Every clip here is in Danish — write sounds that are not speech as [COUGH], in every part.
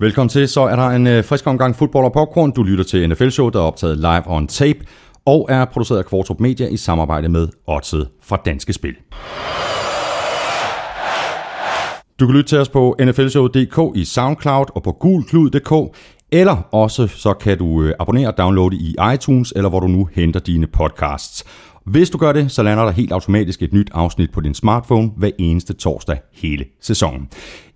Velkommen til. Så er der en øh, frisk omgang fodbold og popcorn. Du lytter til NFL-show, der er optaget live on tape og er produceret af Kvartrup Media i samarbejde med Odset fra Danske Spil. Du kan lytte til os på nflshow.dk i SoundCloud og på gulklud.dk, eller også så kan du øh, abonnere og downloade i iTunes, eller hvor du nu henter dine podcasts. Hvis du gør det, så lander der helt automatisk et nyt afsnit på din smartphone hver eneste torsdag hele sæsonen.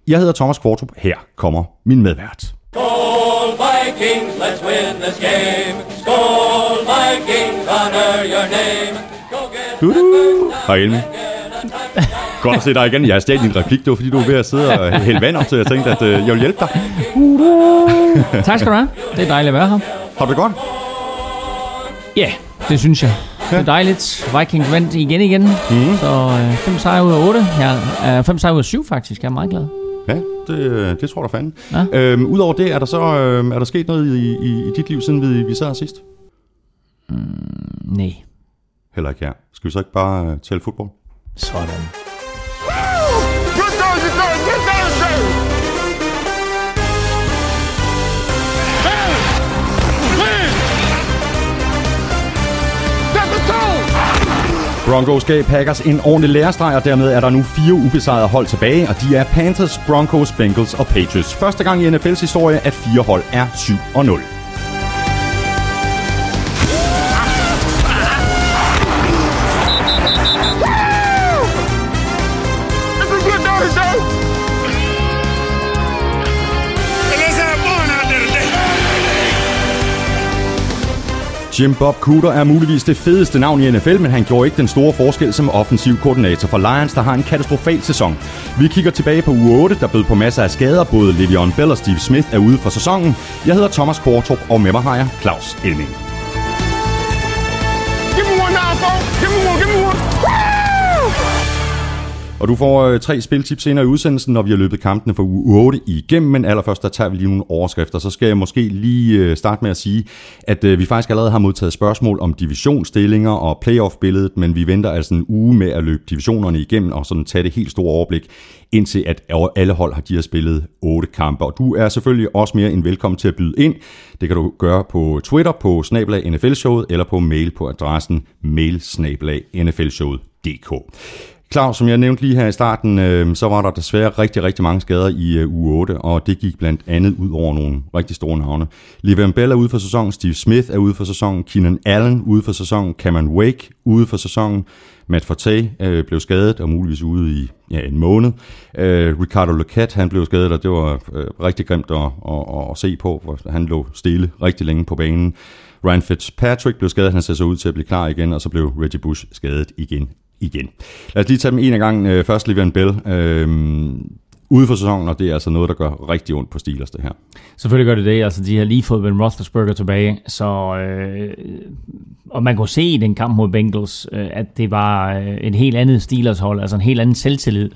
Jeg hedder Thomas Kvartrup. Her kommer min medvært. Skål Vikings, let's win this game. Skål Vikings, honor your name. Go get Du, Hej Elmi. Godt at se dig igen. Jeg har stjålet din replik. Det var fordi, du var ved at sidde og hælde vand op, så jeg tænkte, at øh, jeg vil hjælpe dig. Tak skal du have. Det er dejligt at være her. Har du det godt? Ja, det synes jeg. Det er dejligt. Vikings vandt igen igen. Mm. Så 5 sejre ud af 8. Ja, 5 sejre ud af 7 faktisk. Jeg er meget glad. Ja, det, øh, det tror jeg da fanden. Ja. Øhm, Udover det, er der så øh, er der sket noget i, i, i dit liv, siden vi, vi sad her sidst? Nej. Heller ikke her. Skal vi så ikke bare øh, tale fodbold? Sådan. Broncos gav Packers en ordentlig lærestreg, og dermed er der nu fire ubesejrede hold tilbage, og de er Panthers, Broncos, Bengals og Patriots. Første gang i NFL's historie, at fire hold er 7-0. Jim Bob Cooter er muligvis det fedeste navn i NFL, men han gjorde ikke den store forskel som offensiv koordinator for Lions, der har en katastrofal sæson. Vi kigger tilbage på uge 8, der bød på masser af skader. Både Le'Veon Bell og Steve Smith er ude for sæsonen. Jeg hedder Thomas Kvartrup, og med mig har jeg Claus Elming. Og du får øh, tre spiltips senere i udsendelsen, når vi har løbet kampene for uge 8 igennem, men allerførst der tager vi lige nogle overskrifter. Så skal jeg måske lige øh, starte med at sige, at øh, vi faktisk allerede har modtaget spørgsmål om divisionsstillinger og playoff-billedet, men vi venter altså en uge med at løbe divisionerne igennem og sådan tage det helt store overblik, indtil at alle hold har de her spillet otte kampe. Og du er selvfølgelig også mere end velkommen til at byde ind. Det kan du gøre på Twitter på snablag NFL-showet eller på mail på adressen mail nflshowet.dk. Claus, som jeg nævnte lige her i starten, øh, så var der desværre rigtig, rigtig mange skader i øh, uge 8, og det gik blandt andet ud over nogle rigtig store navne. Le'Veon Bell er ude for sæsonen, Steve Smith er ude for sæsonen, Keenan Allen ude for sæsonen, Cameron Wake ude for sæsonen, Matt Forte øh, blev skadet og muligvis ude i ja, en måned. Øh, Ricardo Lequette, han blev skadet, og det var øh, rigtig grimt at, at, at, at se på, hvor han lå stille rigtig længe på banen. Ryan Fitzpatrick blev skadet, han ser så ud til at blive klar igen, og så blev Reggie Bush skadet igen igen. Lad os lige tage dem en af gangen. Øh, først Livian Bell. Øh, ude for sæsonen, og det er altså noget, der gør rigtig ondt på Steelers, det her. Selvfølgelig gør det det. Altså, de har lige fået Ben Roethlisberger tilbage, så... Øh, og man kunne se i den kamp mod Bengals, øh, at det var øh, et helt andet Steelers hold, altså en helt anden selvtillid,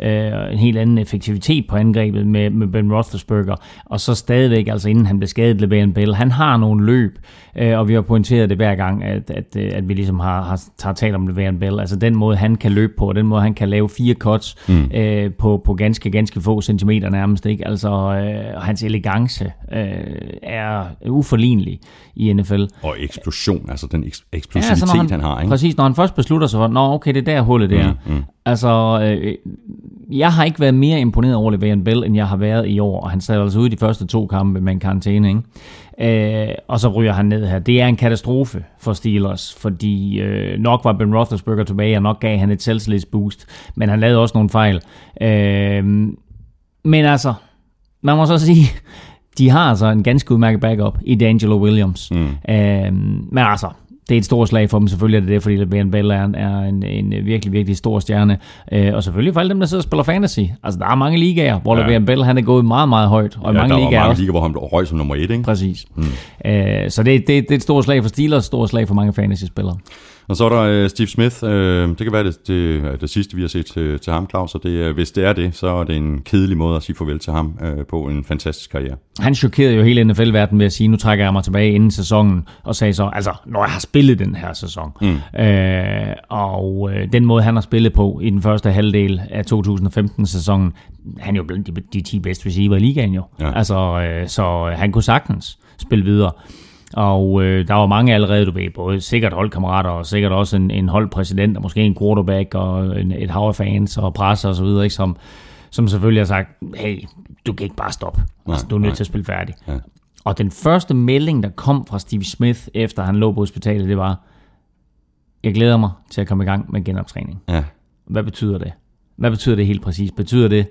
øh, en helt anden effektivitet på angrebet med, med Ben Roethlisberger, og så stadigvæk, altså inden han blev skadet, Le'Veon Bell, han har nogle løb, øh, og vi har pointeret det hver gang, at, at, øh, at vi ligesom har, har, har talt om Le'Veon Bell, altså den måde, han kan løbe på, den måde, han kan lave fire cuts mm. øh, på, på ganske, ganske få centimeter nærmest, ikke? Altså, øh, hans elegance øh, er uforlignelig i NFL. Og eksplosion, altså den eks- eksplosivitet, altså, når han, han har. Ikke? Præcis, når han først beslutter sig for, nå okay, det er der hullet det er. Mm, mm. Altså, øh, jeg har ikke været mere imponeret over Le'Veon Bell, end jeg har været i år, og han sad altså ude i de første to kampe med en karantæne, ikke? Øh, og så ryger han ned her. Det er en katastrofe for Steelers, fordi øh, nok var Ben Roethlisberger tilbage, og nok gav han et selvtillidsboost, men han lavede også nogle fejl. Øh, men altså, man må så sige, [LAUGHS] de har altså en ganske udmærket backup i D'Angelo Williams. Mm. Øh, men altså, det er et stort slag for dem, selvfølgelig er det det, fordi LeBron Bell er en, er en, en virkelig, virkelig stor stjerne. Øh, og selvfølgelig for alle dem, der sidder og spiller fantasy. Altså, der er mange ligaer, hvor ja. LeBron Bell han er gået meget, meget højt. Og ja, mange der var ligaer mange også. ligaer, hvor han røg som nummer et, ikke? Præcis. Mm. Øh, så det, det, det er et stort slag for Steelers, et stort slag for mange fantasy-spillere. Og så er der øh, Steve Smith. Øh, det kan være det, det, det sidste, vi har set til, til ham, Claus. Og det, hvis det er det, så er det en kedelig måde at sige farvel til ham øh, på en fantastisk karriere. Han chokerede jo hele NFL-verdenen ved at sige, nu trækker jeg mig tilbage inden sæsonen, og sagde så, altså, når jeg har spillet den her sæson. Mm. Øh, og øh, den måde, han har spillet på i den første halvdel af 2015-sæsonen, han er jo blandt de, de 10 bedste receiver i ligaen jo. Ja. Altså, øh, så han kunne sagtens spille videre. Og øh, der var mange allerede, du ved, både sikkert holdkammerater og sikkert også en, en holdpræsident og måske en quarterback og en, et hav af fans og presser og så videre, ikke, som, som selvfølgelig har sagt, hey, du kan ikke bare stoppe. Nej, altså, du er nødt nej. til at spille færdig. Ja. Og den første melding, der kom fra Steve Smith, efter han lå på hospitalet, det var, jeg glæder mig til at komme i gang med genoptræning. Ja. Hvad betyder det? Hvad betyder det helt præcis? Betyder det,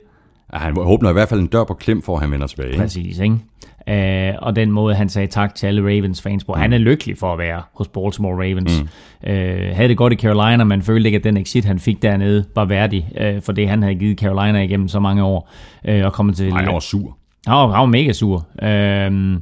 Ja, han åbner i hvert fald en dør på klem, for at han vender tilbage. Præcis, ikke? Uh, og den måde, han sagde tak til alle Ravens fans på. Mm. Han er lykkelig for at være hos Baltimore Ravens. Mm. Uh, havde det godt i Carolina, men følte ikke, at den exit, han fik dernede, var værdig uh, for det, han havde givet Carolina igennem så mange år. Uh, og komme til, Nej, han var sur. Han var, han var mega sur. Uh,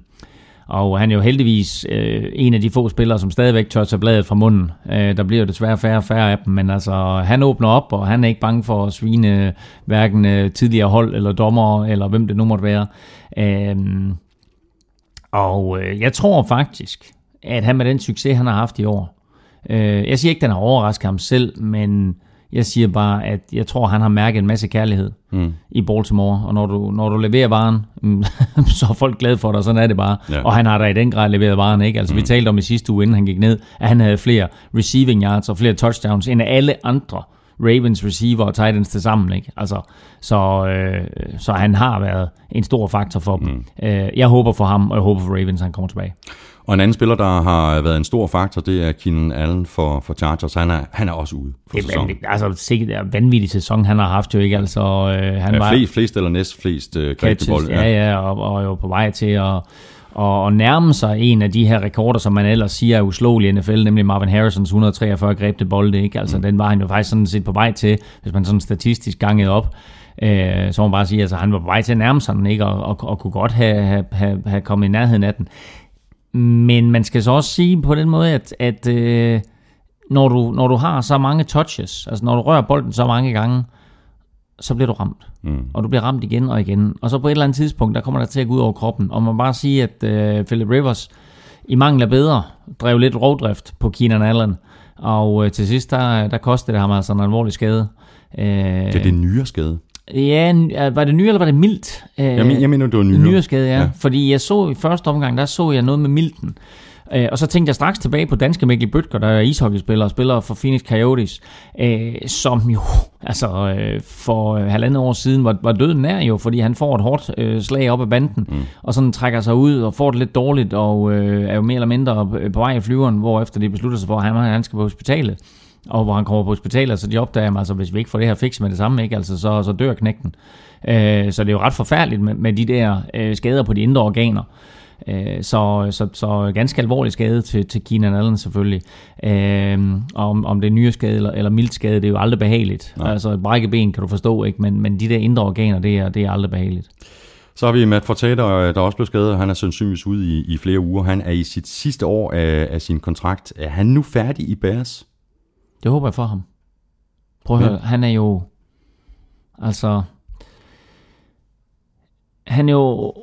og han er jo heldigvis øh, en af de få spillere, som stadigvæk tør tage bladet fra munden. Øh, der bliver jo desværre færre og færre af dem, men altså, han åbner op, og han er ikke bange for at svine hverken øh, tidligere hold, eller dommer, eller hvem det nu måtte være. Øh, og øh, jeg tror faktisk, at han med den succes, han har haft i år, øh, jeg siger ikke, at den har overrasket ham selv, men jeg siger bare, at jeg tror, han har mærket en masse kærlighed mm. i Baltimore. Og når du, når du leverer varen, [LAUGHS] så er folk glade for dig. Sådan er det bare. Ja. Og han har da i den grad leveret varen. Ikke? Altså, mm. Vi talte om i sidste uge, inden han gik ned, at han havde flere receiving yards og flere touchdowns end alle andre Ravens receiver og Titans til sammen. Ikke? Altså, så, øh, så han har været en stor faktor for dem. Mm. Øh, jeg håber for ham, og jeg håber for Ravens, at han kommer tilbage. Og en anden spiller, der har været en stor faktor, det er Keenan Allen for, for Chargers. Han er, han er også ude for det er sæsonen. Altså, sikkert er vanvittig sæson, han har haft jo ikke. Altså, øh, han ja, var, flest, flest eller næst flest øh, catches, Ja, ja, og, og jo på vej til at og, og nærme sig en af de her rekorder, som man ellers siger er uslåelig i NFL, nemlig Marvin Harrisons 143 grebte bolde. Ikke? Altså, mm. Den var han jo faktisk sådan set på vej til, hvis man sådan statistisk gangede op. Øh, så må man bare sige, at altså, han var på vej til at nærme sig den, ikke? Og, og, og kunne godt have, have, have, have kommet i nærheden af den. Men man skal så også sige på den måde, at, at øh, når, du, når du har så mange touches, altså når du rører bolden så mange gange, så bliver du ramt. Mm. Og du bliver ramt igen og igen. Og så på et eller andet tidspunkt, der kommer der til at gå ud over kroppen. Og man bare sige, at øh, Philip Rivers i mangel af bedre, drev lidt rovdrift på Keenan Allen. Og øh, til sidst, der, der kostede det ham altså en alvorlig skade. Øh, det er det nyere skade. Ja, var det nye, eller var det mildt? Jeg, men, jeg mener, det var nyere. Nyere skade, ja. ja. Fordi jeg så i første omgang, der så jeg noget med milten. Øh, og så tænkte jeg straks tilbage på danske Mikkel Bøtger, der er ishockeyspiller og spiller for Phoenix Coyotes, øh, som jo [LAUGHS] altså, øh, for halvandet år siden var, var døden nær jo, fordi han får et hårdt slag op ad banden, mm. og sådan trækker sig ud og får det lidt dårligt, og er jo mere eller mindre på vej i flyveren, hvor efter de beslutter sig for, at han, han skal på hospitalet og hvor han kommer på hospitalet, så de opdager, altså hvis vi ikke får det her fix med det samme, ikke, altså, så, så dør knægten. Øh, så det er jo ret forfærdeligt med, med de der øh, skader på de indre organer. Øh, så, så, så ganske alvorlig skade til, til Keenan Allen selvfølgelig. Øh, om, om det er nyere skade eller, eller mild skade, det er jo aldrig behageligt. Nej. Altså et brækket ben kan du forstå, ikke? Men, men de der indre organer, det er, det er aldrig behageligt. Så har vi Matt Fortater, der også blev skadet. Han er sandsynligvis ude i, i flere uger. Han er i sit sidste år af, af sin kontrakt. Er han nu færdig i Bears? Det håber jeg for ham. Prøv at ja. høre, han er jo... Altså... Han er jo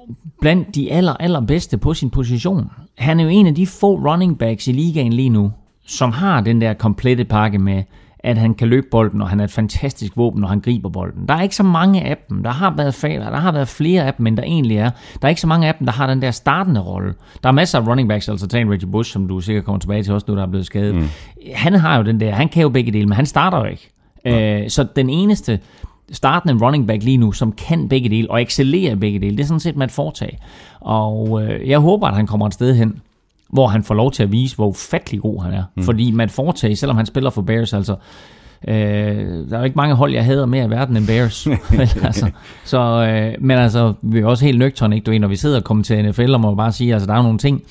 blandt de aller, allerbedste på sin position. Han er jo en af de få running backs i ligaen lige nu, som har den der komplette pakke med at han kan løbe bolden, og han er et fantastisk våben, når han griber bolden. Der er ikke så mange af dem. Der har været, der har været flere af dem, end der egentlig er. Der er ikke så mange af dem, der har den der startende rolle. Der er masser af running backs, altså tag Reggie Bush, som du sikkert kommer tilbage til også nu, der er blevet skadet. Mm. Han har jo den der, han kan jo begge dele, men han starter jo ikke. Ja. Øh, så den eneste startende running back lige nu, som kan begge dele, og excellerer begge dele, det er sådan set Matt Fortag. Og øh, jeg håber, at han kommer et sted hen, hvor han får lov til at vise, hvor ufattelig god han er. Mm. Fordi Matt Forte, selvom han spiller for Bears, altså, øh, der er ikke mange hold, jeg hader mere i verden end Bears. [LAUGHS] altså, så, øh, men altså, vi er også helt nøgterne, ikke? Du ved, når vi sidder og kommer til NFL, og må bare sige, altså, der er nogle ting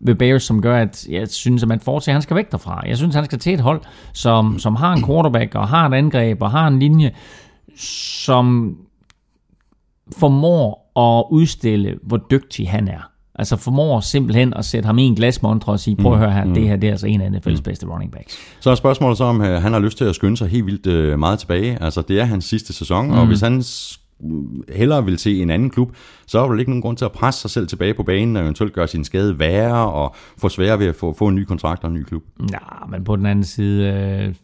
ved Bears, som gør, at jeg synes, at Matt Forte, han skal væk derfra. Jeg synes, han skal til et hold, som, som har en quarterback, og har et angreb, og har en linje, som formår at udstille, hvor dygtig han er. Altså formår simpelthen at sætte ham i en glasmontre og sige, prøv at høre her, det her det er altså en af NFL's bedste running backs. Så er spørgsmålet så, om øh, han har lyst til at skynde sig helt vildt øh, meget tilbage. Altså, det er hans sidste sæson, mm. og hvis han hellere vil se en anden klub, så er der ikke nogen grund til at presse sig selv tilbage på banen, og eventuelt gøre sin skade værre, og få sværere ved at få, få en ny kontrakt og en ny klub. Ja, men på den anden side, øh,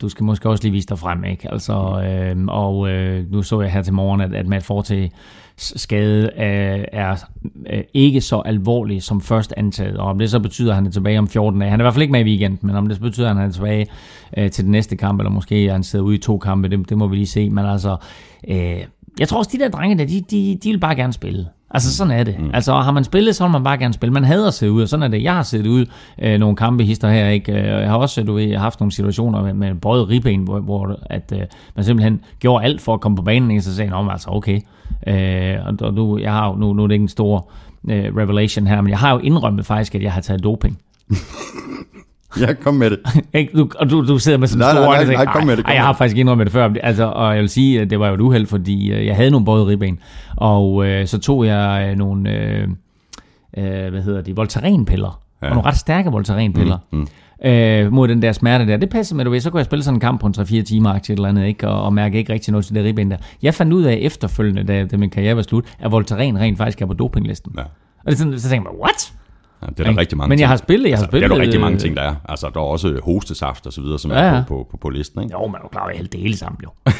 du skal måske også lige vise dig frem, ikke? Altså, øh, og øh, nu så jeg her til morgen, at, at Matt Forte skade øh, er øh, ikke så alvorlig som først antaget. Og om det så betyder, at han er tilbage om 14 dage. Han er i hvert fald ikke med i weekenden, men om det så betyder, at han er tilbage øh, til den næste kamp, eller måske er han sidder ude i to kampe, det, det må vi lige se. Men altså, øh, jeg tror også, de der drenge der, de, de, de vil bare gerne spille. Altså sådan er det. Mm. Altså har man spillet, så vil man bare gerne spille. Man hader at se ud, og sådan er det. Jeg har set ud øh, nogle kampe hister her, ikke? Øh, Jeg har også du ved, haft nogle situationer med, med både ribben, hvor, hvor at, øh, man simpelthen gjorde alt for at komme på banen, ikke? så sagde jeg, altså okay. Øh, og, og nu, jeg har jo, nu, nu er det ikke en stor øh, revelation her, men jeg har jo indrømmet faktisk, at jeg har taget doping. [LAUGHS] [LAUGHS] Ja, kom med det. [LAUGHS] Ikke? Du, og du, du sidder med sådan Nej, store nej, nej, nej, kom med det, kom "Ej, jeg har det." faktisk indrømmet det før. Altså, og jeg vil sige, at det var jo et uheld, fordi øh, jeg havde nogle både ribben, og øh, så tog jeg øh, nogle, øh, øh, hvad hedder de, Voltaren-piller, ja. og nogle ret stærke Voltaren-piller. Mm, mm. Øh, mod den der smerte der. Det passer med, du ved, så kunne jeg spille sådan en kamp på en 3-4 timer et eller andet, ikke? Og, og mærke ikke rigtig noget til det ribben der. Jeg fandt ud af efterfølgende, da, da min karriere var slut, at Voltaren rent faktisk er på dopinglisten. Ja. Og det sådan, så tænker jeg, what? Ja, det er der rigtig mange Men jeg ting. har spillet, jeg har altså, spillet. Det er der rigtig mange øh, ting, der er. Altså, der er også hostesaft og så videre, som Ja, er ja. på, på, på, på listen, ikke? Jo, man er jo klar, at jeg det hele sammen, jo. [LAUGHS]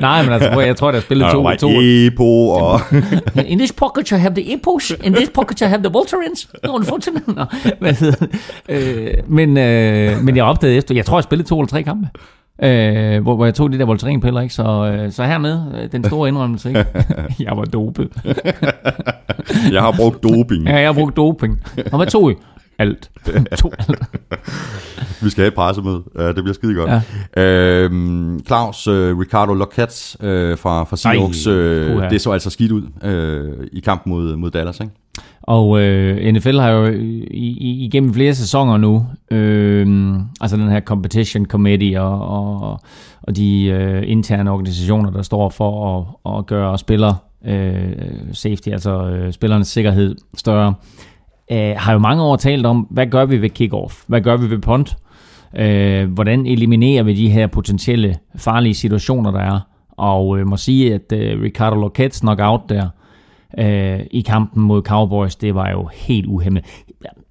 Nej, men altså, jeg tror, der er spillet Der to, var to. EPO og... [LAUGHS] In this pocket you have the Epos, in this pocket you have the Voltarens. Unfortunately. Nå, hvad hedder det? øh, men, øh, men jeg opdagede efter, jeg tror, jeg spillede to eller tre kampe. Øh, hvor, hvor jeg tog de der Voltaren-piller, ikke? Så, øh, så hermed, øh, den store indrømmelse, ikke? [LAUGHS] jeg var dopet. Jeg har brugt doping. [LAUGHS] Ja, jeg har brugt doping. Og hvad tog I? Alt. [LAUGHS] to alt. Vi skal have et pressemøde. Uh, det bliver skide godt. Ja. Øhm, Claus, uh, Ricardo Lockett uh, fra, fra Seahawks, puha. det så altså skidt ud uh, i kampen mod, mod Dallas, ikke? Og øh, NFL har jo øh, i, i, igennem flere sæsoner nu, øh, altså den her competition committee og, og, og de øh, interne organisationer, der står for at, at gøre spiller øh, safety, altså øh, spillernes sikkerhed større, øh, har jo mange år talt om, hvad gør vi ved kickoff? Hvad gør vi ved punt? Øh, hvordan eliminerer vi de her potentielle farlige situationer, der er? Og øh, må sige, at øh, Ricardo Lockett's knockout der, øh, i kampen mod Cowboys, det var jo helt uhemmet.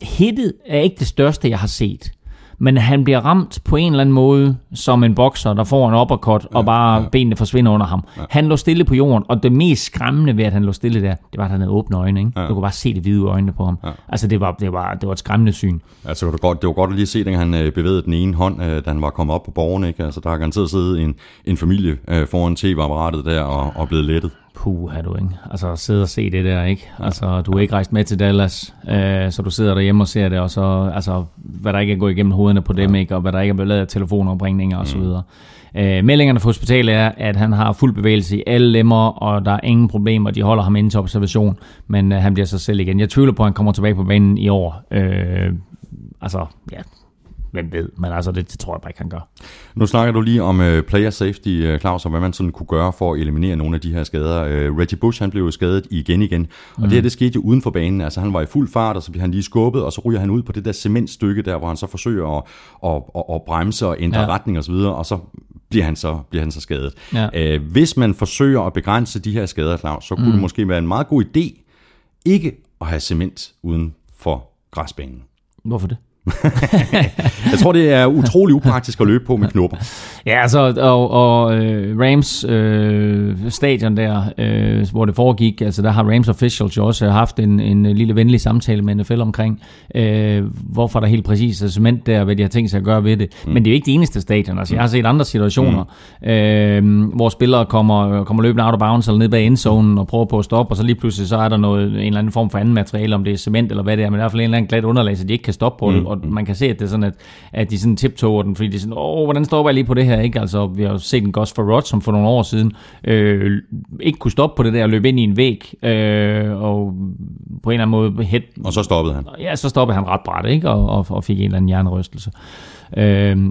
Hittet er ikke det største, jeg har set. Men han bliver ramt på en eller anden måde som en bokser, der får en uppercut, og bare ja. benene forsvinder under ham. Ja. Han lå stille på jorden, og det mest skræmmende ved, at han lå stille der, det var, at han havde åbne øjne. Ikke? Ja. Du kunne bare se det hvide øjnene på ham. Ja. Altså, det var, det, var, det var et skræmmende syn. Altså, det var godt, det var godt at lige se, at han øh, bevægede den ene hånd, øh, da han var kommet op på borgerne, ikke? Altså, der har garanteret siddet en, en familie øh, foran tv-apparatet der og, og blevet lettet. Puh, har du ikke? Altså sidde og se det der, ikke? Altså, du er ikke rejst med til Dallas, øh, så du sidder derhjemme og ser det, og så, altså, hvad der ikke er gået igennem hovederne på dem, ikke? Og hvad der ikke er blevet lavet af telefonopringninger og så videre. Øh, meldingerne fra hospitalet er, at han har fuld bevægelse i alle lemmer, og der er ingen problemer, de holder ham inde til observation, men øh, han bliver sig selv igen. Jeg tvivler på, at han kommer tilbage på banen i år. Øh, altså, ja, hvem ved, men altså, det, det tror jeg bare ikke, han gør. Nu snakker du lige om uh, player safety, uh, Claus, og hvad man sådan kunne gøre for at eliminere nogle af de her skader. Uh, Reggie Bush, han blev jo skadet igen igen, og mm. det her, det skete jo uden for banen. Altså, han var i fuld fart, og så bliver han lige skubbet, og så ryger han ud på det der cementstykke der, hvor han så forsøger at, at, at, at bremse og ændre Ja. retning og så videre, og så bliver han så, bliver han så skadet. Ja. Uh, hvis man forsøger at begrænse de her skader, Claus, så kunne mm. det måske være en meget god idé ikke at have cement uden for græsbanen. Hvorfor det? [LAUGHS] Jeg tror, det er utrolig upraktisk at løbe på med knopper. Ja, altså, og, og øh, Rams øh, stadion der, øh, hvor det foregik, altså der har Rams officials jo også haft en, en lille venlig samtale med NFL omkring, øh, hvorfor der helt præcis er cement der, hvad de har tænkt sig at gøre ved det. Mm. Men det er jo ikke det eneste stadion, altså jeg har set andre situationer, mm. øh, hvor spillere kommer, kommer løbende out of bounds eller ned bag endzonen og prøver på at stoppe, og så lige pludselig så er der noget, en eller anden form for anden materiale, om det er cement eller hvad det er, men i hvert fald en eller anden glat underlag, så de ikke kan stoppe på mm. det, og man kan se, at det er sådan, at, at de sådan tiptoger den, fordi de er sådan, åh, hvordan stopper jeg lige på det her, ikke? Altså, vi har jo set en Gus Farrod, som for nogle år siden øh, ikke kunne stoppe på det der, og løbe ind i en væg, øh, og på en eller anden måde, head, Og så stoppede han. ja, så stoppede han ret bræt, ikke? Og, og, og fik en eller anden hjernerystelse. Øh,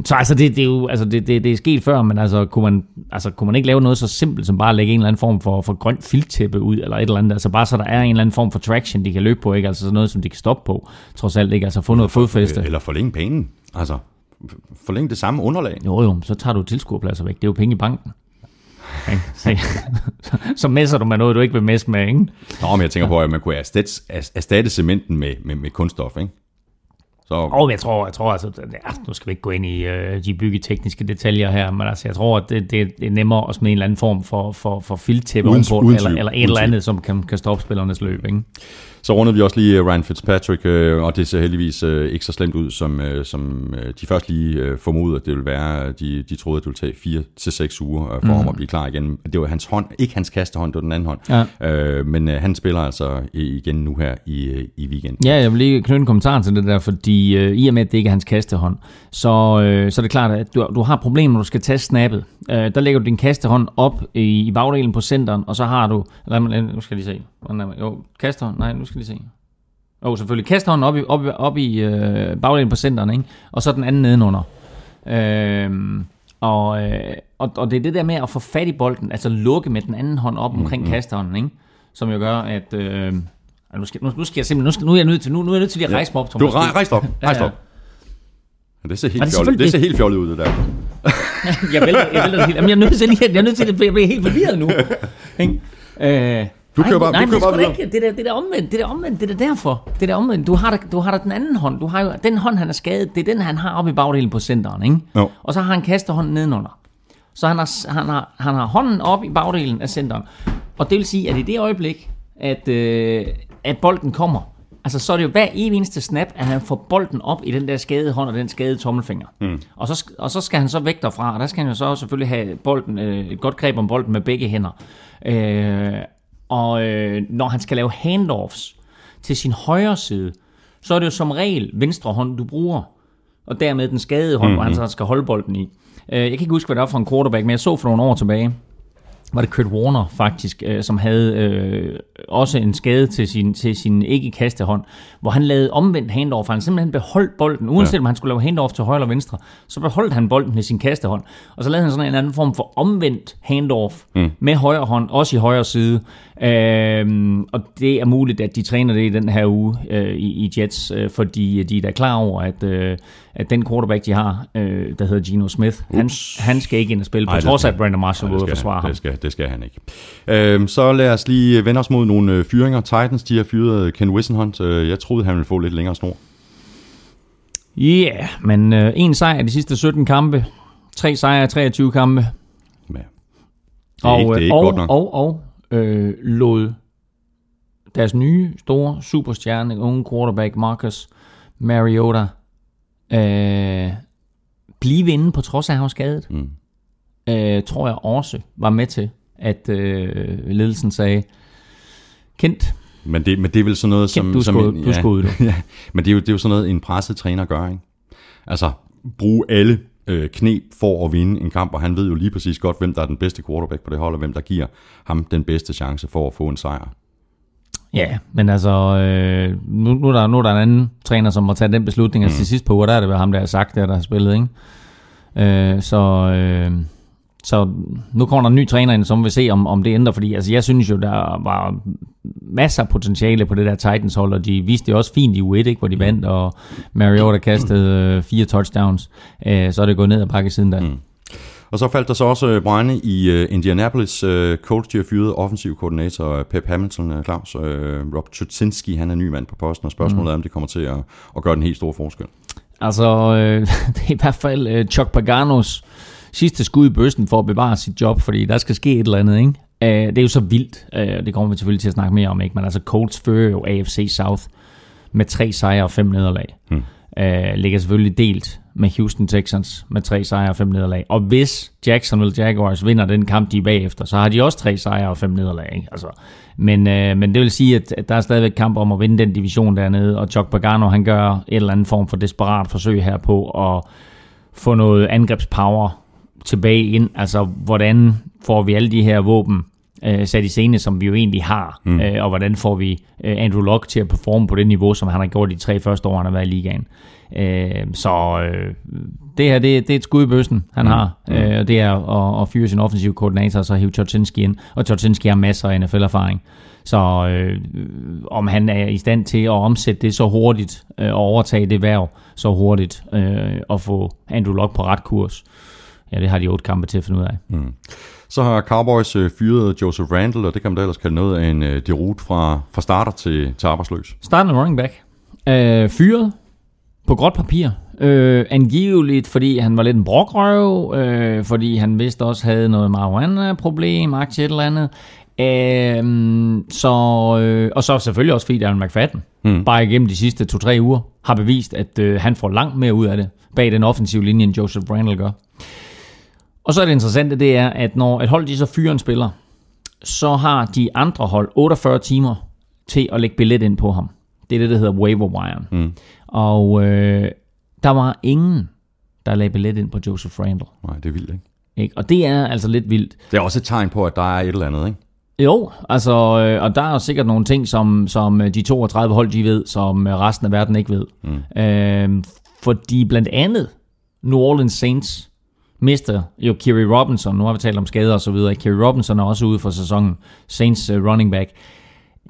så altså, det, det er jo altså, det, det, det er sket før, men altså kunne, man, altså, kunne man ikke lave noget så simpelt som bare at lægge en eller anden form for, for grønt filttæppe ud, eller et eller andet, altså bare så der er en eller anden form for traction, de kan løbe på, ikke? Altså sådan noget, som de kan stoppe på, trods alt ikke, altså få noget fodfæste. Eller forlænge banen. Altså, forlænge det samme underlag. Jo jo, så tager du tilskuerpladser væk, det er jo penge i banken. Ikke? Så, så messer du med noget, du ikke vil messe med, ikke? Nå, men jeg tænker på, at man kunne erstatte, erstatte cementen med, med, med kunststof, ikke? Så, Og jeg tror, jeg tror altså, ja, nu skal vi ikke gå ind i øh, de byggetekniske detaljer her, men altså, jeg tror, at det, det, er nemmere at smide en eller anden form for, for, for filttæppe ovenpå, eller, eller et eller andet, som kan, kan stoppe spillernes løb, ikke? Så rundede vi også lige øh, Ryan Fitzpatrick, øh, og det ser heldigvis øh, ikke så slemt ud, som, øh, som de først lige øh, formodede, at det ville være. De, de troede, at det ville tage 4 til seks uger øh, for mm. ham at blive klar igen. Det var hans hånd, ikke hans kastehånd, det var den anden hånd. Ja. Øh, men øh, han spiller altså igen nu her i, i weekenden. Ja, jeg vil lige knytte en kommentar til det der, fordi øh, i og med, at det ikke er hans kastehånd, så, øh, så er det klart, at du, du har problemer, når du skal tage snappet. Øh, der lægger du din kastehånd op i, i bagdelen på centeren, og så har du... Lad mig, nu skal jeg lige se. Jo, kastehånd. Nej, nu skal lige se. Jo, selvfølgelig. Kastehånden op i, op, op i øh, bagdelen på centeren, ikke? og så den anden nedenunder. Øhm, og, øh, og, og det er det der med at få fat i bolden, altså lukke med den anden hånd op omkring mm-hmm. kastehånden, ikke? som jo gør, at... Øh, nu, skal, nu, nu skal jeg simpelthen, nu, skal, nu er jeg nødt til, nu, nu er jeg nødt til lige at rejse mig op, Du Thomas. rej, rejs op, rejs op. Ja, det ser helt, det er fjollet, det ser helt fjollet ud, det der. [LAUGHS] jeg vælter, jeg vælter det helt. Jamen, jeg er nødt til lige, jeg er nødt til at jeg bliver helt forvirret nu. [LAUGHS] Ikke? Øh, Du kører bare- nej, du kører det er bare da ikke. Det der, det der omvendt, det der omvendt, det er der derfor. Det der omvendt. Du har, da, du har da den anden hånd. Du har jo, den hånd, han er skadet, det er den, han har oppe i bagdelen på centeren, ikke? Jo. Og så har han kastehånden nedenunder. Så han har, han har, han har hånden op i bagdelen af centeren. Og det vil sige, at i det øjeblik, at, øh, at bolden kommer, altså så er det jo hver eneste snap, at han får bolden op i den der skadede hånd og den skadede tommelfinger. Mm. Og, så, og så skal han så væk derfra, og der skal han jo så selvfølgelig have bolden, øh, et godt greb om bolden med begge hænder. Øh, og øh, når han skal lave handoffs til sin højre side, så er det jo som regel venstre hånd, du bruger. Og dermed den skadede hånd, mm-hmm. hvor han så skal holde bolden i. Øh, jeg kan ikke huske, hvad det var for en quarterback, men jeg så for nogle år tilbage, var det Kurt Warner faktisk, øh, som havde øh, også en skade til sin, til sin ikke-kastehånd, hvor han lavede omvendt handoff. Han simpelthen beholdt bolden, uanset ja. om han skulle lave handoff til højre eller venstre, så beholdt han bolden med sin kastehånd. Og så lavede han sådan en anden form for omvendt handoff mm. med højre hånd, også i højre side. Øhm, og det er muligt, at de træner det i den her uge øh, i, i Jets, øh, fordi de er da klar over, at, øh, at den quarterback, de har, øh, der hedder Geno Smith, han, han skal ikke ind og spille, på Ej, trods af, skal- at Brandon Marshall Nej, det ude og skal forsvare ham. det skal, det skal han ikke. Øhm, så lad os lige vende os mod nogle øh, fyringer. Titans, de har fyret Ken Wissenhunt. Øh, jeg troede, han ville få lidt længere snor. Ja, yeah, men øh, en sejr i de sidste 17 kampe, tre sejre i 23 kampe, Ja. Det er og, ikke, det er øh, ikke og, godt nok. og, og øh, lod deres nye, store superstjerne, unge quarterback Marcus Mariota, øh, blive inde på trods af, at han var skadet. Mm. Øh, tror jeg også var med til, at øh, ledelsen sagde, Kent, Men det, men det er vel sådan noget, som... du er som skudt- du er skudt, du. [LAUGHS] ja, men det er, jo, det er jo sådan noget, en presset træner gør, ikke? Altså, bruge alle øh, knep for at vinde en kamp, og han ved jo lige præcis godt, hvem der er den bedste quarterback på det hold, og hvem der giver ham den bedste chance for at få en sejr. Ja, men altså, øh, nu, nu, er der, nu er der en anden træner, som må tage den beslutning. Altså til sidst på uger, der er det været ham, der har sagt det, der har spillet, ikke? Øh, så, øh, så nu kommer der en ny træner ind, som vil se, om, om det ændrer, fordi altså, jeg synes jo, der var masser af potentiale på det der Titans hold, og de viste det også fint i U1, ikke, hvor de vandt, og Mariota kastede øh, fire touchdowns, øh, så er det gået ned ad bakke siden da. Mm. Og så faldt der så også øh, brænde i øh, Indianapolis. Øh, coach, de har fyret offensiv koordinator øh, Pep Hamilton, øh, Claus. Øh, Rob Tutsinski, han er ny mand på posten, og spørgsmålet er, om det kommer til at, at gøre den helt store forskel. Altså, øh, [LAUGHS] det er i hvert fald øh, Chuck Paganos sidste skud i bøssen for at bevare sit job, fordi der skal ske et eller andet, ikke? Øh, det er jo så vildt, øh, det kommer vi selvfølgelig til at snakke mere om, ikke? Men altså, Colts fører jo AFC South med tre sejre og fem nederlag. Hmm. Øh, ligger selvfølgelig delt med Houston Texans med tre sejre og fem nederlag. Og hvis Jacksonville Jaguars vinder den kamp, de er bagefter, så har de også tre sejre og fem nederlag. Ikke? Altså, men, øh, men det vil sige, at, at der er stadigvæk kamp om at vinde den division dernede, og Chuck Pagano, han gør et eller andet form for desperat forsøg her på at få noget angrebspower tilbage ind. Altså, hvordan får vi alle de her våben øh, sat i scene, som vi jo egentlig har, mm. øh, og hvordan får vi øh, Andrew Luck til at performe på det niveau, som han har gjort de tre første år, han har været i ligaen. Øh, så øh, det her, det, det er et skud i bøssen, han mm. har. Mm. Øh, det er at, at fyre sin offensive koordinator, og så hive Tjotsinski ind. Og Tjotsinski har masser af NFL-erfaring. Så øh, om han er i stand til at omsætte det så hurtigt, øh, og overtage det værv så hurtigt, øh, og få Andrew Luck på ret kurs, ja, det har de otte kampe til at finde ud af. Mm. Så har Cowboys øh, fyret Joseph Randall, og det kan man da ellers kalde noget af en øh, derute fra, fra starter til, til arbejdsløs. Startende running back. Øh, fyret på gråt papir. Øh, angiveligt, fordi han var lidt en brokrøv, øh, fordi han vist også havde noget marijuana-problem, aktie et eller andet. Øh, så, øh, og så selvfølgelig også fordi Darren McFadden, hmm. bare igennem de sidste to-tre uger, har bevist, at øh, han får langt mere ud af det bag den offensive linje, end Joseph Randall gør. Og så er det interessante, det er, at når et hold de så fyrer en spiller, så har de andre hold 48 timer til at lægge billet ind på ham. Det er det, der hedder waiver wire. Mm. Og øh, der var ingen, der lagde billet ind på Joseph Randall. Nej, det er vildt, ikke? ikke? Og det er altså lidt vildt. Det er også et tegn på, at der er et eller andet, ikke? Jo, altså, øh, og der er sikkert nogle ting, som, som øh, de 32 hold, de ved, som øh, resten af verden ikke ved. Mm. Øh, fordi blandt andet New Orleans Saints mister jo Kerry Robinson, nu har vi talt om skader og så videre, Kerry Robinson er også ude for sæsonen, Saints running back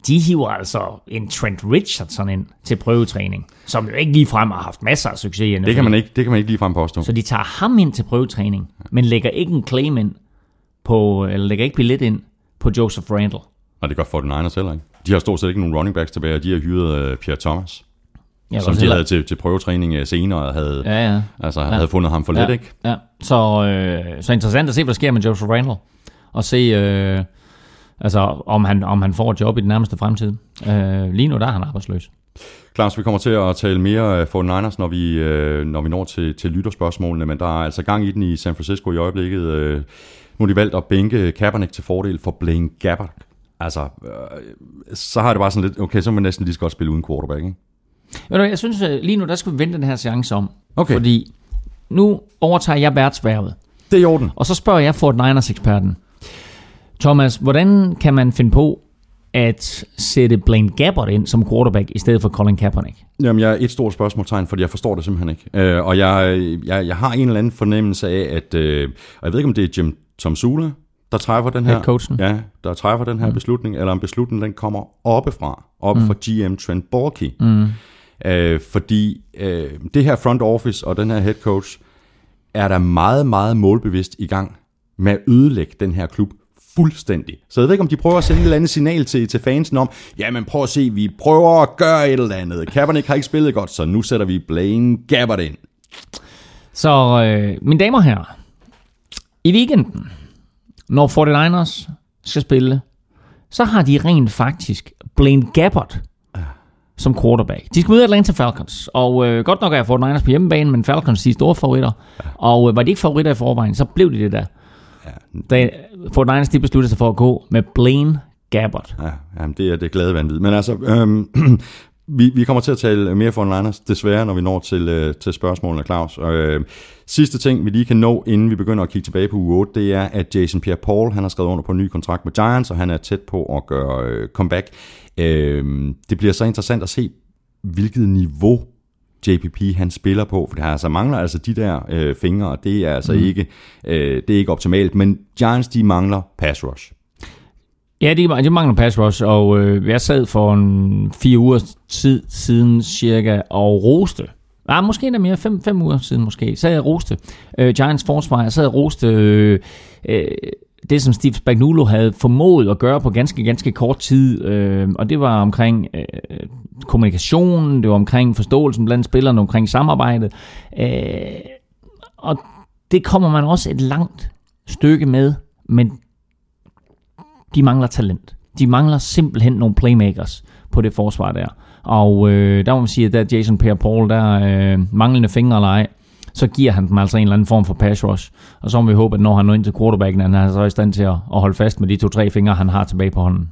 de hiver altså en Trent Richardson ind til prøvetræning, som jo ikke ligefrem har haft masser af succes i NFL. Det kan man ikke, det kan man ikke ligefrem påstå. Så de tager ham ind til prøvetræning, men lægger ikke en claim ind på, eller lægger ikke billet ind på Joseph Randall. Og det gør 49ers heller ikke. De har stort set ikke nogen running backs tilbage, de har hyret uh, Pierre Thomas. Ja, som de heller... havde til, til prøvetræning uh, senere, og havde, ja, ja. Altså, ja. havde fundet ham for ja. lidt, ikke? Ja, så, øh, så interessant at se, hvad der sker med Joseph Randall. Og se, øh, Altså, om han, om han får et job i den nærmeste fremtid. Øh, lige nu der er han arbejdsløs. Klaus, vi kommer til at tale mere for Niners, når vi, øh, når vi når til, til lytterspørgsmålene, men der er altså gang i den i San Francisco i øjeblikket. Øh, nu har de valgt at bænke Kaepernick til fordel for Blaine Gabbert. Altså, øh, så har det bare sådan lidt, okay, så må man næsten lige så godt spille uden quarterback, ikke? Ved du, jeg synes lige nu, der skal vi vente den her seance om. Okay. Fordi nu overtager jeg værtsværvet. Det er i orden. Og så spørger jeg Fort Niners-eksperten. Thomas, hvordan kan man finde på at sætte Blaine Gabbert ind som quarterback i stedet for Colin Kaepernick? Jamen, jeg er et stort spørgsmålstegn, fordi jeg forstår det simpelthen ikke. Uh, og jeg, jeg, jeg har en eller anden fornemmelse af, at, uh, og jeg ved ikke, om det er Jim Tom Sula, der træffer den her, coachen. ja, der træffer den her mm. beslutning, eller om beslutningen den kommer oppefra, op mm. fra GM Trent Borky. Mm. Uh, fordi øh, det her front office og den her head coach er der meget, meget målbevidst i gang med at ødelægge den her klub fuldstændig. Så jeg ved ikke, om de prøver at sende et eller andet signal til, til fansen om, ja, men prøv at se, vi prøver at gøre et eller andet. Kaepernick har ikke spillet godt, så nu sætter vi Blaine Gabbert ind. Så øh, mine damer og herrer, i weekenden, når 49ers skal spille, så har de rent faktisk Blaine Gabbert som quarterback. De skal møde Atlanta Falcons, og øh, godt nok er 49ers på hjemmebane, men Falcons de er store favoritter. Og øh, var de ikke favoritter i forvejen, så blev de det der. Ja. Da Fort Niners de besluttede sig for at gå med Blaine Gabbert. Ja, jamen det er det glade vanvid. Men altså, øhm, [CLEARS THROAT] vi, vi kommer til at tale mere for Niners, desværre, når vi når til, øh, til spørgsmålene, Claus. Øh, sidste ting, vi lige kan nå, inden vi begynder at kigge tilbage på uge 8, det er, at Jason Pierre-Paul, han har skrevet under på en ny kontrakt med Giants, og han er tæt på at gøre øh, comeback. Øh, det bliver så interessant at se, hvilket niveau JPP han spiller på, for det altså mangler altså de der øh, fingre, og det er altså mm. ikke, øh, det er ikke optimalt, men Giants de mangler pass rush. Ja, de, de mangler pass rush, og øh, jeg sad for en fire uger tid siden cirka og roste. Ja, ah, måske endda mere, fem, fem uger siden måske, så jeg roste øh, Giants forsvar, jeg sad og roste øh, øh, det, som Steve Spagnuolo havde formået at gøre på ganske, ganske kort tid, øh, og det var omkring øh, kommunikationen, det var omkring forståelsen blandt spillerne, omkring samarbejdet, øh, og det kommer man også et langt stykke med, men de mangler talent. De mangler simpelthen nogle playmakers på det forsvar der. Og øh, der må man sige, at der Jason Pierre-Paul, der øh, manglende fingre eller ej, så giver han dem altså en eller anden form for pass rush. Og så må vi håbe, at når han når ind til quarterbacken, han er så i stand til at, at holde fast med de to-tre fingre, han har tilbage på hånden.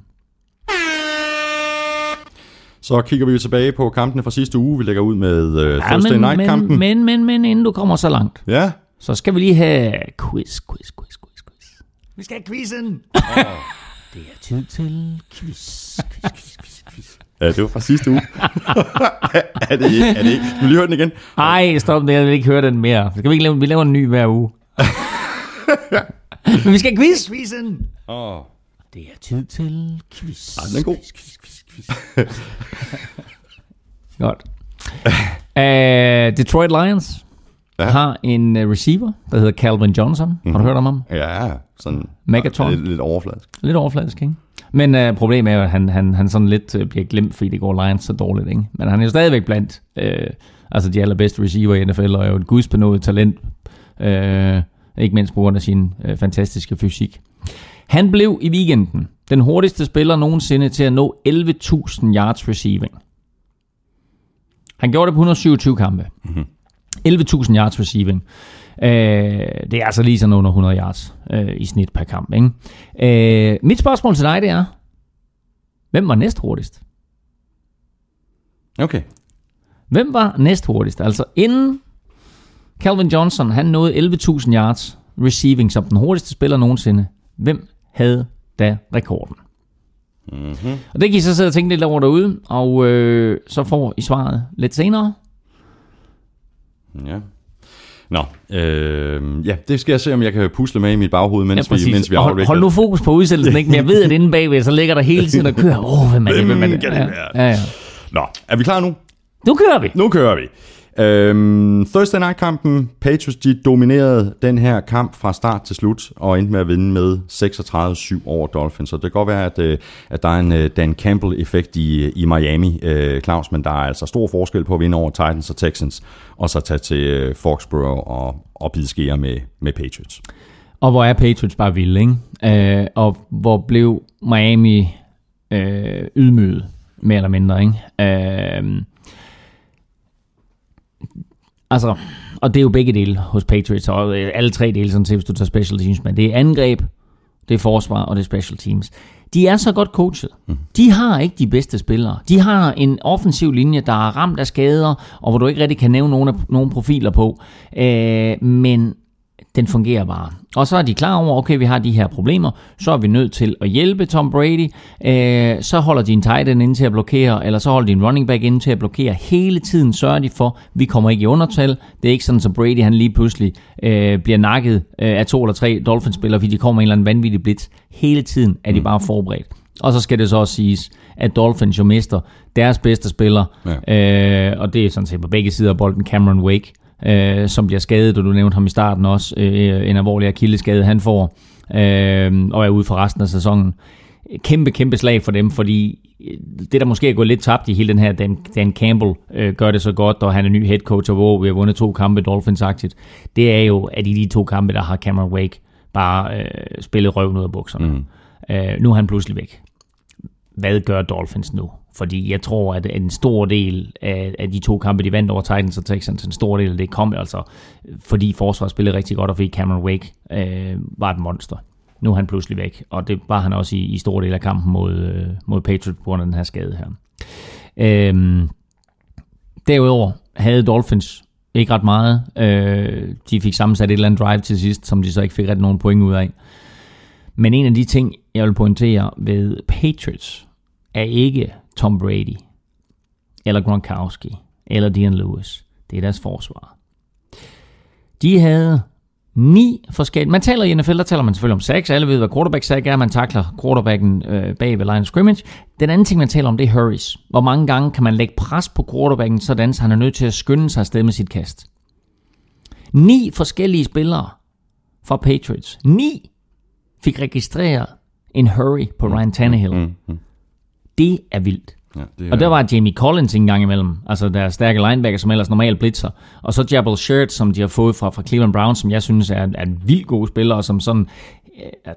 Så kigger vi tilbage på kampene fra sidste uge. Vi lægger ud med uh, ja, Thursday men, Night-kampen. Men, men, men, men inden du kommer så langt, ja. så skal vi lige have quiz, quiz, quiz, quiz, quiz. Vi skal have quizzen! Oh. Det er tid til quiz. Ja, det var fra sidste uge. [LAUGHS] er, det, ikke- er det ikke? Skal vi lige høre den igen? Ej, stop det. Jeg vil ikke høre den mere. Skal vi ikke lave, vi laver en ny hver uge. [LAUGHS] Men vi skal quiz. Quizzen. Åh, oh, Det er tid til quiz. den er god. Godt. [LAUGHS] Uh, Detroit Lions Ja. ja. har en uh, receiver, der hedder Calvin Johnson. Mm-hmm. Har du hørt om ham? Ja, sådan Megatron. lidt, lidt overfladisk. Lidt overfladisk, ikke? Men uh, problemet er jo, at han, han, han sådan lidt uh, bliver glemt, fordi det går Lions så dårligt, ikke? Men han er jo stadigvæk blandt uh, altså de allerbedste receiver i NFL, og er jo et gudsbenået talent, uh, ikke mindst på grund af sin uh, fantastiske fysik. Han blev i weekenden den hurtigste spiller nogensinde til at nå 11.000 yards receiving. Han gjorde det på 127 kampe. 11.000 yards receiving. Øh, det er altså lige sådan under 100 yards øh, i snit per kamp. Ikke? Øh, mit spørgsmål til dig, det er, hvem var næst hurtigst? Okay. Hvem var næst hurtigst? Altså inden Calvin Johnson, han nåede 11.000 yards receiving som den hurtigste spiller nogensinde. Hvem havde da rekorden? Mm-hmm. Og det kan I så sidde og tænke lidt over derude, og øh, så får I svaret lidt senere. Ja. Nå, øh, ja, det skal jeg se, om jeg kan pusle med i mit baghoved, mens, Ja, vi, mens vi hold, afvikler. hold nu fokus på udsendelsen, ikke? Men jeg ved, at inde bagved, så ligger der hele tiden og kører. Åh, oh, hvem er det? Hvem er det? Ja, ja, ja. Nå, er vi klar nu? Nu kører vi. Nu kører vi. Øhm, Thursday Night-kampen, Patriots de dominerede den her kamp fra start til slut, og endte med at vinde med 36-7 over Dolphins. Så det kan godt være, at, øh, at der er en øh, Dan Campbell-effekt i, i Miami, øh, Claus, men der er altså stor forskel på at vinde over Titans og Texans, og så tage til øh, Foxborough og, og bide skære med, med Patriots. Og hvor er Patriots bare vilde, ikke? Øh, og hvor blev Miami øh, ydmyget, mere eller mindre, ikke? Øh, altså, og det er jo begge dele hos Patriots, og øh, alle tre dele, sådan set, hvis du tager special teams, men det er angreb, det er forsvar, og det er special teams. De er så godt coachet. De har ikke de bedste spillere. De har en offensiv linje, der er ramt af skader, og hvor du ikke rigtig kan nævne nogen, af, nogen profiler på. Øh, men den fungerer bare. Og så er de klar over, okay, vi har de her problemer, så er vi nødt til at hjælpe Tom Brady. Øh, så holder de en tight end inde til at blokere, eller så holder de en running back inde til at blokere. Hele tiden sørger de for, vi kommer ikke i undertal. Det er ikke sådan, at Brady han lige pludselig øh, bliver nakket øh, af to eller tre Dolphins-spillere, fordi de kommer en eller anden vanvittig blitz. Hele tiden er de bare forberedt. Og så skal det så også siges, at Dolphins jo mister deres bedste spiller, ja. øh, og det er sådan set på begge sider af bolden, Cameron Wake, øh, som bliver skadet, og du nævnte ham i starten også, øh, en alvorlig akilleskade han får, øh, og er ude for resten af sæsonen. Kæmpe, kæmpe slag for dem, fordi det, der måske er gået lidt tabt i hele den her, Dan, Dan Campbell øh, gør det så godt, og han er ny head coach, og hvor vi har vundet to kampe Dolphins-agtigt, det er jo, at i de to kampe, der har Cameron Wake bare øh, spillet røven ud af bukserne. Mm. Øh, nu er han pludselig væk hvad gør Dolphins nu? Fordi jeg tror, at en stor del af, af de to kampe, de vandt over Titans og Texans, en stor del af det kom altså, fordi forsvaret spillede rigtig godt, og fordi Cameron Wake øh, var et monster. Nu er han pludselig væk, og det var han også i, i stor del af kampen mod, øh, mod Patriots på grund af den her skade her. Øh, derudover havde Dolphins ikke ret meget. Øh, de fik sammensat et eller andet drive til sidst, som de så ikke fik ret nogen point ud af. Men en af de ting, jeg vil pointere ved Patriots, er ikke Tom Brady, eller Gronkowski, eller Dion Lewis. Det er deres forsvar. De havde ni forskellige... Man taler i NFL, der taler man selvfølgelig om sacks. Alle ved, hvad quarterback sack er. Man takler quarterbacken øh, bag ved line scrimmage. Den anden ting, man taler om, det er hurries. Hvor mange gange kan man lægge pres på quarterbacken, sådan så han er nødt til at skynde sig afsted med sit kast. Ni forskellige spillere fra Patriots. Ni fik registreret en hurry på Ryan Tannehill. Mm, mm. mm, mm. Det er vildt. Ja, det Og der var Jamie Collins en gang imellem, altså der er stærke linebacker, som ellers normalt blitzer. Og så Jabal Shirt, som de har fået fra, fra Cleveland Browns, som jeg synes er, er en vild god spiller, og som sådan,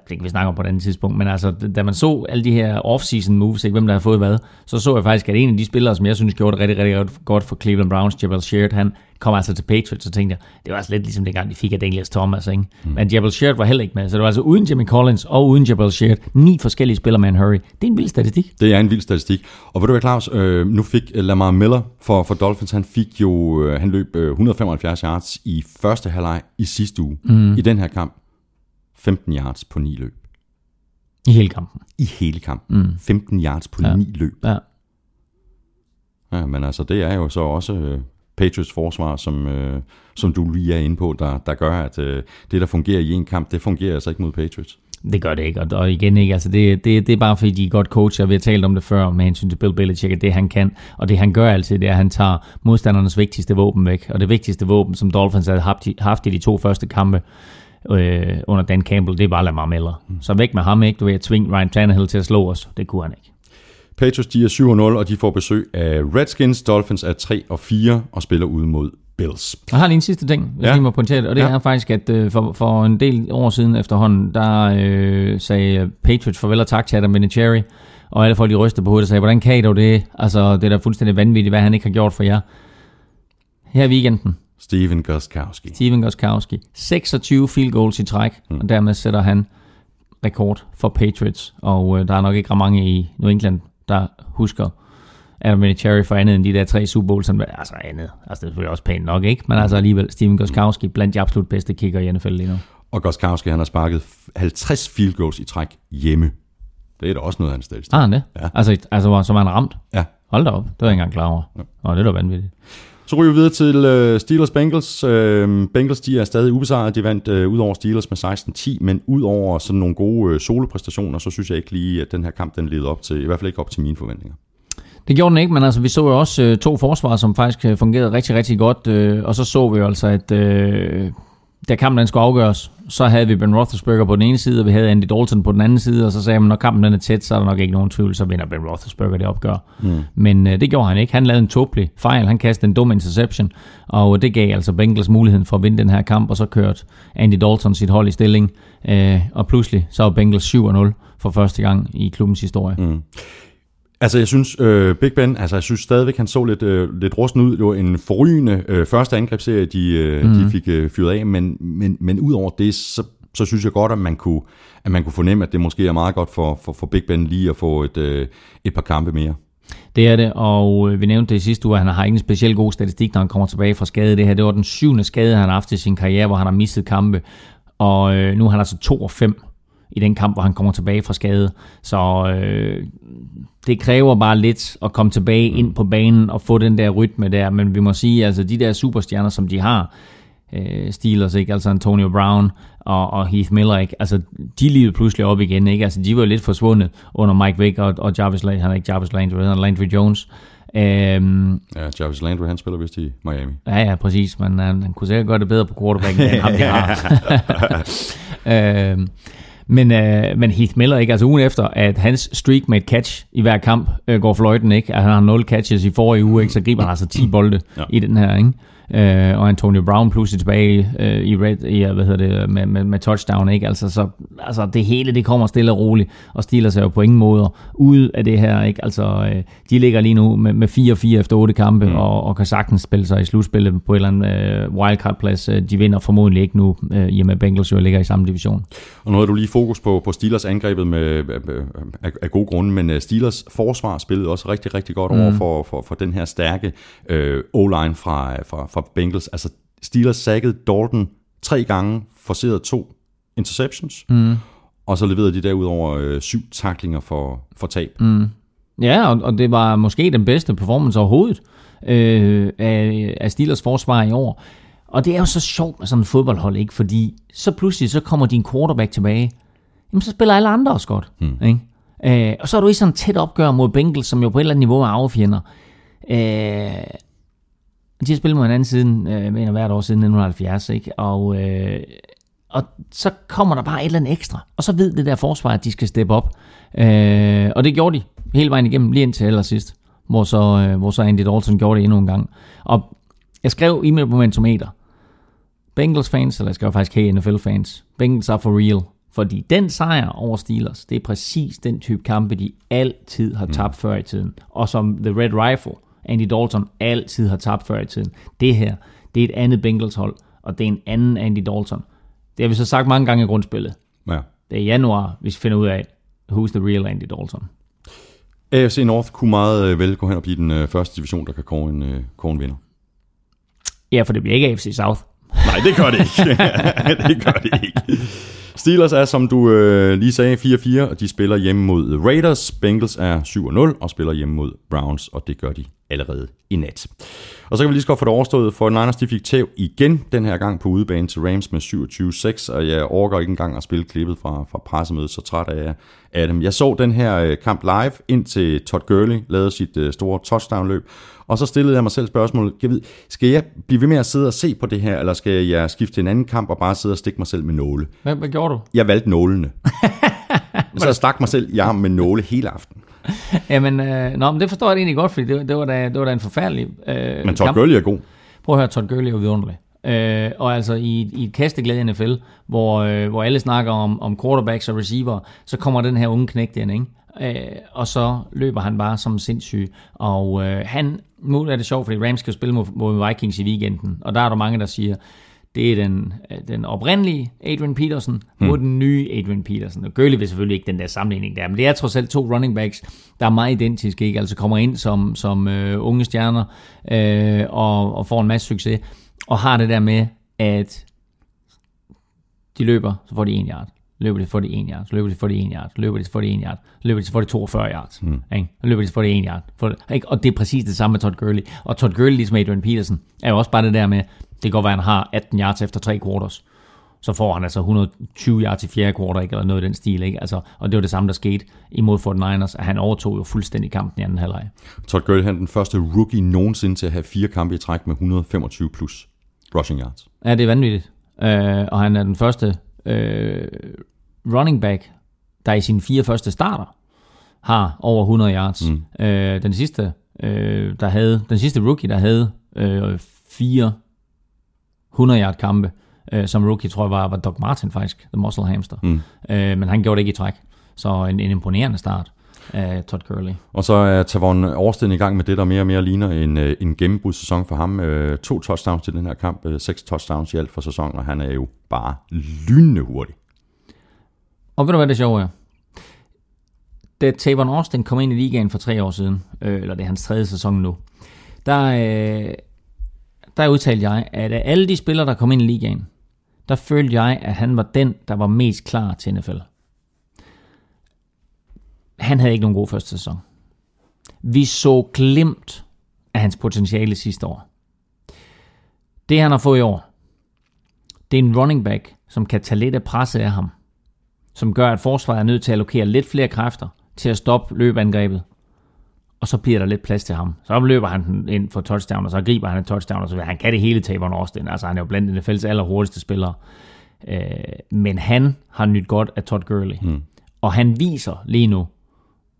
det kan vi snakke om på et andet tidspunkt, men altså, da man så alle de her off-season moves, ikke, hvem der har fået hvad, så så jeg faktisk, at en af de spillere, som jeg synes gjorde det rigtig, rigtig godt- godt for Cleveland Browns, Jabal Shirt, han kom altså til Patriots, så tænkte jeg, det var altså lidt ligesom dengang, de fik af Daniels Thomas, ikke? Mm. Men Jabal Shirt var heller ikke med, så det var altså uden Jamie Collins og uden Jabal Shirt, ni forskellige spillere med en hurry. Det er en vild statistik. Det er en vild statistik. Og ved du hvad, Claus? Øh, nu fik øh, Lamar Miller for, for Dolphins, han fik jo, øh, han løb øh, 175 yards i første halvleg i sidste uge. Mm. I den her kamp, 15 yards på 9 løb. I hele kampen. i hele kampen. Mm. 15 yards på ja. 9 løb. Ja. Ja, men altså, det er jo så også øh, Patriots forsvar, som, øh, som du lige er inde på, der, der gør, at øh, det, der fungerer i en kamp, det fungerer altså ikke mod Patriots. Det gør det ikke, og, og igen ikke, altså det, det, det er bare fordi, de er godt coacher, vi har talt om det før med hensyn til Bill Belichick, at det han kan, og det han gør altid, det er, at han tager modstandernes vigtigste våben væk, og det vigtigste våben, som Dolphins havde haft, haft i de to første kampe øh, under Dan Campbell, det bare Lamar Miller. Mm. Så væk med ham, ikke? Du ved at tvinge Ryan Tannehill til at slå os, det kunne han ikke. Patriots, de er 7-0, og de får besøg af Redskins. Dolphins er 3 og 4 og spiller ud mod Bills. Jeg har lige en sidste ting, hvis Ja. lige må pointere det, og det ja. er faktisk, at øh, for, for en del år siden efterhånden, der øh, sagde Patriots farvel og tak til Adam Vinatieri, og alle folk de rystede på hovedet og sagde, hvordan kan I dog det? Altså, det er da fuldstændig vanvittigt, hvad han ikke har gjort for jer. Her i weekenden, Steven Gostkowski. Steven Goskowski, 26 field goals i træk, mm. og dermed sætter han rekord for Patriots, og øh, der er nok ikke ret mange i New England, der husker Adam Vinatieri for andet end de der tre Super Bowls, han, altså andet, altså det er selvfølgelig også pænt nok, ikke? Men altså alligevel, Steven Goskowski blandt de absolut bedste kicker i NFL lige nu. Og Gostkowski, han har sparket 50 field goals i træk hjemme. Det er da også noget af en statistik. Har han det? Ja. Altså, altså som han ramt? Ja. Hold da op, det var jeg ikke engang klar over. Ja. Nå, det er da vanvittigt. Så ryger vi videre til øh, uh, Steelers-Bengals. Uh, øh, Bengals de er stadig ubesejret. De vandt uh, ud over Steelers med 16-10, men ud over sådan nogle gode uh, solopræstationer, så synes jeg ikke lige, at den her kamp den levede op til, i hvert fald ikke op til mine forventninger. Det gjorde den ikke, men altså, vi så jo også øh, to forsvar, som faktisk fungerede rigtig, rigtig godt. Øh, og så så vi jo altså, at øh, da kampen den skulle afgøres, så havde vi Ben Roethlisberger på den ene side, og vi havde Andy Dalton på den anden side, og så sagde man, når kampen den er tæt, så er der nok ikke nogen tvivl, så vinder Ben Roethlisberger det opgør. Mm. Men øh, det gjorde han ikke. Han lavede en tåbelig fejl. Han kastede en dum interception, og det gav altså Bengals muligheden for at vinde den her kamp, og så kørte Andy Dalton sit hold i stilling, øh, og pludselig så var Bengals 7-0 for første gang i klubbens historie. Mm. Altså, jeg synes, øh, Big Ben, altså, jeg synes stadigvæk, han så lidt, øh, lidt rusten ud. Det var en forrygende øh, første angrebsserie, de, øh, mm. de fik øh, fyret af, men, men, men ud over det, så, så synes jeg godt, at man kunne, at man kunne fornemme, at det måske er meget godt for, for, for Big Ben lige at få et, øh, et par kampe mere. Det er det, og øh, vi nævnte det i sidste uge, at han har ikke en speciel god statistik, når han kommer tilbage fra skade. Det her, det var den syvende skade, han har haft i sin karriere, hvor han har mistet kampe. Og øh, nu er han altså 2 og 5 i den kamp, hvor han kommer tilbage fra skade. Så øh, det kræver bare lidt at komme tilbage ind på banen og få den der rytme der. Men vi må sige, altså de der superstjerner, som de har, øh, Steelers, ikke? altså Antonio Brown og, og Heath Miller, ikke? altså de livede pludselig op igen, ikke? altså de var jo lidt forsvundet under Mike Vick og, og Jarvis Landry, han er ikke Jarvis Landry, han er Landry Jones. Øhm, Ja, Jarvis Landry, han spiller vist i Miami. ja, ja, præcis, men han, han kunne sikkert gøre det bedre på quarterbacken, end ham de har. [LAUGHS] [LAUGHS] øhm, men, øh, men Heath Miller, ikke? Altså ugen efter, at hans streak med et catch i hver kamp øh, går fløjten, ikke? At han har 0 catches i forrige uge, ikke? Så griber han altså 10 bolde ja. i den her, ikke? Øh, og Antonio Brown pludselig tilbage øh, i red, i, øh, hvad hedder det, med, med, med touchdown, ikke? Altså, så, altså det hele, det kommer stille og roligt, og Steelers er jo på ingen måde ude af det her, ikke? Altså, øh, de ligger lige nu med, med 4-4 efter 8 kampe, mm. og, og kan sagtens spille sig i slutspillet på et eller andet øh, wildcard-plads. Øh, De vinder formodentlig ikke nu, øh, i og med Bengals jo ligger i samme division. Og nu havde du lige fokus på, på Steelers angrebet med, af, af gode grunde, men øh, Steelers forsvar spillede også rigtig, rigtig godt mm. over for, for, for den her stærke øh, O-line fra, fra, fra Bengals. Altså Steelers sackede Dalton tre gange, forserede to interceptions, mm. og så leverede de derudover øh, syv taklinger for, for tab. Mm. Ja, og, og det var måske den bedste performance overhovedet øh, af, af Steelers forsvar i år. Og det er jo så sjovt med sådan et fodboldhold, ikke? Fordi så pludselig så kommer din quarterback tilbage. Jamen, så spiller alle andre også godt. Hmm. Ikke? Øh, og så er du i sådan tæt opgør mod Bengals, som jo på et eller andet niveau er arvefjender. Øh, de har spillet mod hinanden siden, øh, mener hvert år siden 1970, ikke? Og, øh, og så kommer der bare et eller andet ekstra. Og så ved det der forsvar, at de skal steppe op. Øh, og det gjorde de hele vejen igennem, lige indtil allersidst, hvor så, øh, hvor så Andy Dalton gjorde det endnu en gang. Og jeg skrev i mit momentometer, Bengals fans, eller jeg skrev faktisk, hey NFL fans, Bengals are for real. Fordi den sejr over Steelers, det er præcis den type kampe, de altid har tabt mm. før i tiden. Og som The Red Rifle, Andy Dalton, altid har tabt før i tiden. Det her, det er et andet Bengals hold, og det er en anden Andy Dalton. Det har vi så sagt mange gange i grundspillet. Ja. Det er i januar, hvis vi finder ud af, who's the real Andy Dalton. AFC North kunne meget øh, vel gå hen og blive den øh, første division, der kan kåre en, øh, kåre en vinder. Ja, for det bliver ikke AFC South. Nej, det gør det ikke. [LAUGHS] det gør det ikke. Steelers er, som du øh, lige sagde, 4-4, og de spiller hjemme mod Raiders. Bengals er 7-0 og spiller hjemme mod Browns, og det gør de allerede i nat. Og så kan vi lige så godt få det overstået, for Niners de fik tæv igen, den her gang på udebane til Rams med 27-6, og jeg overgår ikke engang at spille klippet fra, fra pressemødet, så træt er jeg af dem. Jeg så den her øh, kamp live, indtil Todd Gurley lavede sit øh, store touchdown-løb, og så stillede jeg mig selv spørgsmålet, skal jeg blive ved med at sidde og se på det her, eller skal jeg skifte til en anden kamp og bare sidde og stikke mig selv med nåle? Hvad, hvad gjorde du? Jeg valgte nålene. [LAUGHS] så jeg stak mig selv i armen med nåle hele aften. [LAUGHS] Jamen, øh, nå, men det forstår jeg egentlig godt, fordi det, det, var, da, det var da en forfærdelig øh, Men Todd Gurley er god. Prøv at høre, Todd Gurley er vidunderlig. Øh, og altså i, i et kasteglæde NFL, hvor, øh, hvor alle snakker om, om quarterbacks og receiver, så kommer den her unge knægt ind, ikke? Øh, og så løber han bare som sindssyg. Og øh, han, nu er det sjovt, fordi Rams skal spille mod, mod Vikings i weekenden, og der er der mange, der siger, det er den, den oprindelige Adrian Peterson mod mm. den nye Adrian Peterson. Og Gurley vil selvfølgelig ikke den der sammenligning der, men det er trods alt to running backs, der er meget identiske, ikke? altså kommer ind som, som øh, unge stjerner øh, og, og får en masse succes, og har det der med, at de løber, så får de en yard. Løber de, får de 1 yard. Så løber de, får de 1 yard. Løber de, får de 1 yard. Løber de, får de 42 yards. Mm. Ikke? Løber de, får de 1 yard. For, ikke? Og det er præcis det samme med Todd Gurley. Og Todd Gurley, ligesom Adrian Peterson, er jo også bare det der med, kan godt være, at han har 18 yards efter tre quarters. Så får han altså 120 yards i fjerde quarter, ikke? eller noget i den stil. Ikke? Altså, og det var det samme, der skete imod Fort Niners, at han overtog jo fuldstændig kampen i anden halvleg. Todd Gurley han den første rookie nogensinde til at have fire kampe i træk med 125 plus rushing yards. Ja, det er vanvittigt. Øh, og han er den første øh, running back, der i sine fire første starter har over 100 yards. Mm. Øh, den sidste, øh, der havde, den sidste rookie, der havde øh, fire 100 yard kampe øh, som rookie, tror jeg var, var Doug Martin faktisk, The Muscle Hamster. Mm. Øh, men han gjorde det ikke i træk. Så en, en imponerende start af Todd Gurley. Og så er Tavon Årsten i gang med det, der mere og mere ligner en, øh, en gennembrudssæson for ham. Øh, to touchdowns til den her kamp, øh, seks touchdowns i alt for sæsonen, og han er jo bare lynende hurtig. Og ved du hvad det sjove er? Da Tavon Austin kom ind i ligaen for tre år siden, øh, eller det er hans tredje sæson nu, der, øh, der udtalte jeg, at af alle de spillere, der kom ind i ligaen, der følte jeg, at han var den, der var mest klar til NFL. Han havde ikke nogen god første sæson. Vi så glemt af hans potentiale sidste år. Det han har fået i år, det er en running back, som kan tage lidt af presset af ham. Som gør, at forsvaret er nødt til at allokere lidt flere kræfter til at stoppe løbeangrebet. Og så bliver der lidt plads til ham. Så løber han ind for touchdown, og så griber han en touchdown, og så han kan det hele Tavon Austin. Altså han er jo blandt NFL's allerhurtigste spillere. Øh, men han har nyt godt af Todd Gurley. Mm. Og han viser lige nu,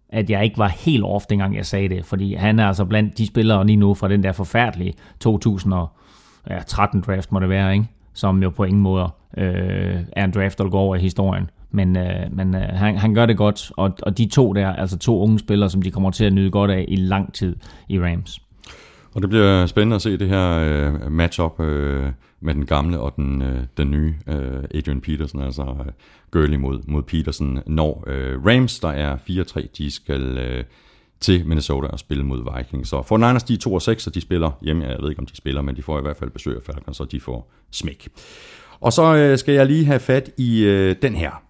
at jeg ikke var helt off, dengang jeg sagde det. Fordi han er altså blandt de spillere lige nu fra den der forfærdelige 2013 draft, må det være, ikke? som jo på ingen måde øh, er en draft, der går over i historien. Men, øh, men øh, han, han gør det godt, og, og de to der, altså to unge spillere, som de kommer til at nyde godt af i lang tid i Rams. Og det bliver spændende at se det her øh, matchup øh, med den gamle og den, øh, den nye øh, Adrian Peterson, altså øh, Gurley mod, mod Peterson, når øh, Rams, der er 4-3, de skal øh, til Minnesota og spille mod Vikings. Så for Niners, de er 2 og 6, og de spiller hjemme. Jeg ved ikke, om de spiller, men de får i hvert fald besøg af Falcons, så de får smæk. Og så øh, skal jeg lige have fat i øh, den her.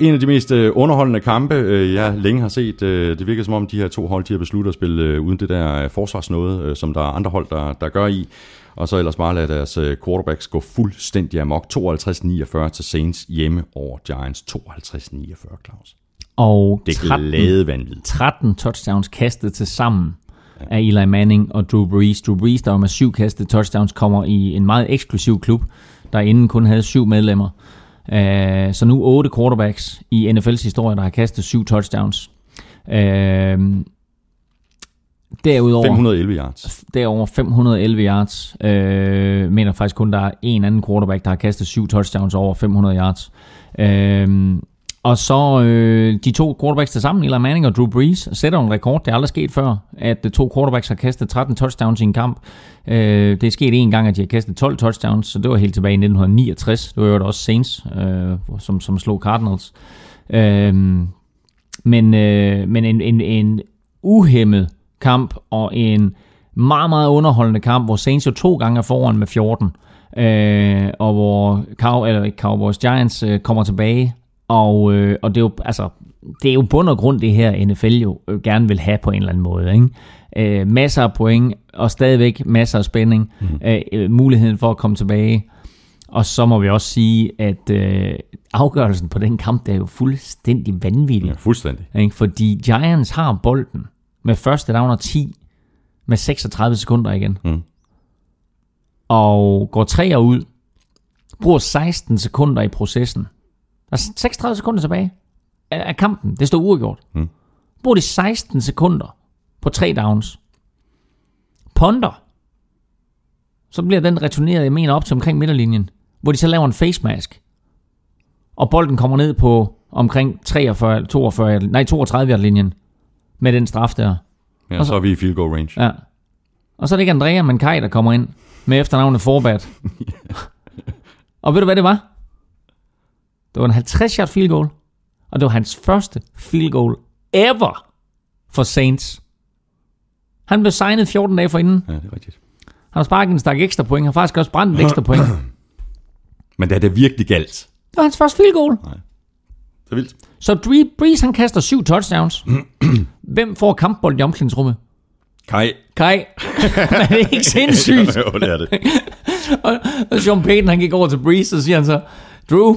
En af de mest øh, underholdende kampe, øh, jeg længe har set. Øh, det virker som om, de her to hold de har besluttet at spille uden det der forsvarsnåde, som der er andre hold, der, der gør i. Og så ellers bare lade deres quarterbacks gå fuldstændig amok. 52-49 til Saints hjemme over Giants. 52-49, Claus. Og det er 13, 13 touchdowns kastet til sammen af Eli Manning og Drew Brees. Drew Brees, der var med syv kastede touchdowns, kommer i en meget eksklusiv klub, der inden kun havde syv medlemmer. Uh, så nu otte quarterbacks i NFL's historie, der har kastet syv touchdowns. Uh, derudover, 511 yards. Derover 511 yards. Uh, mener faktisk kun, der er en anden quarterback, der har kastet syv touchdowns over 500 yards. Uh, og så øh, de to quarterbacks til sammen, Eli Manning og Drew Brees, sætter en rekord. Det er aldrig sket før, at to quarterbacks har kastet 13 touchdowns i en kamp. Øh, det er sket en gang, at de har kastet 12 touchdowns, så det var helt tilbage i 1969. Det var jo også Saints, øh, som, som slog Cardinals. Øh, men øh, men en, en, en uhemmet kamp og en meget, meget underholdende kamp, hvor Saints jo to gange er foran med 14. øh, og hvor Cow, eller Cowboys, Giants øh, kommer tilbage, og, øh, og det er jo, altså, det er jo bund og grund det her, NFL jo øh, gerne vil have på en eller anden måde, ikke? Øh, masser af point, og stadigvæk masser af spænding, mm. øh, muligheden for at komme tilbage, og så må vi også sige, at øh, afgørelsen på den kamp, der er jo fuldstændig vanvittig. Ja, fuldstændig. Ikke? Fordi Giants har bolden med første down og 10 med 36 sekunder igen. Mm. Og går tre ud, bruger 16 sekunder i processen. Der er 36 sekunder tilbage af, af kampen. Det står uafgjort. Mm. Bruger de 16 sekunder på tre downs. Ponder. Så bliver den returneret, jeg mener, op til omkring midterlinjen. Hvor de så laver en face mask. Og bolden kommer ned på omkring 43, 42, nej 32 linjen med den straf der. Ja, Og så så- er vi i field goal range. Ja. Og så er det ikke Andrea, men Kai, der kommer ind med efternavnet Forbat. [LAUGHS] og ved du, hvad det var? Det var en 50-yard field goal. Og det var hans første field goal ever for Saints. Han blev signet 14 dage forinden. Ja, det er rigtigt. Han har sparket en stak ekstra point. Han har faktisk også brændt et ekstra point. Det [CLEARS THROAT] Men det er det virkelig galt. var hans første field goal. Det er vildt. Så Drew Brees, han kaster syv touchdowns. [CLEARS THROAT] Hvem får kampbold i omklædningsrummet? Kai. Kai. [LAUGHS] er [LAUGHS] det ikke sindssygt? jo, det er det. [LAUGHS] Og, og Sean Payton, han gik over til Breeze, og siger han så, Drew,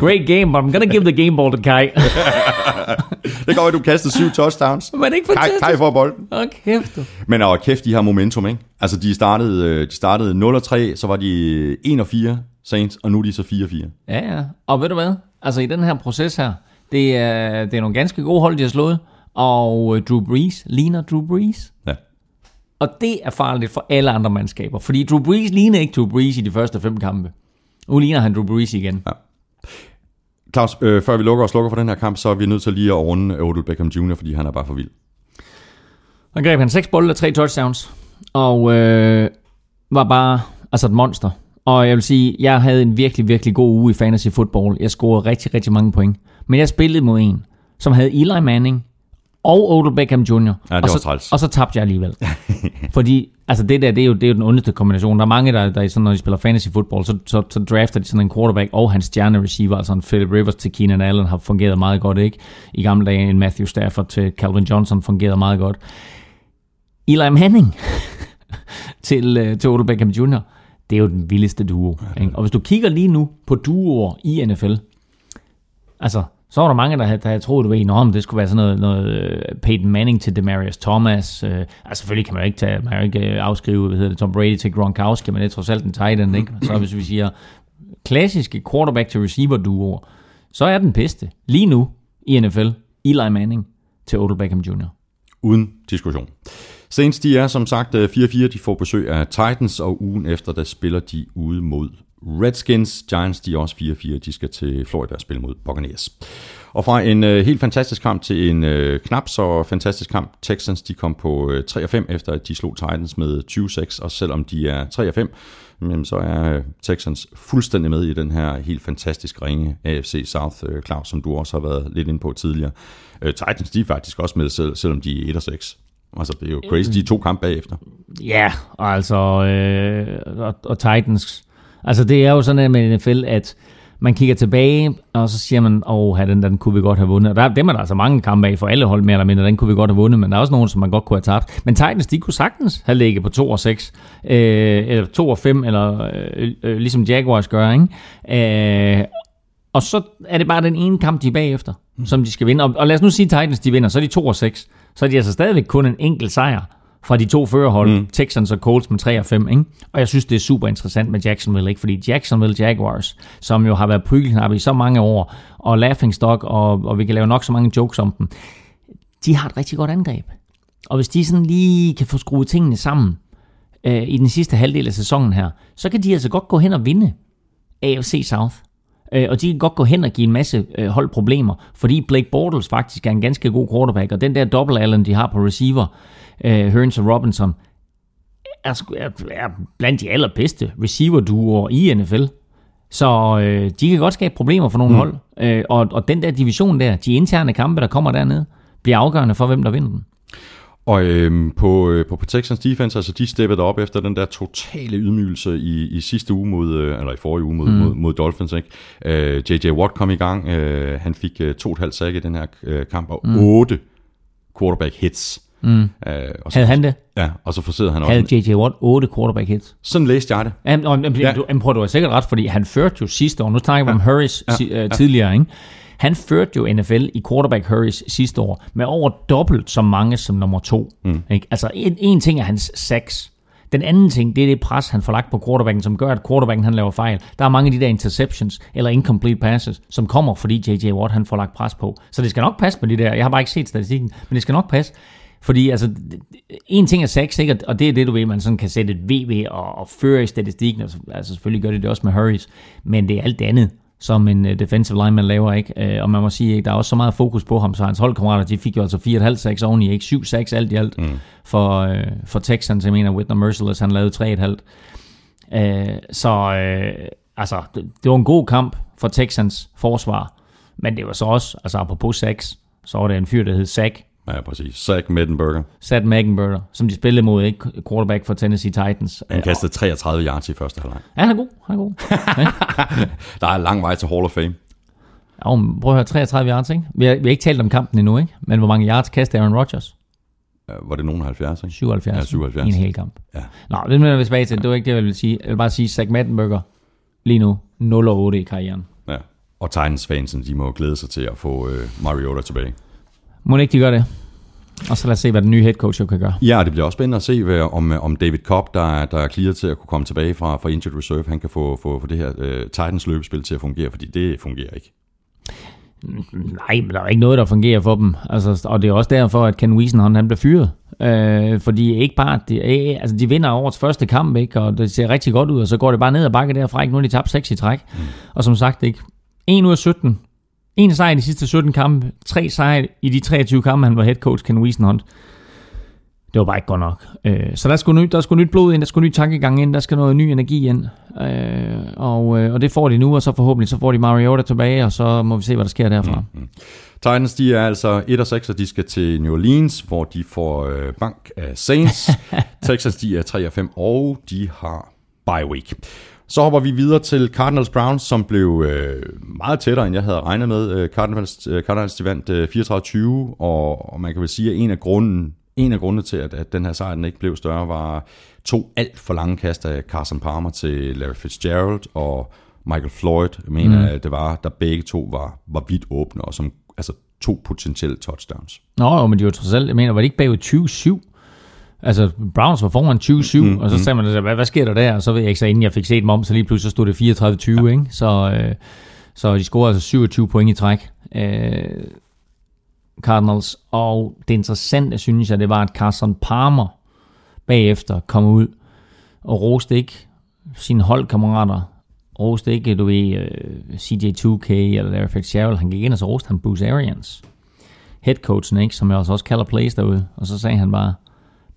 great game, but I'm gonna give the game ball to Kai. [LAUGHS] Det går, at du kaster syv touchdowns. Men ikke Kai, fantastisk? Kai får bolden. Åh, kæft. du. Men og kæft, de har momentum, ikke? Altså, de startede, øh, de startede 0 3, så var de 1 og 4 Saints, og nu er de så 4 4. Ja, ja. Og ved du hvad? Altså i den her proces her, det er, det er nogle ganske gode hold, de har slået. Og øh, Drew Brees ligner Drew Brees. Ja. Og det er farligt for alle andre mandskaber. Fordi Drew Brees ligner ikke Drew Brees i de første fem kampe. Nu ligner han Drew Brees igen. Claus, øh, før vi lukker og slukker for den her kamp, så er vi nødt til lige at runde Odell Beckham Jr., fordi han er bare for vild. Og greb han seks bolde og tre touchdowns. Og øh, var bare altså et monster. Og jeg vil sige, jeg havde en virkelig, virkelig god uge i fantasy football. Jeg scorede rigtig, rigtig mange point. Men jeg spillede mod en, som havde Eli Manning og Odell Beckham Jr. Ja, det og, var så, træls. og så tabte jeg alligevel. [LAUGHS] Fordi altså det der, det er, jo, det er jo den ondeste kombination. Der er mange, der, der er sådan, når de spiller fantasy football, så, så, så drafter de sådan en quarterback og hans stjerne receiver, altså en Philip Rivers til Keenan Allen har fungeret meget godt, ikke? I gamle dage en Matthew Stafford til Calvin Johnson fungerede meget godt. Eli Manning [LAUGHS] til, øh, til Odell Beckham Jr., det er jo den vildeste duo. Ikke? Og hvis du kigger lige nu på duoer i NFL, altså, så var der mange, der havde, der havde troet, du ved, om det skulle være sådan noget, noget øh, Peyton Manning til Demarius Thomas. Øh, altså selvfølgelig kan man jo ikke, tage, man jo ikke øh, afskrive, hvad hedder det, Tom Brady til Gronkowski, men det er trods alt en tight end, ikke? Så hvis vi siger klassiske quarterback til receiver duoer, så er den bedste lige nu i NFL, Eli Manning til Odell Beckham Jr. Uden diskussion. Saints, de er som sagt øh, 4-4. De får besøg af Titans, og ugen efter, der spiller de ude mod Redskins. Giants, de er også 4-4. De skal til Florida og spille mod Buccaneers. Og fra en øh, helt fantastisk kamp til en øh, knap så fantastisk kamp. Texans, de kom på øh, 3-5, efter at de slog Titans med 20-6. Og selvom de er 3-5, men så er øh, Texans fuldstændig med i den her helt fantastisk ringe AFC South, øh, Claus, som du også har været lidt inde på tidligere. Øh, Titans, de er faktisk også med, selv, selvom de er 1-6. Altså, det er jo crazy. De to kampe bagefter. Ja, og altså, øh, og, og Titans. Altså, det er jo sådan med NFL, at man kigger tilbage, og så siger man, åh, den, den kunne vi godt have vundet. Og der, dem er der altså mange kampe af for alle hold mere eller mindre, den kunne vi godt have vundet, men der er også nogen, som man godt kunne have tabt. Men Titans, de kunne sagtens have ligget på 2 og 6, øh, eller 2 og 5, eller øh, øh, ligesom Jaguars gør, ikke? Øh, og så er det bare den ene kamp, de er bagefter, som de skal vinde. Og, og lad os nu sige, at Titans de vinder, så er de 2 og 6. Så er de altså stadigvæk kun en enkelt sejr fra de to førerhold, mm. Texans og Colts med 3 og 5. Ikke? Og jeg synes, det er super interessant med Jacksonville, ikke? fordi Jacksonville Jaguars, som jo har været prygelknappe i så mange år, og laughingstock, og, og vi kan lave nok så mange jokes om dem, de har et rigtig godt angreb. Og hvis de sådan lige kan få skruet tingene sammen øh, i den sidste halvdel af sæsonen her, så kan de altså godt gå hen og vinde AFC South. Øh, og de kan godt gå hen og give en masse øh, hold problemer, fordi Blake Bortles faktisk er en ganske god quarterback, og den der double Allen, de har på receiver, øh, Hearns og Robinson, er, er, er blandt de allerbedste receiver-duoer i NFL. Så øh, de kan godt skabe problemer for nogle mm. hold. Øh, og, og den der division der, de interne kampe, der kommer dernede, bliver afgørende for, hvem der vinder den. Og øhm, på, øh, på, Texans defense, altså de steppede op efter den der totale ydmygelse i, i sidste uge mod, øh, eller i forrige uge mod, mm. mod, mod Dolphins. Ikke? Øh, J.J. Watt kom i gang, øh, han fik øh, to og et halvt sack i den her øh, kamp, og mm. otte quarterback hits. Mm. Øh, og så, Havde han det? Ja, og så forserede han også. Havde J.J. Watt 8 quarterback hits? Sådan læste jeg det. Jamen, jamen, Ja. du, jamen, prøv, du har sikkert ret, fordi han førte jo sidste år, nu snakker vi om Hurries ja. uh, tidligere, ikke? Han førte jo NFL i quarterback hurries sidste år med over dobbelt så mange som nummer to. Mm. Ikke? Altså en, en ting er hans sacks. Den anden ting, det er det pres, han får lagt på quarterbacken, som gør, at quarterbacken han laver fejl. Der er mange af de der interceptions eller incomplete passes, som kommer, fordi J.J. Watt han får lagt pres på. Så det skal nok passe med de der. Jeg har bare ikke set statistikken, men det skal nok passe. Fordi altså, en ting er sex, ikke? og det er det, du ved, man sådan kan sætte et VV og, og føre i statistikken. Altså, altså selvfølgelig gør det det også med hurries, men det er alt det andet, som en uh, defensive lineman laver, ikke? Uh, og man må sige, ikke? der er også så meget fokus på ham, så hans holdkammerater, de fik jo altså 4,5 sacks oveni, ikke? 7 sacks alt i alt mm. for, uh, for Texans. Jeg mener, Whitner Merciless, han lavede 3,5. Uh, så uh, altså, det, det var en god kamp for Texans forsvar, men det var så også, altså apropos sacks, så var det en fyr, der hed Zach Ja, præcis. Zach Mettenberger. Sat Megenberger, som de spillede mod, ikke? Quarterback for Tennessee Titans. Han kastede 33 yards i første halvleg. Ja, han er god. Han er god. [LAUGHS] Der er lang vej til Hall of Fame. Ja, men prøv at høre, 33 yards, ikke? Vi har, vi har ikke talt om kampen endnu, ikke? Men hvor mange yards kastede Aaron Rodgers? Var det nogen af 70, ikke? 77. Ja, 77. I en hel kamp. Ja. Nå, det er vi tilbage til. Det var ikke det, jeg ville sige. Jeg vil bare sige, Zach Mettenberger lige nu 0 og 8 i karrieren. ja. Og Titans-fansen, de må glæde sig til at få øh, Mariota tilbage. Må ikke de gøre det? Og så lad os se, hvad den nye head coach kan gøre. Ja, det bliver også spændende at se, hvad, om, om David Cobb, der, er- der er clear til at kunne komme tilbage fra, fra injured reserve, han kan få, få, få det her øh, Titans løbespil til at fungere, fordi det fungerer ikke. Nej, men der er ikke noget, der fungerer for dem. Altså, og det er også derfor, at Ken Wisenhunt, han blev fyret. Øh, fordi ikke bare, de, øh, altså de vinder årets første kamp, ikke? og det ser rigtig godt ud, og så går det bare ned ad bakke derfra. Ikke? Nu har de tabt 6 i træk. Mm. Og som sagt, ikke? 1 ud af 17. En sejr i de sidste 17 kampe. Tre sejre i de 23 kampe, han var head coach, Ken Wisenhunt. Det var bare ikke godt nok. Øh, så der skulle, nyt, der skulle nyt blod ind, der skulle ny tankegang ind, der skal noget ny energi ind. Øh, og, øh, og det får de nu, og så forhåbentlig så får de Mariota tilbage, og så må vi se, hvad der sker derfra. Mm. Titans, de er altså 1 og 6, og de skal til New Orleans, hvor de får øh, bank af Saints. [LAUGHS] Texas, de er 3 og 5, og de har bye week. Så hopper vi videre til Cardinals Browns, som blev øh, meget tættere, end jeg havde regnet med. Øh, Cardinals, øh, Cardinals de vandt øh, 34-20, og, og man kan vel sige, at en af grunden, en af grundene til, at, at den her sejr den ikke blev større, var to alt for lange kast af Carson Palmer til Larry Fitzgerald og Michael Floyd. Jeg mener, mm. at det var, der begge to var, var vidt åbne, og som altså to potentielle touchdowns. Nå, jo, men de var trods alt, jeg mener, var det ikke bagud 20-7? Altså, Browns var foran 20-7, mm, og så sagde man, hvad, hvad sker der der? Og så ved jeg ikke, så inden jeg fik set dem om, så lige pludselig så stod det 34-20, ja. ikke? Så, øh, så de scorede altså 27 point i træk. Øh, Cardinals. Og det interessante, synes jeg, det var, at Carson Palmer bagefter kom ud og roste ikke sine holdkammerater. Roste ikke, du ved, øh, CJ2K eller Larry Fitzgerald. Han gik ind, og så roste han Bruce Arians. Headcoachen, ikke? Som jeg altså også kalder plays derude. Og så sagde han bare,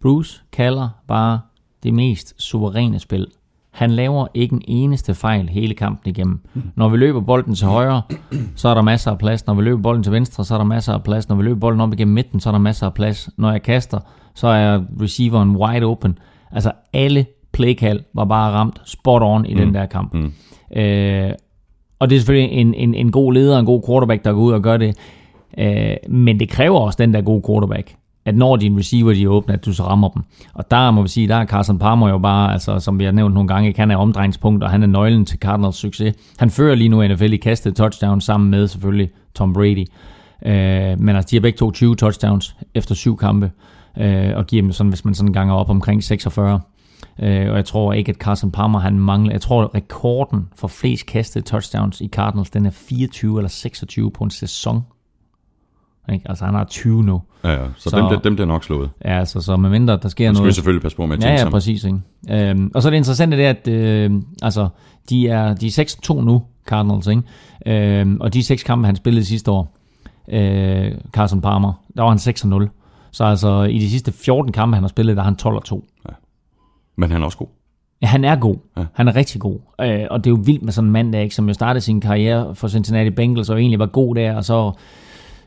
Bruce kalder bare det mest suveræne spil. Han laver ikke en eneste fejl hele kampen igennem. Når vi løber bolden til højre, så er der masser af plads. Når vi løber bolden til venstre, så er der masser af plads. Når vi løber bolden op igennem midten, så er der masser af plads. Når jeg kaster, så er receiveren wide open. Altså alle playkald var bare ramt spot on i mm. den der kamp. Mm. Øh, og det er selvfølgelig en, en, en god leder, en god quarterback, der går ud og gør det. Øh, men det kræver også den der gode quarterback at når dine receiver de er åbne, at du så rammer dem. Og der må vi sige, der er Carson Palmer jo bare, altså, som vi har nævnt nogle gange, han er omdrejningspunkt, og han er nøglen til Cardinals succes. Han fører lige nu NFL i kastet touchdown sammen med selvfølgelig Tom Brady. Øh, men altså, de har begge to 20 touchdowns efter syv kampe, øh, og giver dem sådan, hvis man sådan ganger op omkring 46. Øh, og jeg tror ikke, at Carson Palmer han mangler. Jeg tror, at rekorden for flest kastede touchdowns i Cardinals, den er 24 eller 26 på en sæson. Ikke? Altså han har 20 nu. Ja, ja. Så, Så- så dem, bliver- dem bliver nok slået. Ja, altså, så med mindre der sker Nu skal vi noget... selvfølgelig passe på med at Ja, ja, sammen. præcis. Ikke? Øhm, og så er det interessante det, er, at øh, altså, de er, de er 6-2 nu, Cardinals, ikke? Øhm, og de seks kampe, han spillede sidste år, øh, Carson Palmer, der var han 6-0. Så altså, i de sidste 14 kampe, han har spillet, der er han 12-2. Men han er også god. Ja, han er god. Ja. Ja. Han er rigtig god. Øh, og det er jo vildt med sådan en mand der, ikke, som jo startede sin karriere for Cincinnati Bengals, og egentlig var god der, og så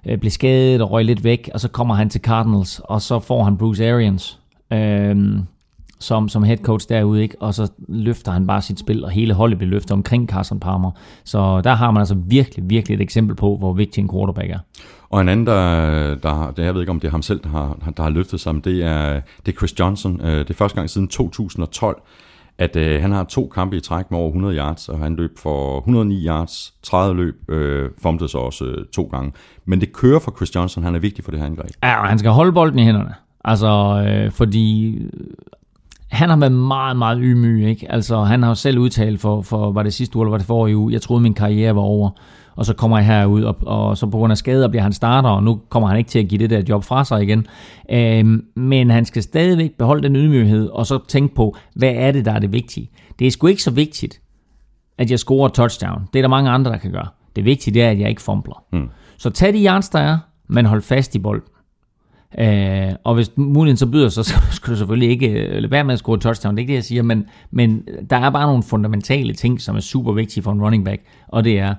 øh, blev skadet og røg lidt væk, og så kommer han til Cardinals, og så får han Bruce Arians øh, som, som head coach derude, ikke? og så løfter han bare sit spil, og hele holdet bliver løftet omkring Carson Palmer. Så der har man altså virkelig, virkelig et eksempel på, hvor vigtig en quarterback er. Og en anden, der, der det, jeg ved ikke om det er ham selv, der har, der har løftet sig, men det er, det er Chris Johnson. Øh, det er første gang siden 2012, at øh, han har to kampe i træk med over 100 yards, og han løb for 109 yards, 30 løb, øh, fumblede så også øh, to gange. Men det kører for Chris Johnson, han er vigtig for det her angreb. Ja, og han skal holde bolden i hænderne. Altså, øh, fordi øh, han har været meget, meget ydmyg, ikke? Altså, han har jo selv udtalt for, for var det sidste uge, eller var det forrige uge, jeg troede, min karriere var over, og så kommer jeg herud, og, og så på grund af skader bliver han starter, og nu kommer han ikke til at give det der job fra sig igen. Øhm, men han skal stadigvæk beholde den ydmyghed, og så tænke på, hvad er det, der er det vigtige? Det er sgu ikke så vigtigt, at jeg scorer touchdown. Det er der mange andre, der kan gøre. Det vigtige det er, at jeg ikke fumbler. Hmm. Så tag de yards, der er, men hold fast i bolden. Øh, og hvis muligheden så byder sig, så [LAUGHS] skal du selvfølgelig ikke øh, lade være med at score touchdown. Det er ikke det, jeg siger, men, men der er bare nogle fundamentale ting, som er super vigtige for en running back, og det er,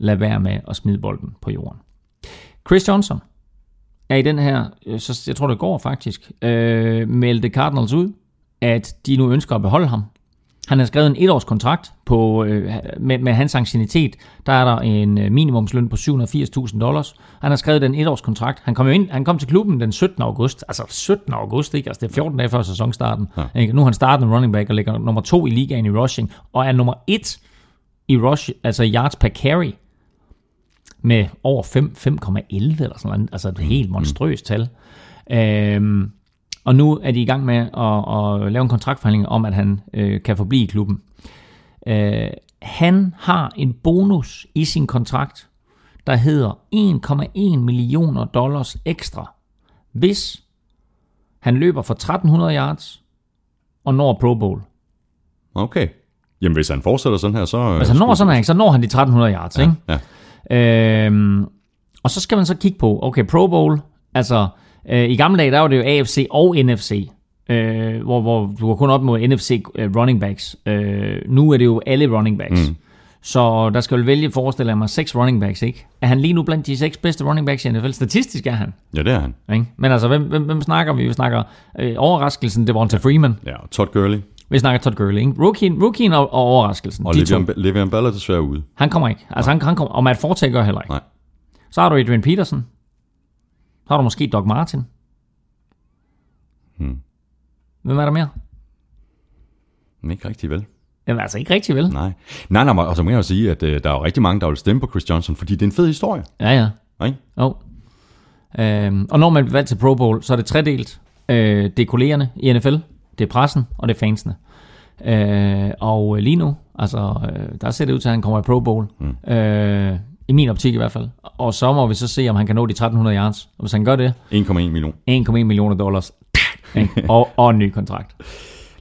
lad være med at smide bolden på jorden. Chris Johnson er i den her, øh, så jeg tror det går faktisk, øh, meldte Cardinals ud, at de nu ønsker at beholde ham. Han har skrevet en etårs kontrakt på, øh, med, med hans ancienitet. Der er der en øh, minimumsløn på 780.000 dollars. Han har skrevet den etårs kontrakt. Han kom, jo ind, han kom til klubben den 17. august. Altså 17. august, ikke? Altså det er 14 dage før sæsonstarten. Ja. Ikke? Nu har han startet en running back og ligger nummer to i ligaen i rushing. Og er nummer et i rush, altså yards per carry med over 5,11 eller sådan noget. Altså et helt monstrøst tal. Øhm, og nu er de i gang med at, at lave en kontraktforhandling om, at han øh, kan forblive i klubben. Øh, han har en bonus i sin kontrakt, der hedder 1,1 millioner dollars ekstra, hvis han løber for 1300 yards og når Pro Bowl. Okay. Jamen hvis han fortsætter sådan her, så... Hvis han når sådan her, så når han de 1300 yards, ja, ikke? Ja. Øhm, og så skal man så kigge på, okay, Pro Bowl, altså Øh, I gamle dage, der var det jo AFC og NFC, øh, hvor, hvor du var kun op mod NFC øh, running backs. Øh, nu er det jo alle running backs. Mm. Så der skal vel vælge, forestiller jeg mig, seks running backs, ikke? Er han lige nu blandt de seks bedste running backs i NFL? Statistisk er han. Ja, det er han. Ikke? Men altså, hvem, hvem, hvem snakker vi? Vi snakker øh, overraskelsen, det var ja. Freeman. Ja, og Todd Gurley. Vi snakker Todd Gurley, ikke? Rookien, rookien og, og overraskelsen. Og Le'Veon, Le'Veon Bell er desværre ude. Han kommer ikke. Altså, han, han kommer, og Matt Forte gør heller ikke. Nej. Så har du Adrian Peterson. Så har du måske Doug Martin. Hmm. Hvem er der mere? Men ikke rigtig vel. Jamen altså ikke rigtig vel. Nej. Nej, nej, og så må jeg jo sige, at øh, der er jo rigtig mange, der vil stemme på Chris Johnson, fordi det er en fed historie. Ja, ja. Nej? Jo. Øhm, og når man bliver valgt til Pro Bowl, så er det tredelt. Øh, det er kollegerne i NFL, det er pressen, og det er fansene. Øh, og lige nu, altså, øh, der ser det ud til, at han kommer i Pro Bowl. Mm. Øh, I min optik i hvert fald. Og så må vi så se, om han kan nå de 1300 yards. Og hvis han gør det... 1,1 million. 1,1 millioner dollars. [LAUGHS] og, og en ny kontrakt.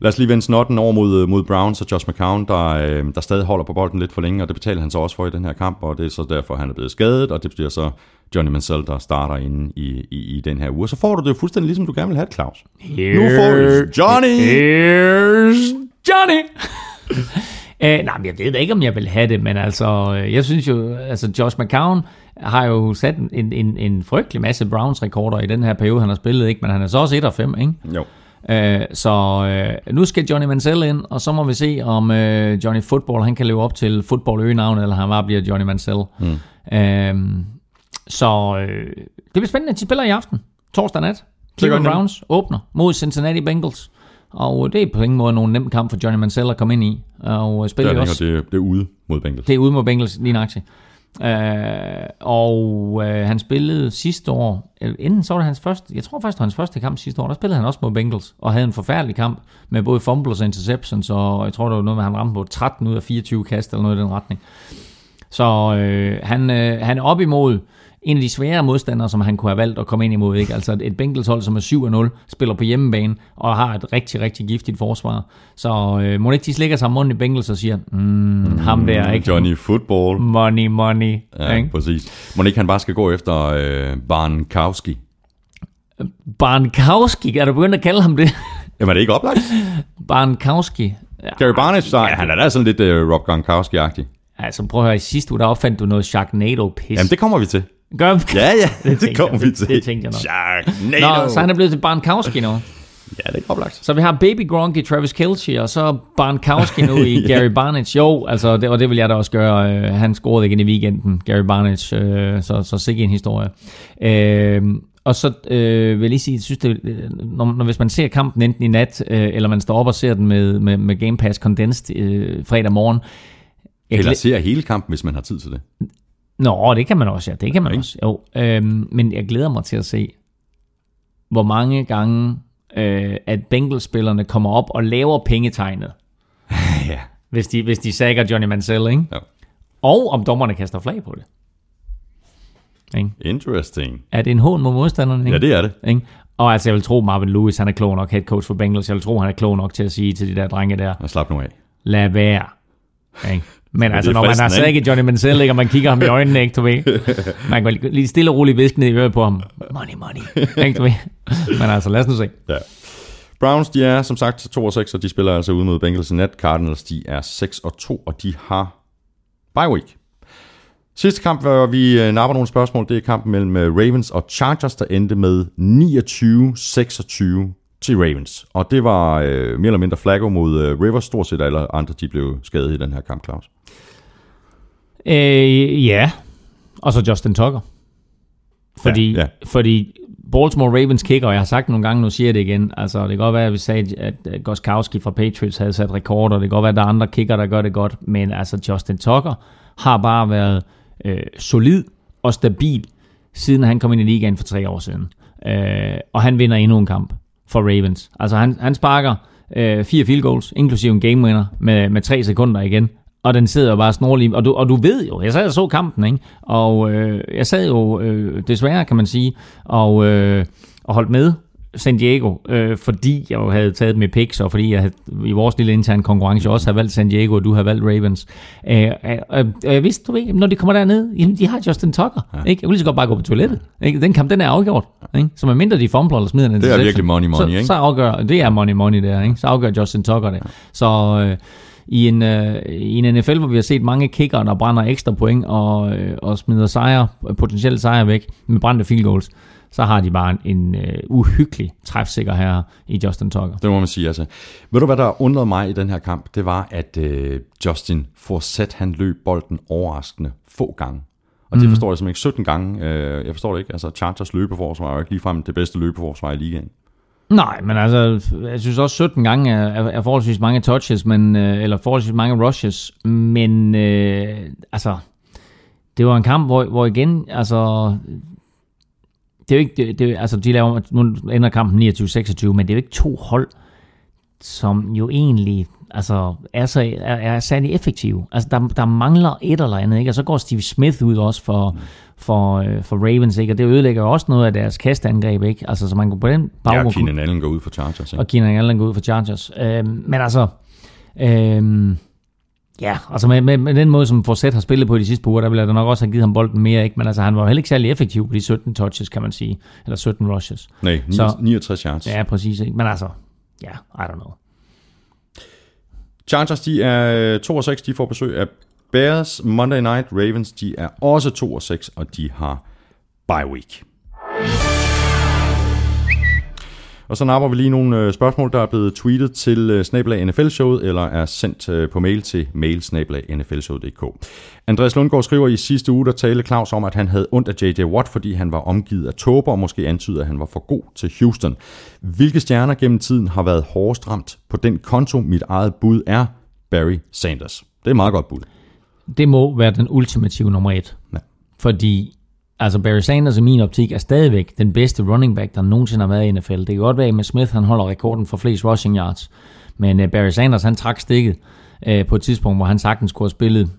Lad os lige vende snotten over mod, mod Browns og Josh McCown, der, øh, der stadig holder på bolden lidt for længe, og det betaler han så også for i den her kamp, og det er så derfor, han er blevet skadet, og det bliver så Johnny Mansell, der starter inde i, i, i den her uge. Så får du det jo fuldstændig ligesom du gerne vil have det, Claus. Here, nu får du Johnny! Here's Johnny! [LAUGHS] Uh, nej, men jeg ved da ikke, om jeg vil have det, men altså, jeg synes jo, altså Josh McCown har jo sat en, en, en frygtelig masse Browns-rekorder i den her periode, han har spillet, ikke? men han er så også 1 af 5, ikke? Jo. Uh, så uh, nu skal Johnny Mansell ind, og så må vi se, om uh, Johnny Football han kan leve op til football-øgenavnet, eller han bare bliver Johnny Mansell. Mm. Uh, så uh, det bliver spændende. De spiller i aften, torsdag nat. Cleveland Browns åbner mod Cincinnati Bengals. Og det er på ingen måde nogen nem kamp for Johnny Mansell at komme ind i. Og spille det er, også. Det, det er ude mod Bengals. Det er ude mod Bengals, lige nøjagtigt. Øh, og øh, han spillede sidste år, inden så var det hans første, jeg tror faktisk det var hans første kamp sidste år, der spillede han også mod Bengals, og havde en forfærdelig kamp med både fumbles og interceptions, og jeg tror det var noget med, at han ramte på 13 ud af 24 kast, eller noget i den retning. Så øh, han, øh, han er op imod en af de svære modstandere, som han kunne have valgt at komme ind imod. Ikke? Altså et Bengals hold, som er 7-0, spiller på hjemmebane og har et rigtig, rigtig giftigt forsvar. Så øh, må ikke de slikker sig munden i Bengals og siger, mm, mm, ham der, ikke? Johnny Football. Money, money. Ja, ikke? præcis. Må ikke han bare skal gå efter øh, Barnkowski? Barnkowski, er du begyndt at kalde ham det? Jamen er det ikke oplagt? [LAUGHS] Barnkowski. Ja, Gary Barnett, ja. han er da sådan lidt uh, Rob Gronkowski-agtig. Altså prøv at høre, i sidste uge der opfandt du noget Sharknado-pis. Jamen det kommer vi til. Gør vi? Ja, ja, [LAUGHS] det, det kommer vi til. det tænkte jeg nok. Sharknado. Nå, så han er blevet til Barnkowski nu. Ja, det er oplagt. Så vi har Baby Gronk i Travis Kelce, og så Barnkowski nu i [LAUGHS] Gary Barnage. Jo, altså, det, og det vil jeg da også gøre. Øh, Han scorede igen i weekenden, Gary Barnage, øh, så, så sikke en historie. Øh, og så øh, vil jeg lige sige, jeg synes, det, når, når, hvis man ser kampen enten i nat, øh, eller man står op og ser den med, med, med Game Pass Condensed øh, fredag morgen. Jeg Eller ser hele kampen, hvis man har tid til det. Nå, det kan man også, ja. Det kan man Ikke? også. Jo, øhm, men jeg glæder mig til at se, hvor mange gange, øh, at Bengals-spillerne kommer op og laver pengetegnet, [LAUGHS] ja. hvis de, hvis de sækker Johnny Manziel, ikke? ja. Og om dommerne kaster flag på det. Ikke? Interesting. Er det en hån mod modstanderne? Ikke? Ja, det er det. Ikke? Og altså, jeg vil tro, Marvin Lewis, han er klog nok, head coach for Bengals. Jeg vil tro, han er klog nok til at sige til de der drenge der, Og slap nu af. lad være. Ikke? Men altså, når man har fristende, sækket Johnny Manziel, ikke, og man kigger ham i øjnene, ikke, du ved. [LAUGHS] Man kan lige stille og roligt viske ned i øret på ham. Money, money. Ikke, du ved. Men altså, lad os nu se. Ja. Browns, de er som sagt 2 og 6, og de spiller altså ude mod Bengals i nat. Cardinals, de er 6 og 2, og de har bye week. Sidste kamp, hvor vi øh, napper nogle spørgsmål, det er kampen mellem øh, Ravens og Chargers, der endte med 29-26 til Ravens. Og det var øh, mere eller mindre Flacco mod øh, Rivers, stort set alle andre, de blev skadet i den her kamp, Claus. Øh, ja. Og så Justin Tucker. Fordi, Ja, ja, fordi Baltimore Ravens kicker, og jeg har sagt det nogle gange, nu siger jeg det igen, altså det kan godt være, at vi sagde, at at Goskowski fra Patriots havde sat rekorder, det kan godt være, at der er andre kicker, der gør det godt, men altså Justin Tucker har bare været øh, solid og stabil, siden han kom ind i ligaen for tre år siden. Øh, og han vinder endnu en kamp for Ravens. Altså han, han sparker øh, fire field goals, inklusive en game winner, med, med tre sekunder igen. Og den sidder jo bare snorlig. Og du, og du ved jo, jeg sad og så kampen, ikke? Og øh, jeg sad jo øh, desværre, kan man sige, og, øh, og holdt med San Diego, øh, fordi jeg jo havde taget i picks, og fordi jeg havde, i vores lille interne konkurrence også har valgt San Diego, og du har valgt Ravens. Øh, øh, øh, jeg vidste, du ved, når de kommer derned, jamen, de har Justin Tucker. Ja. Ikke? Jeg kunne lige så godt bare gå på toilettet. Ikke? Den kamp, den er afgjort. Ikke? Så medmindre de fumbler eller smider den Det er virkelig money, money, så, ikke? Så afgør, det er money, money der. Ikke? Så afgør Justin Tucker det. Så øh, i en, øh, i en NFL, hvor vi har set mange kicker, der brænder ekstra point og, øh, og smider sejre, potentielle sejre væk med brændte field goals, så har de bare en, en øh, uhyggelig træfsikker her i Justin Tucker. Det må man sige, altså. Ved du, hvad der undrede mig i den her kamp? Det var, at øh, Justin Forsett, han løb bolden overraskende få gange. Og det forstår jeg simpelthen ikke 17 gange. Øh, jeg forstår det ikke. Altså, Chargers løbeforsvar er jo ikke ligefrem det bedste løbeforsvar i ligaen. Nej, men altså, jeg synes også 17 gange er, er, er forholdsvis mange touches, men, øh, eller forholdsvis mange rushes, men øh, altså, det var en kamp, hvor, hvor igen, altså, det er jo ikke, det, det, altså, de laver, nu ender kampen 29-26, men det er jo ikke to hold, som jo egentlig altså, er, så, er, er særlig effektive. Altså, der, der mangler et eller andet, ikke? Og så går Steve Smith ud også for, mm for, øh, for Ravens, ikke? Og det ødelægger også noget af deres kastangreb, ikke? Altså, så man kan på den Ja, baggrund... Keenan Allen går ud for Chargers. Ikke? og Keenan Allen går ud for Chargers. Øhm, men altså, øhm, ja, altså med, med, med, den måde, som Forsett har spillet på i de sidste par uger, der ville jeg da nok også have givet ham bolden mere, ikke? Men altså, han var jo heller ikke særlig effektiv på de 17 touches, kan man sige. Eller 17 rushes. Nej, Så- 69 yards. Ja, præcis. Ikke? Men altså, ja, I don't know. Chargers, de er 2 og 6, de får besøg af Bears. Monday Night Ravens, de er også 2 og 6, og de har bye week. Og så napper vi lige nogle øh, spørgsmål, der er blevet tweetet til øh, snablag NFL-showet, eller er sendt øh, på mail til mail Andreas Lundgaard skriver i sidste uge, der talte Claus om, at han havde ondt af J.J. Watt, fordi han var omgivet af tåber, og måske antyder, at han var for god til Houston. Hvilke stjerner gennem tiden har været hårdest ramt på den konto? Mit eget bud er Barry Sanders. Det er et meget godt bud. Det må være den ultimative nummer et. Ja. Fordi altså Barry Sanders i min optik er stadigvæk den bedste running back, der nogensinde har været i NFL. Det kan godt være, at med Smith han holder rekorden for flest rushing yards. Men uh, Barry Sanders han trak stikket uh, på et tidspunkt, hvor han sagtens kunne have spillet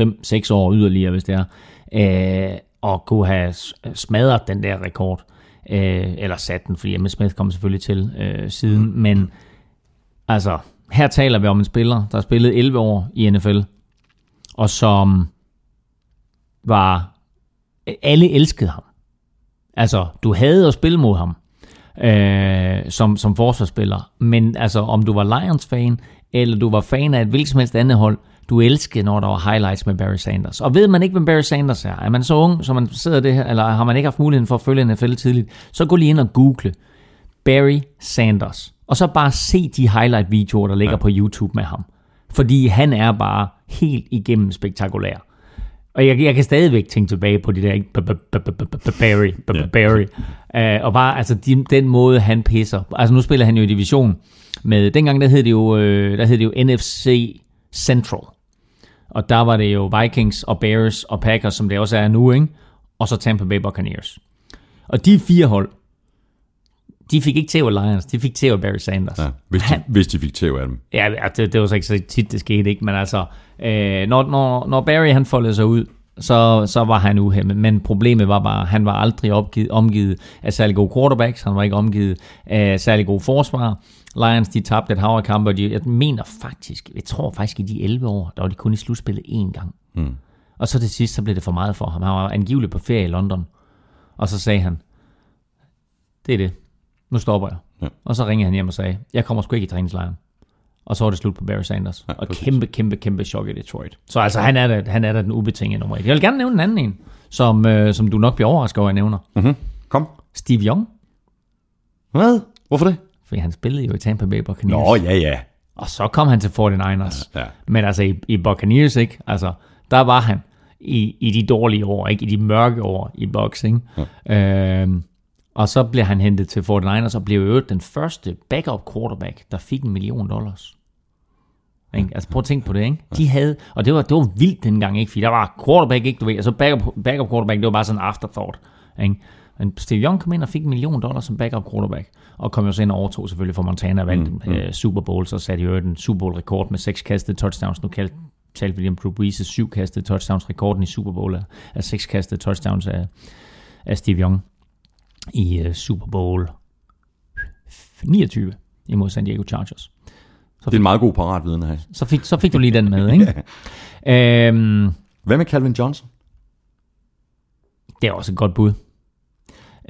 5-6 år yderligere, hvis det er, uh, og kunne have smadret den der rekord. Uh, eller sat den, fordi Emmitt Smith kom selvfølgelig til uh, siden. Men altså, her taler vi om en spiller, der har spillet 11 år i NFL, og som var... Alle elskede ham. Altså, du havde at spille mod ham øh, som, som forsvarsspiller. Men altså, om du var Lions-fan, eller du var fan af et hvilket som helst andet hold, du elskede, når der var highlights med Barry Sanders. Og ved man ikke, hvem Barry Sanders er, er man så ung, så man sidder det her, eller har man ikke haft muligheden for at følge NFL tidligt, så gå lige ind og google Barry Sanders. Og så bare se de highlight-videoer, der ligger ja. på YouTube med ham. Fordi han er bare helt igennem spektakulær. Og jeg, jeg kan stadigvæk tænke tilbage på det der, ikke? Barry, Barry. Og bare, altså, de, den måde, han pisser. Altså, nu spiller han jo i division med, dengang der hed det jo, øh, der hed det jo NFC Central. Og der var det jo Vikings og Bears og Packers, som det også er nu, ikke? Og så Tampa Bay Buccaneers. Og de fire hold, de fik ikke tæv af Lions, de fik tæv af Barry Sanders. Ja, hvis, de, Han, hvis de fik tæv af dem. Ja, det, det var så ikke så tit, det skete, ikke? Men altså, øh, når, når, når Barry han foldede sig ud, så, så var han uhemmet. Men problemet var bare, at han var aldrig opgivet, omgivet af særlig gode quarterbacks, han var ikke omgivet af særlig gode forsvar. Lions, de tabte et hav kampe, og de, jeg mener faktisk, jeg tror faktisk i de 11 år, der var de kun i slutspillet én gang. Mm. Og så til sidst, så blev det for meget for ham. Han var angiveligt på ferie i London. Og så sagde han, det er det. Nu stopper jeg. Ja. Og så ringede han hjem og sagde, jeg kommer sgu ikke i træningslejren. Og så var det slut på Barry Sanders. Ja, og kæmpe, kæmpe, kæmpe chok i Detroit. Så altså, han er da, han er da den ubetingede nummer et. Jeg vil gerne nævne en anden en, som, øh, som du nok bliver overrasket over, at jeg nævner. Mm-hmm. Kom. Steve Young. Hvad? Hvorfor det? Fordi han spillede jo i Tampa Bay Buccaneers. Nå, ja, ja. Og så kom han til 49ers. Ja, ja. Men altså i, i Buccaneers, ikke? Altså, der var han i, i de dårlige år, ikke? I de mørke år i boxing. Ja. Øhm, og så blev han hentet til 49ers og blev jo den første backup quarterback, der fik en million dollars. Ikke? Altså prøv at tænke på det, ikke? De havde, og det var, det var vildt dengang, ikke? Fordi der var quarterback, ikke? Du ved, altså backup, backup quarterback, det var bare sådan en afterthought, ikke? Men Steve Young kom ind og fik en million dollars som backup quarterback, og kom jo så ind og overtog selvfølgelig for Montana og vandt mm, mm. Uh, Super Bowl, så satte jo en Super Bowl rekord med seks kastede touchdowns. Nu kaldte talte William Drew Brees' syv kastede touchdowns. Rekorden i Super Bowl er seks kastede touchdowns af, af Steve Young i uh, Super Bowl 29 imod San Diego Chargers. Så det er en meget god paratviden her. Så fik, så fik du lige den med, ikke? [LAUGHS] øhm, Hvad med Calvin Johnson? Det er også et godt bud.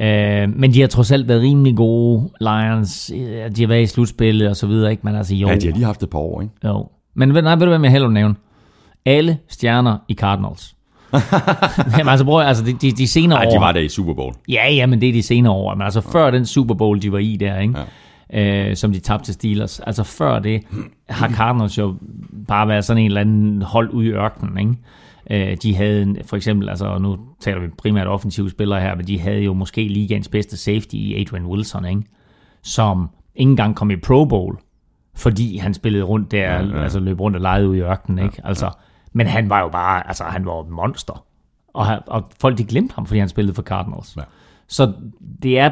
Øh, men de har trods alt været rimelig gode, Lions. De har været i slutspillet og så videre, ikke? Men altså, jo. Ja, de har lige haft et par år, ikke? Jo. Men nej, ved du hvad jeg hellere nævne? Alle stjerner i Cardinals. [LAUGHS] Jamen altså, bror, altså de, de, de senere Nej, år... de var der i Super Bowl. Ja, ja, men det er de senere år. Men altså før den Super Bowl, de var i der, ikke? Ja. Øh, som de tabte til Steelers. Altså før det har Cardinals jo bare været sådan en eller anden hold ude i ørkenen, ikke? Øh, de havde en, for eksempel, altså nu taler vi primært offensive spillere her, men de havde jo måske ligaens bedste safety i Adrian Wilson, ikke? som ikke engang kom i Pro Bowl, fordi han spillede rundt der, ja, ja. altså løb rundt og legede ude i ørkenen, ikke? Altså. Men han var jo bare, altså han var et monster. Og, han, og folk de glemte ham, fordi han spillede for Cardinals. Ja. Så det er,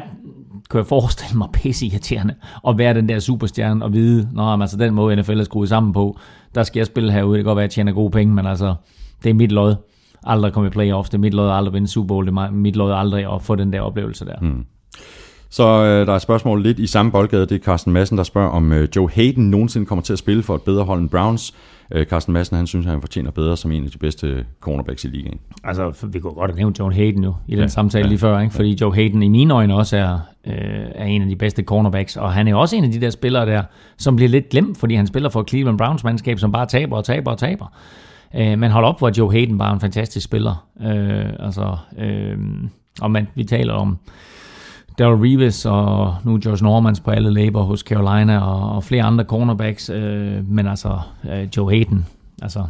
kan jeg forestille mig, pisse irriterende at være den der superstjerne og vide, når altså den måde NFL er skruet sammen på, der skal jeg spille herude, det kan godt være, at jeg tjener gode penge, men altså, det er mit lod. Aldrig komme i playoffs, det er mit lod aldrig vinde Super Bowl, det er mit lod aldrig at få den der oplevelse der. Mm. Så øh, der er et spørgsmål lidt i samme boldgade. Det er Carsten Madsen, der spørger, om øh, Joe Hayden nogensinde kommer til at spille for et bedre hold end Browns. Øh, Carsten Madsen, han synes, han fortjener bedre som en af de bedste cornerbacks i ligaen. Altså, vi kunne godt have nævnt Joe Hayden jo i den ja, samtale ja, lige før, ikke? fordi ja. Joe Hayden i mine øjne også er, øh, er en af de bedste cornerbacks, og han er også en af de der spillere der, som bliver lidt glemt, fordi han spiller for Cleveland Browns mandskab, som bare taber og taber og taber. Øh, men hold op, hvor Joe Hayden bare er en fantastisk spiller. Øh, altså, øh, og man, vi taler om Daryl Reeves og nu Josh Normans på alle labor hos Carolina og, og flere andre cornerbacks, øh, men altså øh, Joe Hayden, altså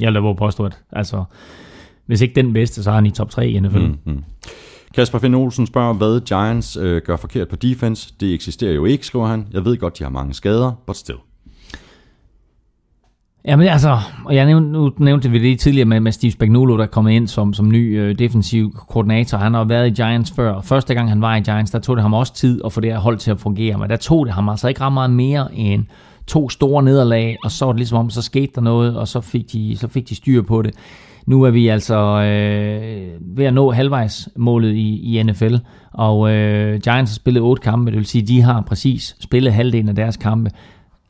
jeg vil påstå, at altså, hvis ikke den bedste, så er han i top 3 i NFL. Mm, mm. Kasper Finn Olsen spørger, hvad Giants øh, gør forkert på defense. Det eksisterer jo ikke, skriver han. Jeg ved godt, de har mange skader, but still. Jamen altså, og jeg nævnte, nu nævnte vi det tidligere med, med Steve Spagnuolo, der kom ind som, som ny øh, defensiv koordinator. Han har været i Giants før. Første gang han var i Giants, der tog det ham også tid at få det her hold til at fungere. Men der tog det ham altså ikke ret meget mere end to store nederlag, og så var det ligesom om, så skete der noget, og så fik de, så fik de styr på det. Nu er vi altså øh, ved at nå halvvejs målet i, i NFL, og øh, Giants har spillet otte kampe, det vil sige, de har præcis spillet halvdelen af deres kampe.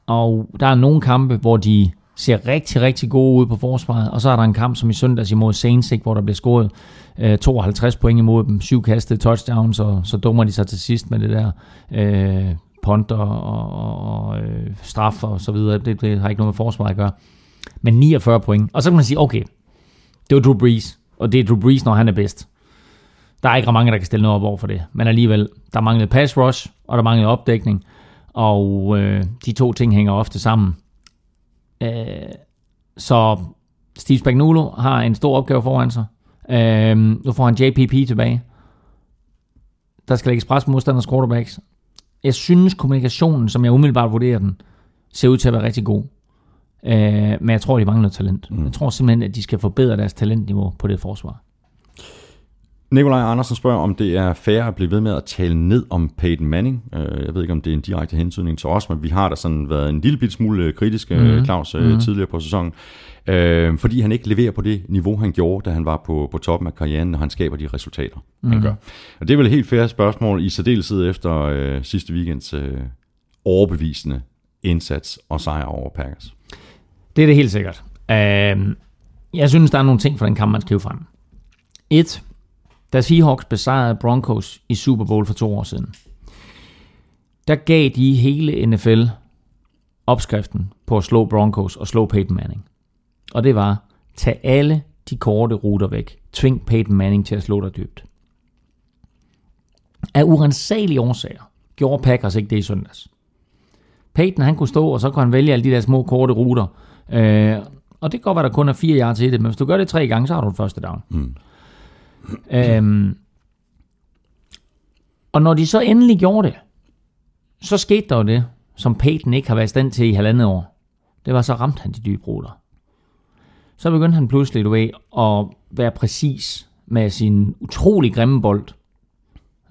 Og der er nogle kampe, hvor de ser rigtig, rigtig gode ud på forsvaret. Og så er der en kamp som i søndags imod Saints, hvor der bliver scoret øh, 52 point imod dem, syv kastede touchdowns, og så dummer de sig til sidst med det der øh, punt og, og, og øh, straf og så videre. Det, det har ikke noget med forsvaret at gøre. Men 49 point. Og så kan man sige, okay, det var Drew Brees, og det er Drew Brees, når han er bedst. Der er ikke mange, der kan stille noget op over for det. Men alligevel, der manglede pass rush, og der manglede opdækning. Og øh, de to ting hænger ofte sammen. Øh, så Steve Spagnuolo har en stor opgave foran sig. Øh, nu får han JPP tilbage. Der skal lægges pres på modstanders quarterbacks. Jeg synes, kommunikationen, som jeg umiddelbart vurderer den, ser ud til at være rigtig god. Øh, men jeg tror, de mangler talent. Mm. Jeg tror simpelthen, at de skal forbedre deres talentniveau på det forsvar. Nikolaj Andersen spørger, om det er fair at blive ved med at tale ned om Peyton Manning. Øh, Jeg ved ikke, om det er en direkte hensynning til os, men vi har da sådan været en lille bit smule kritiske, mm. Claus, mm. tidligere på sæsonen. Øh, fordi han ikke leverer på det niveau, han gjorde, da han var på, på toppen af karrieren, når han skaber de resultater, mm. han gør. Og det er vel et helt fair spørgsmål, i særdeleshed efter øh, sidste weekends øh, overbevisende indsats og sejr over Packers. Det er det helt sikkert. Øh, jeg synes, der er nogle ting fra den kamp, man skal hive frem. Et, da Seahawks besejrede Broncos i Super Bowl for to år siden, der gav de hele NFL opskriften på at slå Broncos og slå Peyton Manning. Og det var, tag alle de korte ruter væk. Tving Peyton Manning til at slå dig dybt. Af urensagelige årsager gjorde Packers ikke det i søndags. Peyton han kunne stå, og så kunne han vælge alle de der små korte ruter. Øh, og det kan godt være, der kun er fire yards til det, men hvis du gør det tre gange, så har du et første down. Mm. Øhm, og når de så endelig gjorde det, så skete der jo det, som Peyton ikke har været i stand til i halvandet år. Det var så ramt han de dybe ruter. Så begyndte han pludselig, du ved, at være præcis med sin utrolig grimme bold.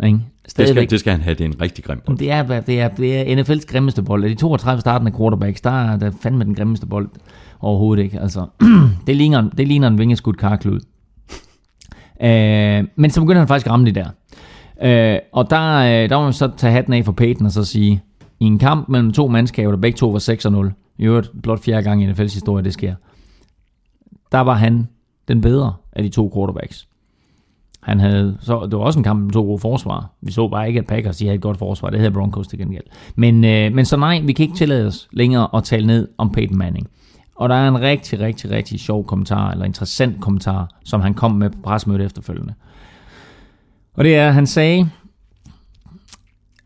Ikke? Det skal, det skal han have, det er en rigtig grim bold. Det er, det er, det er NFL's grimmeste bold. Af de 32 startende quarterbacks, der er der fandme den grimmeste bold overhovedet ikke. Altså, [CLEARS THROAT] det, ligner, det ligner en vingeskudt karklud. Øh, men så begyndte han faktisk at ramme det der. Øh, og der, øh, der må man så tage hatten af for Peyton og så sige, i en kamp mellem to mandskaber, der begge to var 6-0, i øvrigt blot fjerde gang i NFL's historie, det sker, der var han den bedre af de to quarterbacks. Han havde, så det var også en kamp med to gode forsvar. Vi så bare ikke, at Packers de havde et godt forsvar. Det havde Broncos til gengæld. Men, øh, men så nej, vi kan ikke tillade os længere at tale ned om Peyton Manning. Og der er en rigtig, rigtig, rigtig sjov kommentar, eller interessant kommentar, som han kom med på pressemødet efterfølgende. Og det er, at han sagde,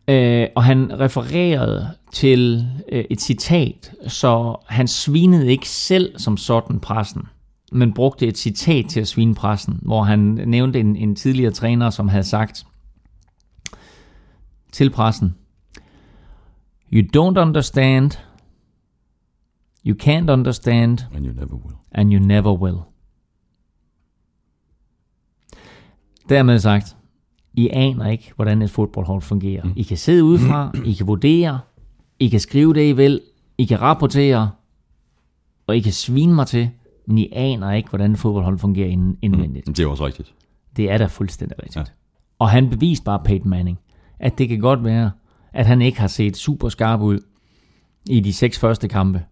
øh, og han refererede til øh, et citat, så han svinede ikke selv som sådan pressen, men brugte et citat til at svine pressen, hvor han nævnte en, en tidligere træner, som havde sagt til pressen, You don't understand, you can't understand, And you never will. and you never will. Dermed sagt, I aner ikke, hvordan et fodboldhold fungerer. I kan sidde udefra, I kan vurdere, I kan skrive det, I vil, I kan rapportere, og I kan svine mig til, men I aner ikke, hvordan et fodboldhold fungerer inden- indvendigt. Det er også rigtigt. Det er da fuldstændig rigtigt. Ja. Og han beviste bare Peyton Manning, at det kan godt være, at han ikke har set super skarp ud i de seks første kampe.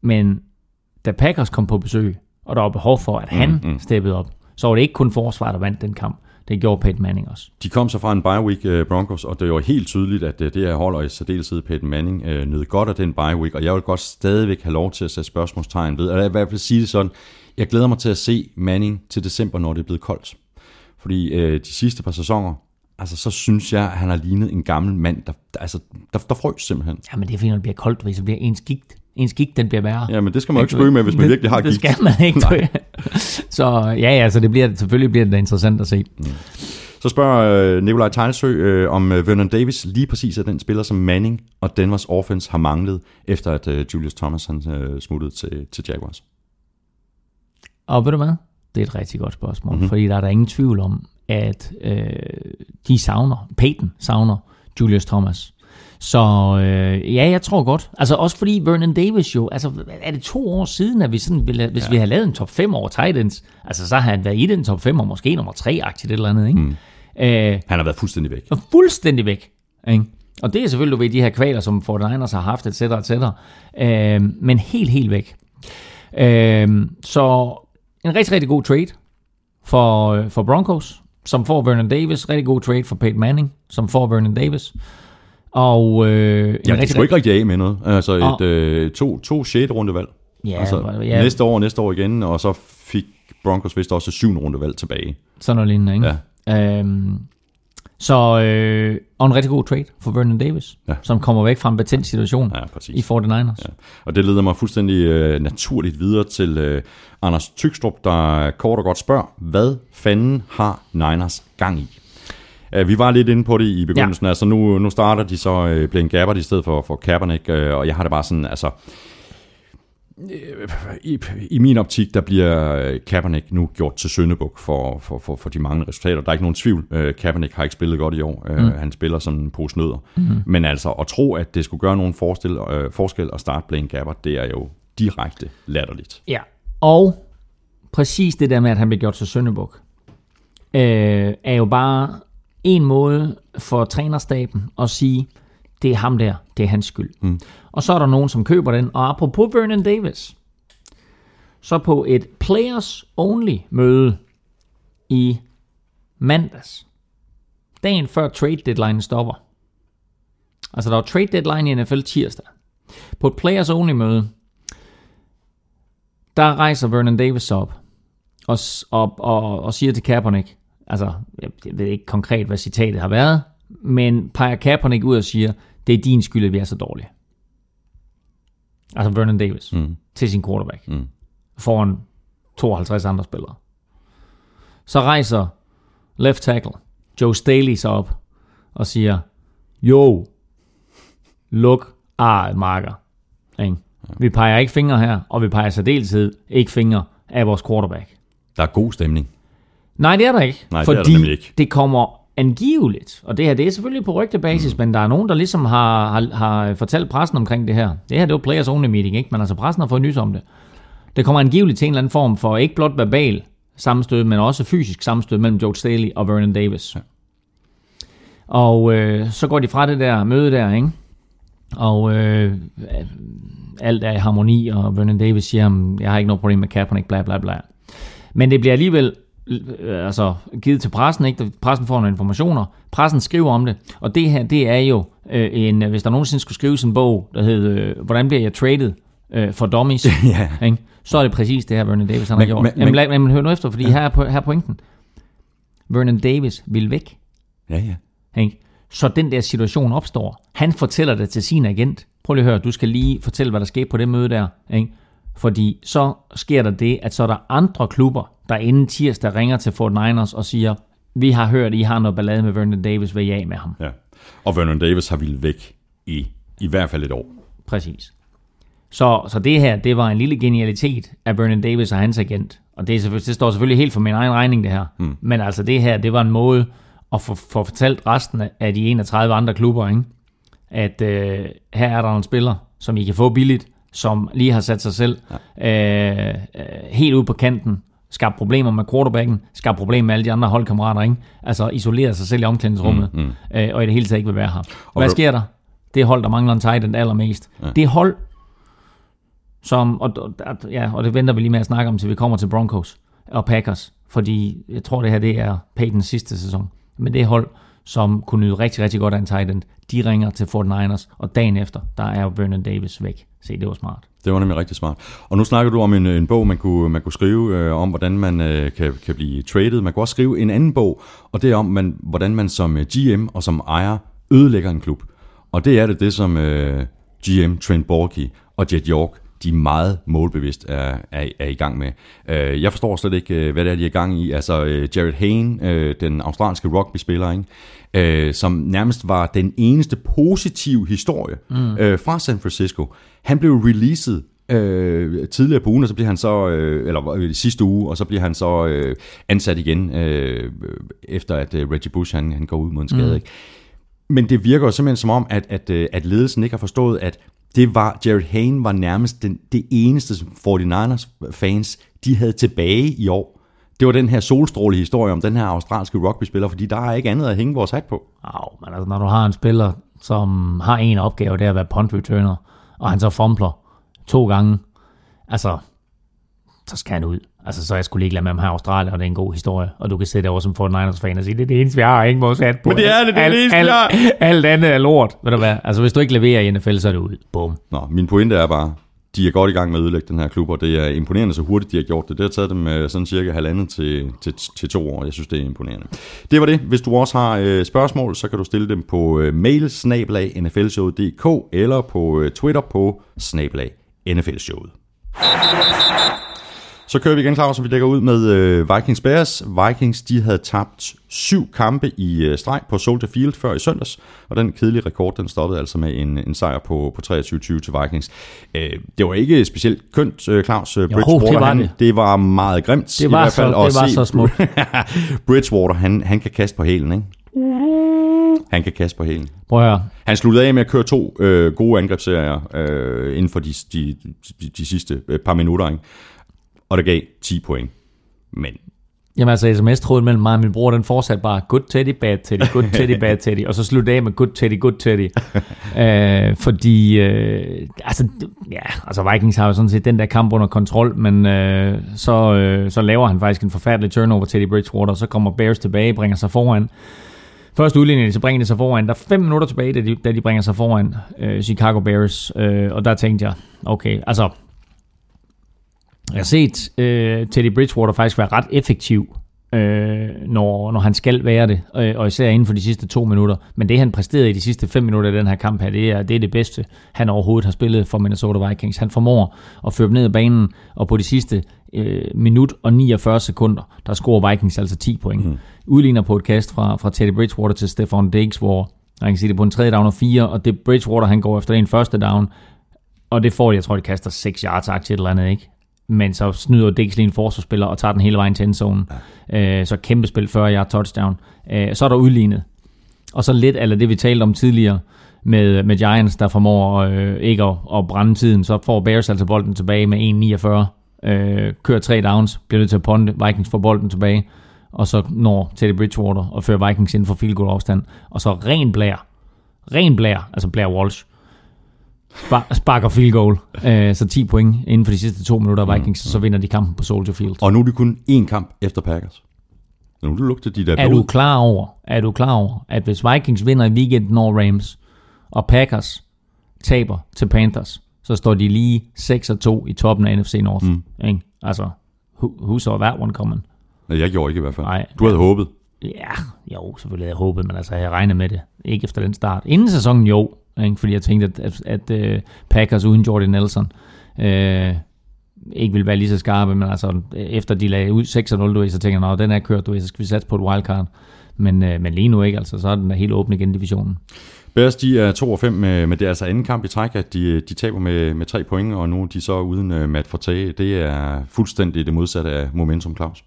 Men da Packers kom på besøg, og der var behov for, at han mm, mm. steppede op, så var det ikke kun forsvar, der vandt den kamp. Det gjorde Peyton Manning også. De kom så fra en bye week uh, Broncos, og det var helt tydeligt, at uh, det her hold, og i særdeleshed Peyton Manning, uh, nød godt af den bye week, og jeg vil godt stadigvæk have lov til at sætte spørgsmålstegn ved, vil i hvert fald sige det sådan, jeg glæder mig til at se Manning til december, når det er blevet koldt. Fordi uh, de sidste par sæsoner, altså så synes jeg, at han har lignet en gammel mand, der, der, altså, der, der frøs simpelthen. Ja, men det er fordi, når det bliver koldt, ved, så bliver ens gigt, ens gigt, den bliver værre. Ja, men det skal man jo ikke spøge med, hvis man det, virkelig har Det gigt. skal man ikke. [LAUGHS] så ja, ja, så det bliver, selvfølgelig bliver det da interessant at se. Så spørger øh, Nikolaj Tejlsø, øh, om øh, Vernon Davis lige præcis er den spiller, som Manning og Denvers offense har manglet, efter at øh, Julius Thomas han, øh, smuttede til, til Jaguars. Og ved du hvad? Det er et rigtig godt spørgsmål, mm-hmm. fordi der er der ingen tvivl om, at øh, de savner, Peyton savner Julius Thomas. Så øh, ja, jeg tror godt. Altså også fordi Vernon Davis jo, altså er det to år siden, at vi sådan ville, hvis ja. vi havde lavet en top 5 over tight ends, altså så har han været i den top 5 og måske nummer 3-agtigt eller andet, ikke? Mm. Øh, Han har været fuldstændig væk. og fuldstændig væk. Ikke? Og det er selvfølgelig du ved, de her kvaler, som 49ers har haft, etc. etc. Øh, men helt, helt væk. Øh, så en rigtig, rigtig god trade for, øh, for Broncos, som får Vernon Davis. Rigtig god trade for Peyton Manning, som får Vernon Davis. Og øh, Ja, de skulle ikke rigtig af med noget. Altså et Og- øh, to, to 6. runde valg. Ja, altså, ja. næste år næste år igen, og så fik Broncos vist også syvende runde valg tilbage. Sådan noget lignende, ikke? Ja. Øhm, så øh, og en rigtig god trade for Vernon Davis, Ja. som kommer væk fra en betændt situation Ja, præcis. i 49ers. Ja. Ja. Og det leder mig fuldstændig øh, naturligt videre til øh, Anders Tykstrup, der kort og godt spørger, hvad fanden har Niners gang i? Uh, vi var lidt inde på det i begyndelsen, ja. altså nu, nu starter de så øh, Blaine Gabbert i stedet for, for Kaepernick, øh, og jeg har det bare sådan, altså i, i min optik, der bliver Kaepernick nu gjort til søndebuk for, for, for, for de mange resultater. Der er ikke nogen tvivl. Kaepernick har ikke spillet godt i år. Mm. Han spiller som en pose nødder. Mm. Men altså, at tro, at det skulle gøre nogen forskel, øh, forskel at starte Blaine Gabbert, det er jo direkte latterligt. ja. Og præcis det der med, at han bliver gjort til Søndebuk, øh, er jo bare en måde for trænerstaben at sige, det er ham der, det er hans skyld. Mm. Og så er der nogen, som køber den. Og apropos Vernon Davis, så på et players only møde i mandags, dagen før trade deadline stopper. Altså der var trade deadline i NFL tirsdag. På et players only møde, der rejser Vernon Davis op og, op, og, og siger til Kaepernick, altså jeg, ved ikke konkret, hvad citatet har været, men peger Kaepernick ud og siger, det er din skyld, at vi er så dårlige. Altså Vernon Davis mm. til sin quarterback. Mm. Foran 52 andre spillere. Så rejser left tackle Joe Staley sig op og siger, jo, luk arret, marker. Ikke? Vi peger ikke fingre her, og vi peger særdeleshed ikke fingre af vores quarterback. Der er god stemning. Nej, det er der ikke. Nej, det er der fordi nemlig ikke. det kommer angiveligt, og det her det er selvfølgelig på rygtebasis, mm. men der er nogen, der ligesom har, har, har fortalt pressen omkring det her. Det her det var players only meeting, ikke? men altså pressen har fået nys om det. Det kommer angiveligt til en eller anden form for ikke blot verbal sammenstød, men også fysisk sammenstød mellem Joe Staley og Vernon Davis. Ja. Og øh, så går de fra det der møde der, ikke? Og øh, alt er i harmoni, og Vernon Davis siger, "Jamen, jeg har ikke noget problem med Kaepernick, bla bla bla. Men det bliver alligevel altså, givet til pressen, ikke? Pressen får nogle informationer, pressen skriver om det, og det her, det er jo øh, en, hvis der nogensinde skulle skrives en bog, der hedder, øh, hvordan bliver jeg traded øh, for dummies, [LAUGHS] Ja. ikke? så er det præcis det her, Vernon Davis han Men- har gjort. men- Men, men- men, men hør nu efter, fordi her er, po- her er pointen. Vernon Davis vil væk. Ja, ja. Ikke? Så den der situation opstår. Han fortæller det til sin agent. Prøv lige at høre, du skal lige fortælle, hvad der skete på det møde der. Ikke? Fordi så sker der det, at så er der andre klubber, der inden tirsdag ringer til Fort Niners og siger, vi har hørt, I har noget ballade med Vernon Davis, vil I af med ham? ja. Og Vernon Davis har ville væk i i hvert fald et år. Præcis. Så, så det her, det var en lille genialitet af Vernon Davis og hans agent. Og det, er selvfølgelig, det står selvfølgelig helt for min egen regning, det her. Mm. Men altså det her, det var en måde at få, få fortalt resten af de 31 andre klubber, ikke? at øh, her er der en spiller, som I kan få billigt, som lige har sat sig selv ja. øh, øh, helt ud på kanten, skabt problemer med quarterbacken, skabt problemer med alle de andre holdkammerater, ikke? altså isoleret sig selv i omklædningsrummet, mm, mm. Øh, og i det hele taget ikke vil være her. Hvad du- sker der? Det hold, der mangler en tight end allermest. Ja. Det hold, som, og, og, ja, og det venter vi lige med at snakke om, til vi kommer til Broncos og Packers, fordi jeg tror, det her det er Peytons sidste sæson. Men det hold, som kunne nyde rigtig, rigtig godt af en tight end, de ringer til 49ers, og dagen efter, der er Vernon Davis væk. Se, det var smart. Det var nemlig rigtig smart. Og nu snakker du om en, en bog, man kunne, man kunne skrive øh, om, hvordan man øh, kan, kan blive traded. Man kunne også skrive en anden bog, og det er om, man, hvordan man som øh, GM og som ejer ødelægger en klub. Og det er det, det som øh, GM Trent Borky og Jet York, de meget målbevidst er, er, er i gang med. Øh, jeg forstår slet ikke, øh, hvad det er, de er i gang i. Altså øh, Jared Hayne, øh, den australske rugby-spiller, ikke? Øh, som nærmest var den eneste positive historie mm. øh, fra San Francisco. Han blev releaset øh, tidligere på ugen, og så bliver han så, øh, eller øh, sidste uge, og så bliver han så øh, ansat igen, øh, efter at øh, Reggie Bush han, han går ud mod en skade. Mm. Ikke? Men det virker jo simpelthen som om, at, at, øh, at ledelsen ikke har forstået, at det var, Jared Hayne var nærmest den, det eneste som 49ers fans, de havde tilbage i år. Det var den her solstråle historie om den her australske rugby-spiller, fordi der er ikke andet at hænge vores hat på. Au, men altså, når du har en spiller, som har en opgave, det er at være punt returner, og han så fompler to gange, altså, så skal han ud. Altså, så er jeg skulle ikke lade med ham her i Australien, og det er en god historie. Og du kan sætte over som 49ers-fan og sige, det er det eneste, vi har, ikke vores hat på. Men det er det, det er det eneste, alt, vi har. alt andet er lort. Ved du hvad? Altså, hvis du ikke leverer i NFL, så er det ud. Bum. Nå, min pointe er bare, de er godt i gang med at ødelægge den her klub, og det er imponerende, så hurtigt de har gjort det. Det har taget dem øh, sådan cirka halvandet til, til, til to år. Jeg synes, det er imponerende. Det var det. Hvis du også har øh, spørgsmål, så kan du stille dem på øh, mail snablag nflshowet.dk eller på øh, Twitter på snablag nflshowet. Så kører vi igen, Claus, og vi dækker ud med øh, Vikings Bears. Vikings, de havde tabt syv kampe i øh, streg på Soldier Field før i søndags, og den kedelige rekord, den stoppede altså med en, en sejr på, på 23-20 til Vikings. Øh, det var ikke specielt kønt, øh, Claus. Øh, Bridgewater, det var han, det. det var meget grimt. Det var i hvert fald, så- det var se- så smukt. [LAUGHS] Bridgewater, han, han kan kaste på hælen, ikke? Han kan kaste på hælen. Prøv at høre. Han sluttede af med at køre to øh, gode angrebsserier øh, inden for de, de, de, de sidste øh, par minutter, ikke? Og det gav 10 point. Men Jamen altså, sms-tråden mellem mig og min bror, den fortsatte bare, good teddy, bad teddy, good [LAUGHS] teddy, bad teddy, og så sluttede af med good teddy, good teddy. [LAUGHS] øh, fordi, øh, altså, ja, altså Vikings har jo sådan set den der kamp under kontrol, men øh, så, øh, så laver han faktisk en forfærdelig turnover til Teddy Bridgewater, og så kommer Bears tilbage, bringer sig foran. Først udligning, så bringer de sig foran. Der er fem minutter tilbage, da de, da de bringer sig foran øh, Chicago Bears, øh, og der tænkte jeg, okay, altså, jeg har set øh, Teddy Bridgewater faktisk være ret effektiv, øh, når, når han skal være det, øh, og især inden for de sidste to minutter. Men det, han præsterede i de sidste fem minutter af den her kamp her, det er det, er det bedste, han overhovedet har spillet for Minnesota Vikings. Han formår at føre dem ned ad banen, og på de sidste øh, minut og 49 sekunder, der scorer Vikings altså 10 point. Mm. Udligner på et kast fra, fra Teddy Bridgewater til Stefan Diggs, hvor man kan sige det på en tredje down og fire, og det Bridgewater, han går efter en første down, og det får de, jeg tror, de kaster 6 yards til et eller andet, ikke? Men så snyder Diggs lige en forsvarsspiller og tager den hele vejen til endzone. Ja. Øh, så kæmpe spil, 40 yard touchdown. Øh, så er der udlignet. Og så lidt af det, vi talte om tidligere med, med Giants, der formår øh, ikke at, at brænde tiden. Så får Bears altså bolden tilbage med 1.49. Øh, kører tre downs, bliver nødt til at ponde. Vikings får bolden tilbage. Og så når Teddy Bridgewater og fører Vikings ind for field goal afstand. Og så ren blær. Ren blær, altså Blair Walsh Spar- sparker field goal. Øh, så 10 point inden for de sidste to minutter af Vikings, mm, så vinder de kampen på Soldier Field. Og nu er det kun én kamp efter Packers. Nu er det lugter de der Er blod. du klar over, er du klar over, at hvis Vikings vinder i weekenden over Rams, og Packers taber til Panthers, så står de lige 6 og 2 i toppen af NFC North. Mm. Ikke? Altså, who, who saw that one coming? Nej, jeg gjorde ikke i hvert fald. Nej. Du havde håbet. Ja, jo, selvfølgelig havde jeg håbet, men altså, jeg regner med det. Ikke efter den start. Inden sæsonen, jo. Ikke? Fordi jeg tænkte, at, at, at uh, Packers uden Jordan Nelson uh, ikke ville være lige så skarpe, men altså, efter de lagde ud 6-0, du ved, så tænker jeg, "Nå, den er kørt, du ved, så skal vi satse på et wildcard. Men, uh, men lige nu ikke, altså, så er den helt åben igen, divisionen. Bears, de er 2 og 5, med, med det er altså anden kamp i træk, at de, de taber med, med 3 point, og nu er de så uden uh, Matt Forte. Det er fuldstændig det modsatte af momentum, Claus.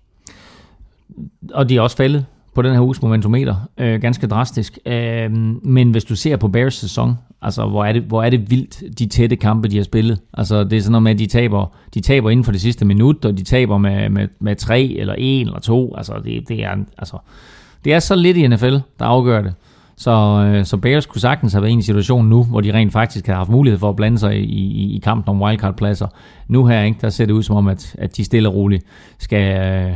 og de er også faldet på den her uges momentometer, øh, ganske drastisk. Øh, men hvis du ser på Bears sæson, altså hvor er, det, hvor er det vildt, de tætte kampe, de har spillet. Altså det er sådan noget med, at de taber, de taber inden for det sidste minut, og de taber med, med, med tre eller en eller to. Altså det, det, er, altså det er så lidt i NFL, der afgør det. Så, øh, så Bears kunne sagtens have været i en situation nu, hvor de rent faktisk har haft mulighed for at blande sig i, i, i kampen om wildcard-pladser. Nu her, ikke, der ser det ud som om, at, at de stille og roligt skal, øh,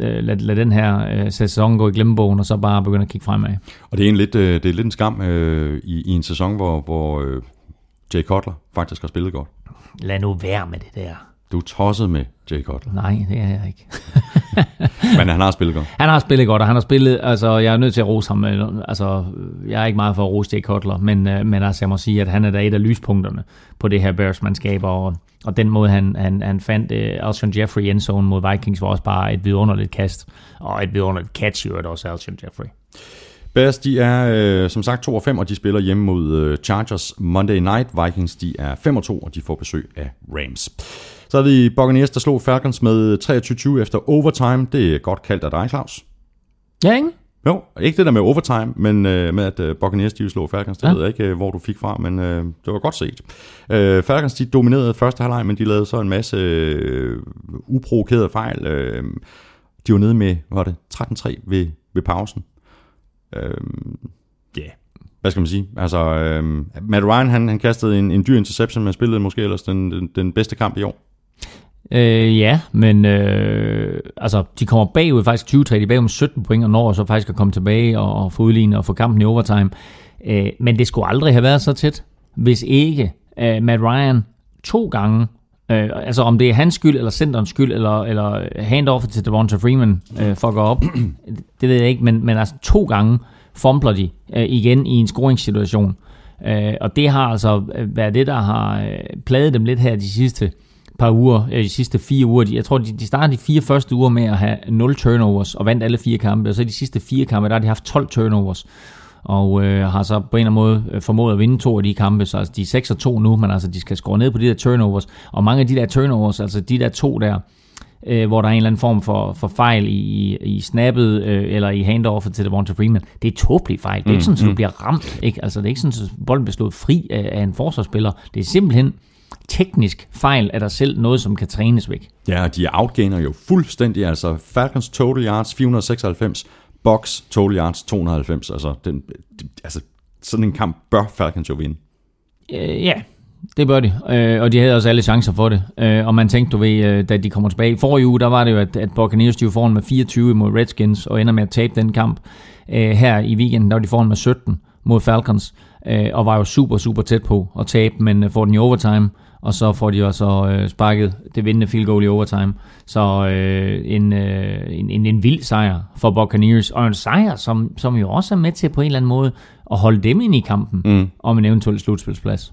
øh, lad, lad den her øh, sæson gå i glemmebogen, og så bare begynde at kigge fremad. Og det er en lidt, øh, det er lidt en skam øh, i, i en sæson, hvor, hvor øh, Jay Cutler faktisk har spillet godt. Lad nu være med det der. Du er tosset med Jay Cutler, Nej, det er jeg ikke. [LAUGHS] men han har spillet godt. Han har spillet godt, og han har spillet, altså jeg er nødt til at rose ham, øh, altså jeg er ikke meget for at rose Jake Cutler, men, øh, men altså jeg må sige, at han er da et af lyspunkterne på det her Bears-mandskab, og, og den måde han, han, han fandt uh, Alshon Jeffrey i endzone mod Vikings var også bare et vidunderligt kast, og et vidunderligt catch i øvrigt også Alshon Jeffrey. Bears, de er øh, som sagt 2 og 5, og de spiller hjemme mod øh, Chargers Monday Night. Vikings, de er 5 og 2, og de får besøg af Rams. Så har vi Buccaneers, der slog Falcons med 23-20 efter overtime. Det er godt kaldt af dig, Claus. Ja, ikke? Jo, ikke det der med overtime, men øh, med at øh, Buccaneers de slog Falcons, det ja. Ved jeg ikke, øh, hvor du fik fra, men øh, det var godt set. Øh, Falcons de dominerede første halvleg, men de lavede så en masse øh, uprovokerede fejl. Øh, de var nede med, hvad var det, 13-3 ved, ved pausen. Øh, ja, yeah. hvad skal man sige? Altså, øh, Matt Ryan, han, han kastede en, en dyr interception, men spillede måske ellers den, den, den bedste kamp i år. Øh, ja, men øh, altså, de kommer bagud faktisk 20-3, de er bagud med 17 point, og når så faktisk at komme tilbage og, og få udlignet og få kampen i overtime. Øh, men det skulle aldrig have været så tæt, hvis ikke øh, Matt Ryan to gange, øh, altså om det er hans skyld, eller centerens skyld, eller, eller handoffet til Devonta Freeman øh, fucker op, [CLEARS THROAT] det ved jeg ikke, men, men altså to gange fumbler de øh, igen i en scoringssituation. Øh, og det har altså været det, der har øh, pladet dem lidt her de sidste par uger, øh, de sidste fire uger. Jeg tror, de, de startede de fire første uger med at have 0 turnovers og vandt alle fire kampe, og så de sidste fire kampe, der har de haft 12 turnovers og øh, har så på en eller anden måde øh, formået at vinde to af de kampe, så altså, de er 6 og 2 nu, men altså de skal score ned på de der turnovers, og mange af de der turnovers, altså de der to der, øh, hvor der er en eller anden form for, for fejl i, i snappet øh, eller i handoffet til Devonta Freeman. Det er tåbelige fejl. Det er ikke sådan, at du mm. bliver ramt. Ikke? Altså, det er ikke sådan, at bolden bliver slået fri af, af en forsvarsspiller. Det er simpelthen teknisk fejl af dig selv, noget som kan trænes væk. Ja, de outgainer jo fuldstændig. Altså Falcons total yards 496, Box total yards 290. Altså, den, altså sådan en kamp bør Falcons jo vinde. Øh, ja, det bør de, øh, og de havde også alle chancer for det. Øh, og man tænkte, du ved, øh, da de kommer tilbage. I forrige uge, der var det jo, at, at Buccaneers de var foran med 24 mod Redskins, og ender med at tabe den kamp. Øh, her i weekenden, der var de foran med 17 mod Falcons, øh, og var jo super, super tæt på at tabe, men øh, får den i overtime, og så får de også øh, sparket det vindende field goal i overtime. Så øh, en, øh, en, en, en vild sejr for Buccaneers, og en sejr, som, som jo også er med til på en eller anden måde at holde dem ind i kampen mm. om en eventuel slutspilsplads.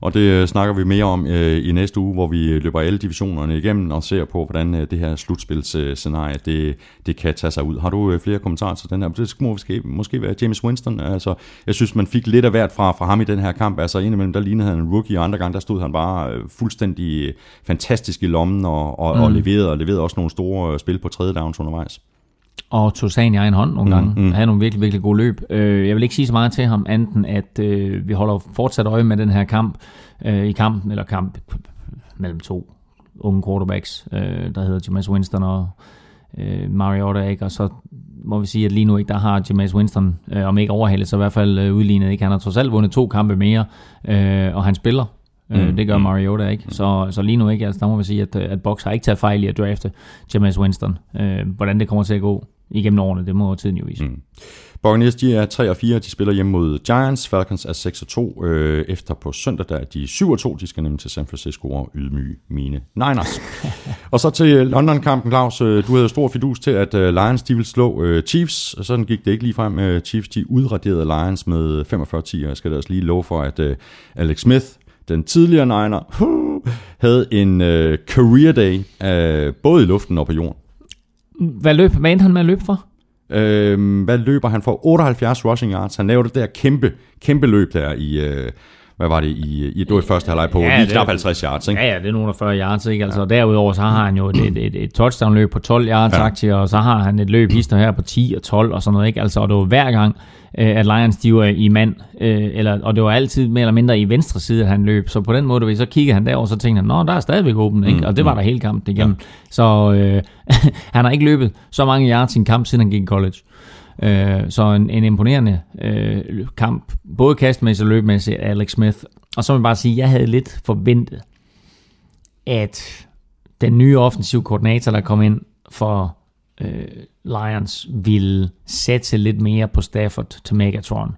Og det øh, snakker vi mere om øh, i næste uge, hvor vi løber alle divisionerne igennem og ser på, hvordan øh, det her slutspilsscenarie det, det kan tage sig ud. Har du øh, flere kommentarer til den her? Det skulle måske, måske være James Winston. Altså, jeg synes, man fik lidt af hvert fra, fra ham i den her kamp. Altså indimellem, der lignede han en rookie, og andre gange, der stod han bare øh, fuldstændig fantastisk i lommen og, og, mm. og leverede, og leverede også nogle store øh, spil på tredje downs undervejs og tog sagen i egen hånd nogle gange. Mm, mm. Havde nogle virkelig, virkelig gode løb. Øh, jeg vil ikke sige så meget til ham, anden at øh, vi holder fortsat øje med den her kamp øh, i kampen, eller kamp mellem to unge quarterbacks, øh, der hedder Jameis Winston og øh, Mariota, ikke? og så må vi sige, at lige nu ikke, der har Jameis Winston, øh, om ikke overhalet, så i hvert fald øh, udlignet. Ikke? Han har trods alt vundet to kampe mere, øh, og han spiller Øh, mm. Det gør mm. Mariota ikke. Mm. Så, så lige nu ikke. Altså, der må vi sige, at, at Box har ikke taget fejl i at drafte Jameis Winston. Øh, hvordan det kommer til at gå igennem årene, det må tiden jo vise. Mm. Buccaneers, de er 3 og 4, de spiller hjemme mod Giants. Falcons er 6 og 2. Øh, efter på søndag, der er de 7 og 2. De skal nemlig til San Francisco og ydmyge mine Niners. [LAUGHS] og så til London-kampen, Claus. Øh, du havde stor fidus til, at øh, Lions de ville slå øh, Chiefs. Sådan gik det ikke lige frem. Chiefs de udraderede Lions med 45-10, og jeg skal da også lige love for, at Alex Smith den tidligere Niner, [LAUGHS] havde en øh, career day, øh, både i luften og på jorden. Hvad løb hvad han med at løbe for? Øhm, hvad løber han for? 78 rushing yards. Han lavede det der kæmpe, kæmpe løb der i... Øh, hvad var det i, i det var i første halvleg på ja, lige knap 50 yards, ikke? Ja, ja, det er nogle af 40 yards, ikke? Altså, ja. derudover så har han jo et, et, et, et touchdown-løb på 12 yards, ja. aktier, og så har han et løb hister her på 10 og 12 og sådan noget, ikke? Altså, og det var hver gang, øh, at Lions de var i mand, øh, eller, og det var altid mere eller mindre i venstre side, at han løb. Så på den måde, så kiggede han derover, så tænkte han, nå, der er stadigvæk åben, ikke? Mm, og det var mm. der hele kampen igennem. Ja. Så øh, [LAUGHS] han har ikke løbet så mange yards i en kamp, siden han gik i college. Øh, så en, en imponerende øh, kamp, både kastmæssigt og løbmæssigt, Alex Smith. Og så vil jeg bare sige, at jeg havde lidt forventet, at den nye offensiv koordinator, der kom ind for øh, Lions, ville sætte lidt mere på Stafford til Megatron.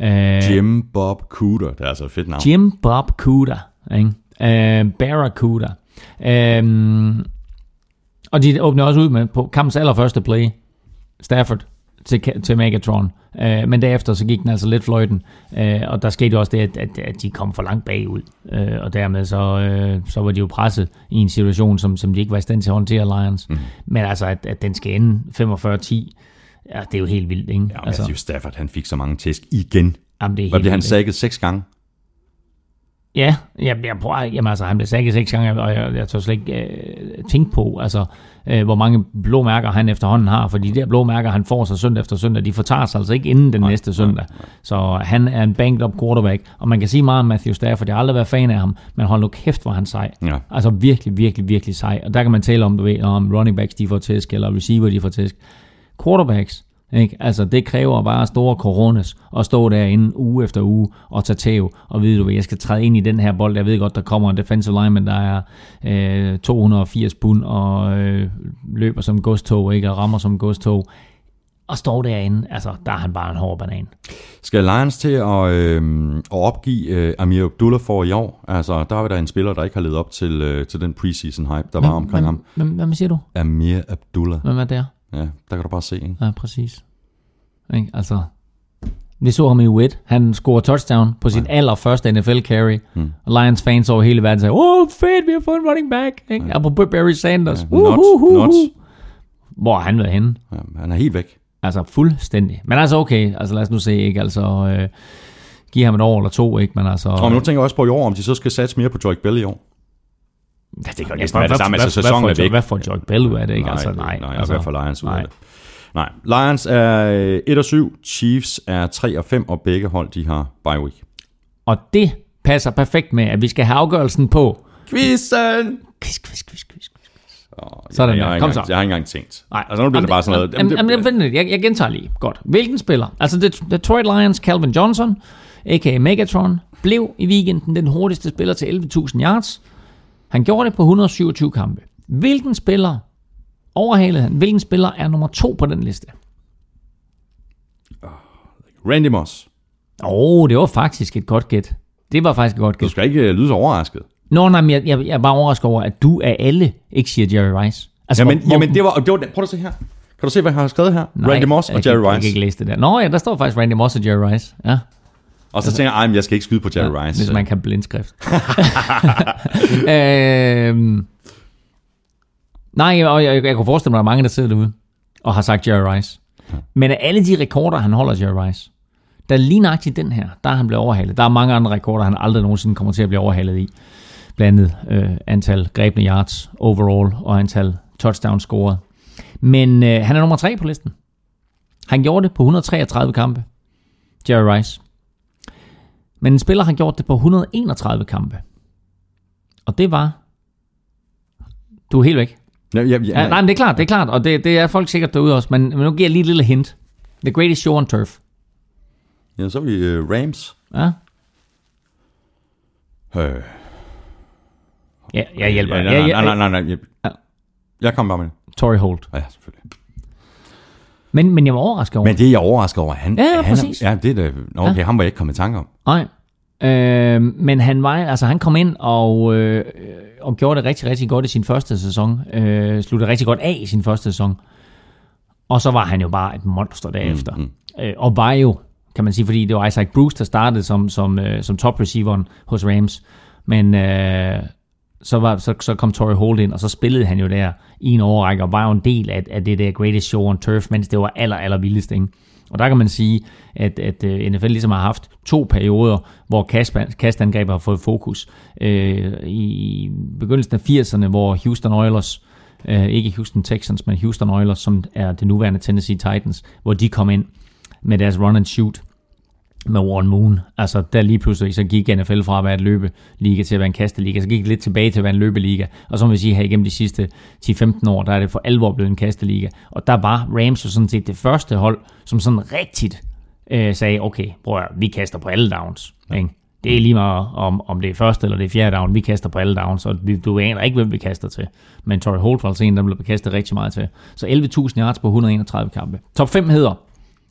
Øh, Jim Bob Cooter, det er altså et fedt navn. Jim Bob Cooter, ikke? Øh, Barracuda. Øh, og de åbner også ud med på kampens allerførste play. Stafford til, til Megatron. Øh, men derefter så gik den altså lidt fløjten, øh, og der skete også det, at, at, at de kom for langt bagud, øh, og dermed så, øh, så var de jo presset i en situation, som, som de ikke var i stand til at håndtere Lions. Mm. Men altså, at, at den skal ende 45-10, ja, det er jo helt vildt, ikke? Ja, altså, altså Stafford, han fik så mange tæsk igen. Jamen, det er Hvad blev han sækket seks gange? Ja, jeg, jeg prøver, jamen altså, han blev sækket seks gange, og jeg, jeg tør slet ikke øh, tænke på, altså, øh, hvor mange blå mærker han efterhånden har, fordi de der blå mærker, han får sig søndag efter søndag, de fortager sig altså ikke inden den nej, næste søndag. Nej, nej. Så han er en banked up quarterback, og man kan sige meget om Matthew Stafford, jeg har aldrig været fan af ham, men hold nu kæft, hvor han sej. Ja. Altså virkelig, virkelig, virkelig sej. Og der kan man tale om, du ved, om running backs, de får tæsk, eller receiver, de får tæsk. Quarterbacks, ikke? Altså, det kræver bare store coronas at stå derinde uge efter uge og tage tæv og vide, du hvad, jeg skal træde ind i den her bold. Jeg ved godt, der kommer en defensive lineman, der er øh, 280 pund og øh, løber som godstog, ikke? og rammer som godstog. og står derinde, altså, der er han bare en hård banan. Skal Lions til at, øh, at opgive øh, Amir Abdullah for i år? Altså, der er der en spiller, der ikke har levet op til, øh, til den preseason hype, der var omkring ham. Hvem, hvem siger du? Amir Abdullah. Hvem er der? Ja, der kan du bare se, ikke? Ja, præcis. Ikke? Altså, vi så ham i Wit. Han scorer touchdown på sin allerførste NFL carry. Hmm. Og Lions fans over hele verden sagde, åh, oh, fedt, vi har fået en running back. Ikke? Ja. Apropos Barry Sanders. Ja, Ja. nuts, nuts. Hvor er han været henne? Ja, han er helt væk. Altså fuldstændig. Men altså okay, altså lad os nu se, ikke? Altså, øh, give ham et år eller to, ikke? Men altså... Og nu tænker jeg også på i år, om de så skal satse mere på Joy Bell i år. Ja, det kan næsten være det samme, altså, sæsonen hvad, er får- væk. Hvad får Joy Bell ud af det, ikke? Nej, altså, det- nej, nej, altså, hvad får Lions ud af nej. det? Nej, Lions er øh, 1 og 7, Chiefs er 3 og 5, og begge hold de har bye week. Og det passer perfekt med, at vi skal have afgørelsen på... Quizzen! Quiz, quiz, quiz, quiz. Oh, Sådan jeg, der. jeg, har Kom ikke så. engang- Jeg har ikke engang tænkt. Nej. Altså nu bliver det bare sådan noget. Jamen, jamen, jamen, jeg, jeg gentager lige. Godt. Hvilken spiller? Altså Det- Detroit Lions Calvin Johnson, a.k.a. Megatron, blev i weekenden den hurtigste spiller til 11.000 yards. Han gjorde det på 127 kampe. Hvilken spiller overhalede han? Hvilken spiller er nummer to på den liste? Randy Moss. Åh, oh, det var faktisk et godt gæt. Det var faktisk et godt Du gæt. skal ikke øh, lyde så overrasket. Nå, nej, men jeg, jeg, jeg er bare overrasket over, at du af alle ikke siger Jerry Rice. Altså, Jamen, hvor- jamen det, var, det var... Prøv at se her. Kan du se, hvad jeg har skrevet her? Nej, Randy Moss og Jerry Jeg kan Rice. ikke læse det der. Nå ja, der står faktisk Randy Moss og Jerry Rice. Ja. Og så tænker jeg, men jeg skal ikke skyde på Jerry Rice. Hvis man kan blindskrift. [LAUGHS] øhm, nej, og jeg, jeg, jeg kunne forestille mig, at der er mange, der sidder derude og har sagt Jerry Rice. Men af alle de rekorder, han holder Jerry Rice, der er lige nøjagtigt den her, der er han blevet overhalet. Der er mange andre rekorder, han aldrig nogensinde kommer til at blive overhalet i. Blandt andet øh, antal grebne yards overall og antal touchdowns scoret. Men øh, han er nummer tre på listen. Han gjorde det på 133 kampe. Jerry Rice. Men en spiller har gjort det på 131 kampe. Og det var... Du er helt væk. Ja, ja, ja, Ja, nej, men det er klart, det er klart. Og det, det er folk sikkert derude også. Men, men nu giver jeg lige et lille hint. The greatest show on turf. ja, så er vi uh, Rams. Ja, Øh, ja jeg hjælper. ja, nej, nej, nej, nej, nej, jeg, jeg kom bare med det. Tory Holt. Ja, selvfølgelig. Men, men jeg var overrasket over. Men det er jeg overrasket over. Han, Ja, ja, han, præcis. Ja, det er da... Nå, Okay, ja. ham var jeg ikke kommet i tanke om. Nej. Øh, men han var, altså han kom ind og, øh, og gjorde det rigtig, rigtig godt i sin første sæson. Øh, sluttede rigtig godt af i sin første sæson. Og så var han jo bare et monster derefter. Mm, mm. Øh, og var jo, kan man sige, fordi det var Isaac Bruce, der startede som, som, øh, som top receiveren hos Rams. Men øh, så, var, så, så kom Torrey Holt ind, og så spillede han jo der i en overrække, og var jo en del af, af det der greatest show on turf, mens det var aller, aller vildest, ikke? Og der kan man sige, at, at øh, NFL ligesom har haft to perioder, hvor kast- kastangreb har fået fokus. Øh, I begyndelsen af 80'erne, hvor Houston Oilers, øh, ikke Houston Texans, men Houston Oilers, som er det nuværende Tennessee Titans, hvor de kom ind med deres run and shoot med Warren Moon. Altså, der lige pludselig så gik NFL fra at være et løbeliga til at være en kasteliga, så gik det lidt tilbage til at være en løbeliga. Og så må vi sige, her igennem de sidste 10-15 år, der er det for alvor blevet en kasteliga. Og der var Rams jo sådan set det første hold, som sådan rigtigt øh, sagde, okay, prøv at, høre, vi kaster på alle downs. Ikke? Det er lige meget, om, om det er første eller det er fjerde down. Vi kaster på alle downs, og vi, du aner ikke, hvem vi kaster til. Men Torrey Holt var altså en, der blev kastet rigtig meget til. Så 11.000 yards på 131 kampe. Top 5 hedder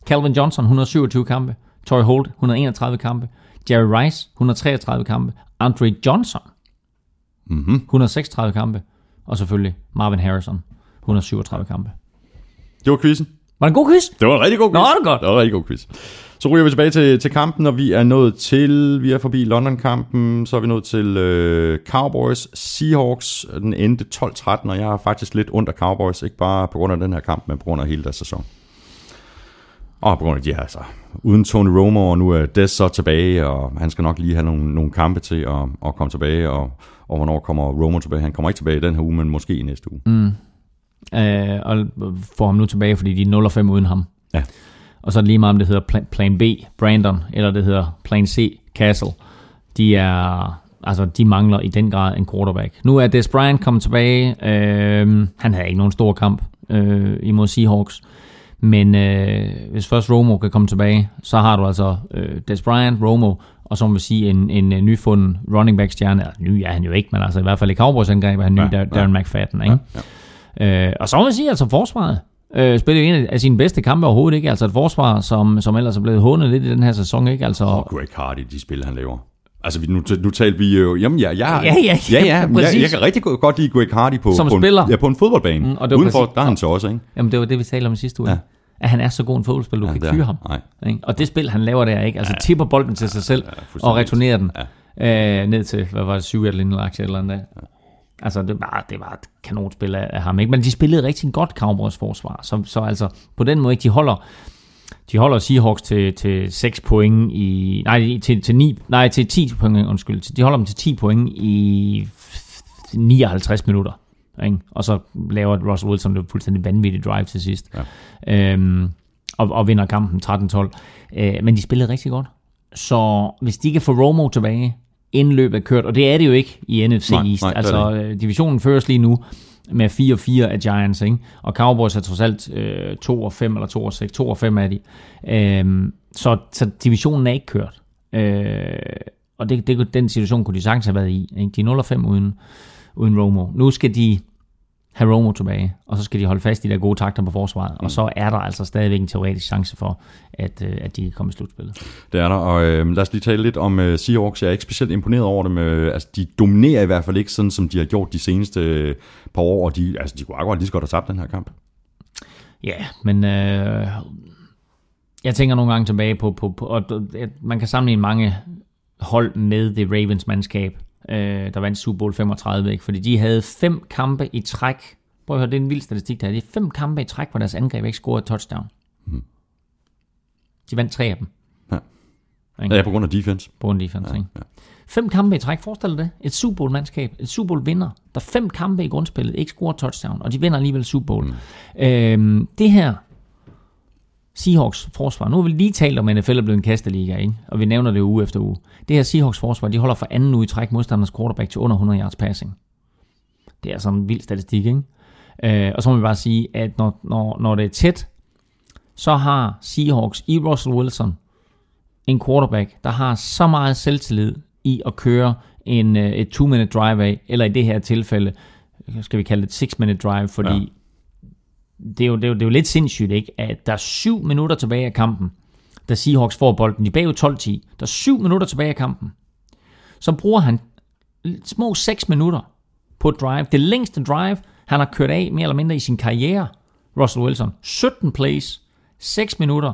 Calvin Johnson, 127 kampe. Torrey Holt, 131 kampe. Jerry Rice, 133 kampe. Andre Johnson, Mm-hmm. 136 kampe. Og selvfølgelig Marvin Harrison, 137 kampe. Det var quizzen. Var det en god quiz? Det var en rigtig god quiz. Nå, det er godt. Det var en rigtig god quiz. Så ryger vi tilbage til, til kampen, og vi er nået til, vi er forbi London-kampen, så er vi nået til øh, Cowboys, Seahawks, den endte 12-13, og jeg er faktisk lidt under Cowboys, ikke bare på grund af den her kamp, men på grund af hele deres sæson. Og på grund af de her, altså, uden Tony Romo, og nu er Des så tilbage, og han skal nok lige have nogle, nogle kampe til at, at komme tilbage, og, og hvornår kommer Romo tilbage? Han kommer ikke tilbage i den her uge, men måske i næste uge. Mm. Øh, og får ham nu tilbage, fordi de er 0-5 uden ham. Ja. Og så er det lige meget, om det hedder Plan, B, Brandon, eller det hedder Plan C, Castle. De er, altså, de mangler i den grad en quarterback. Nu er Des Bryant kommet tilbage. Øh, han havde ikke nogen stor kamp øh, imod Seahawks. Men øh, hvis først Romo kan komme tilbage, så har du altså øh, Des Bryant, Romo, og så må vi sige en, en, en nyfunden running back stjerne. Altså, ny er han jo ikke, men altså i hvert fald i Cowboys angreb er han ny, Ja, ja, ja. Darren McFadden. Ikke? Ja, Øh, og så må man sige, altså forsvaret, Øh, spillede jo en af sine bedste kampe overhovedet, ikke? Altså et forsvar, som, som ellers er blevet hånet lidt i den her sæson, ikke? Altså, Og Greg Hardy, de spil, han laver. Altså, nu, nu talte vi jo... Jamen, ja, ja, Ja, ja, [LAUGHS] ja, ja, jeg, præcis. jeg kan rigtig godt lide Greg Hardy på, Som på, en, spiller. ja, på en fodboldbane. Mm, og det var Udenfor, præcis- der er han så også, ikke? Jamen, det var det, vi talte om sidste uge. Ja. Ja. At han er så god en fodboldspiller, du Ja, ja, kan ikke fyre ham. han. Ikke? Og det spil, han laver der, ikke? Altså tipper bolden til sig selv ja, og returnerer den øh, ned til, hvad var det, 7 eller en aktie eller andet. Altså, det var, det var et kanonspil af, af ham, ikke? Men de spillede rigtig godt Cowboys forsvar. Så, så altså, på den måde, ikke? De holder, de holder Seahawks til, til 6 point i... Nej, til, til, 9, nej, til 10 point, undskyld. De holder dem til 10 point i 59 minutter. Ikke? Og så laver Russell Wilson det fuldstændig vanvittigt drive til sidst. Ja. Øhm, og, og vinder kampen 13-12. Øh, men de spillede rigtig godt. Så hvis de kan få Romo tilbage, inden løbet er kørt, og det er det jo ikke i NFC Nej, East. nej, altså, øh, divisionen føres lige nu med 4-4 af Giants, ikke? og Cowboys er trods alt øh, 2-5 eller 2-6, 2-5 er de. Øhm, så, så divisionen er ikke kørt. Øh, og det, det, den situation kunne de sagtens have været i. Ikke? De er 0-5 uden, uden Romo. Nu skal de have Romo tilbage, og så skal de holde fast i de der gode takter på forsvaret, mm. og så er der altså stadigvæk en teoretisk chance for, at, øh, at de kan komme i slutspillet. Det er der, og øh, lad os lige tale lidt om øh, Seahawks. Jeg er ikke specielt imponeret over dem. Øh, altså, de dominerer i hvert fald ikke sådan, som de har gjort de seneste øh, par år, og de, altså, de kunne akkurat lige så godt have tabt den her kamp. Ja, men øh, jeg tænker nogle gange tilbage på, på, på og man kan sammenligne mange hold med det Ravens mandskab, øh, der vandt Super Bowl 35, ikke? fordi de havde fem kampe i træk. Prøv at høre, det er en vild statistik der. Det er fem kampe i træk, hvor deres angreb ikke scorede touchdown. De vandt tre af dem. Ja. Ikke? Ja, på grund af defense. på en defense. Ja, ja. Fem kampe i træk, forestil dig det. Et Super Bowl-mandskab, et Super Bowl-vinder, der fem kampe i grundspillet, ikke scorer touchdown, og de vinder alligevel Super Bowl. Mm. Øhm, det her Seahawks forsvar, nu har vi lige talt om, at NFL er blevet en kasteliga, ikke? og vi nævner det uge efter uge. Det her Seahawks forsvar, de holder for anden uge i træk modstanders quarterback til under 100 yards passing. Det er sådan en vild statistik, ikke? Øh, og så må vi bare sige, at når, når, når det er tæt, så har Seahawks i Russell Wilson en quarterback, der har så meget selvtillid i at køre en, øh, et two-minute drive af, eller i det her tilfælde, skal vi kalde det et six-minute drive, fordi ja det, er jo, det, er jo, det er jo lidt sindssygt, ikke? at der er syv minutter tilbage af kampen, da Seahawks får bolden. De bagud 12-10. Der er syv minutter tilbage af kampen. Så bruger han små 6 minutter på drive. Det længste drive, han har kørt af mere eller mindre i sin karriere, Russell Wilson. 17 plays, 6 minutter,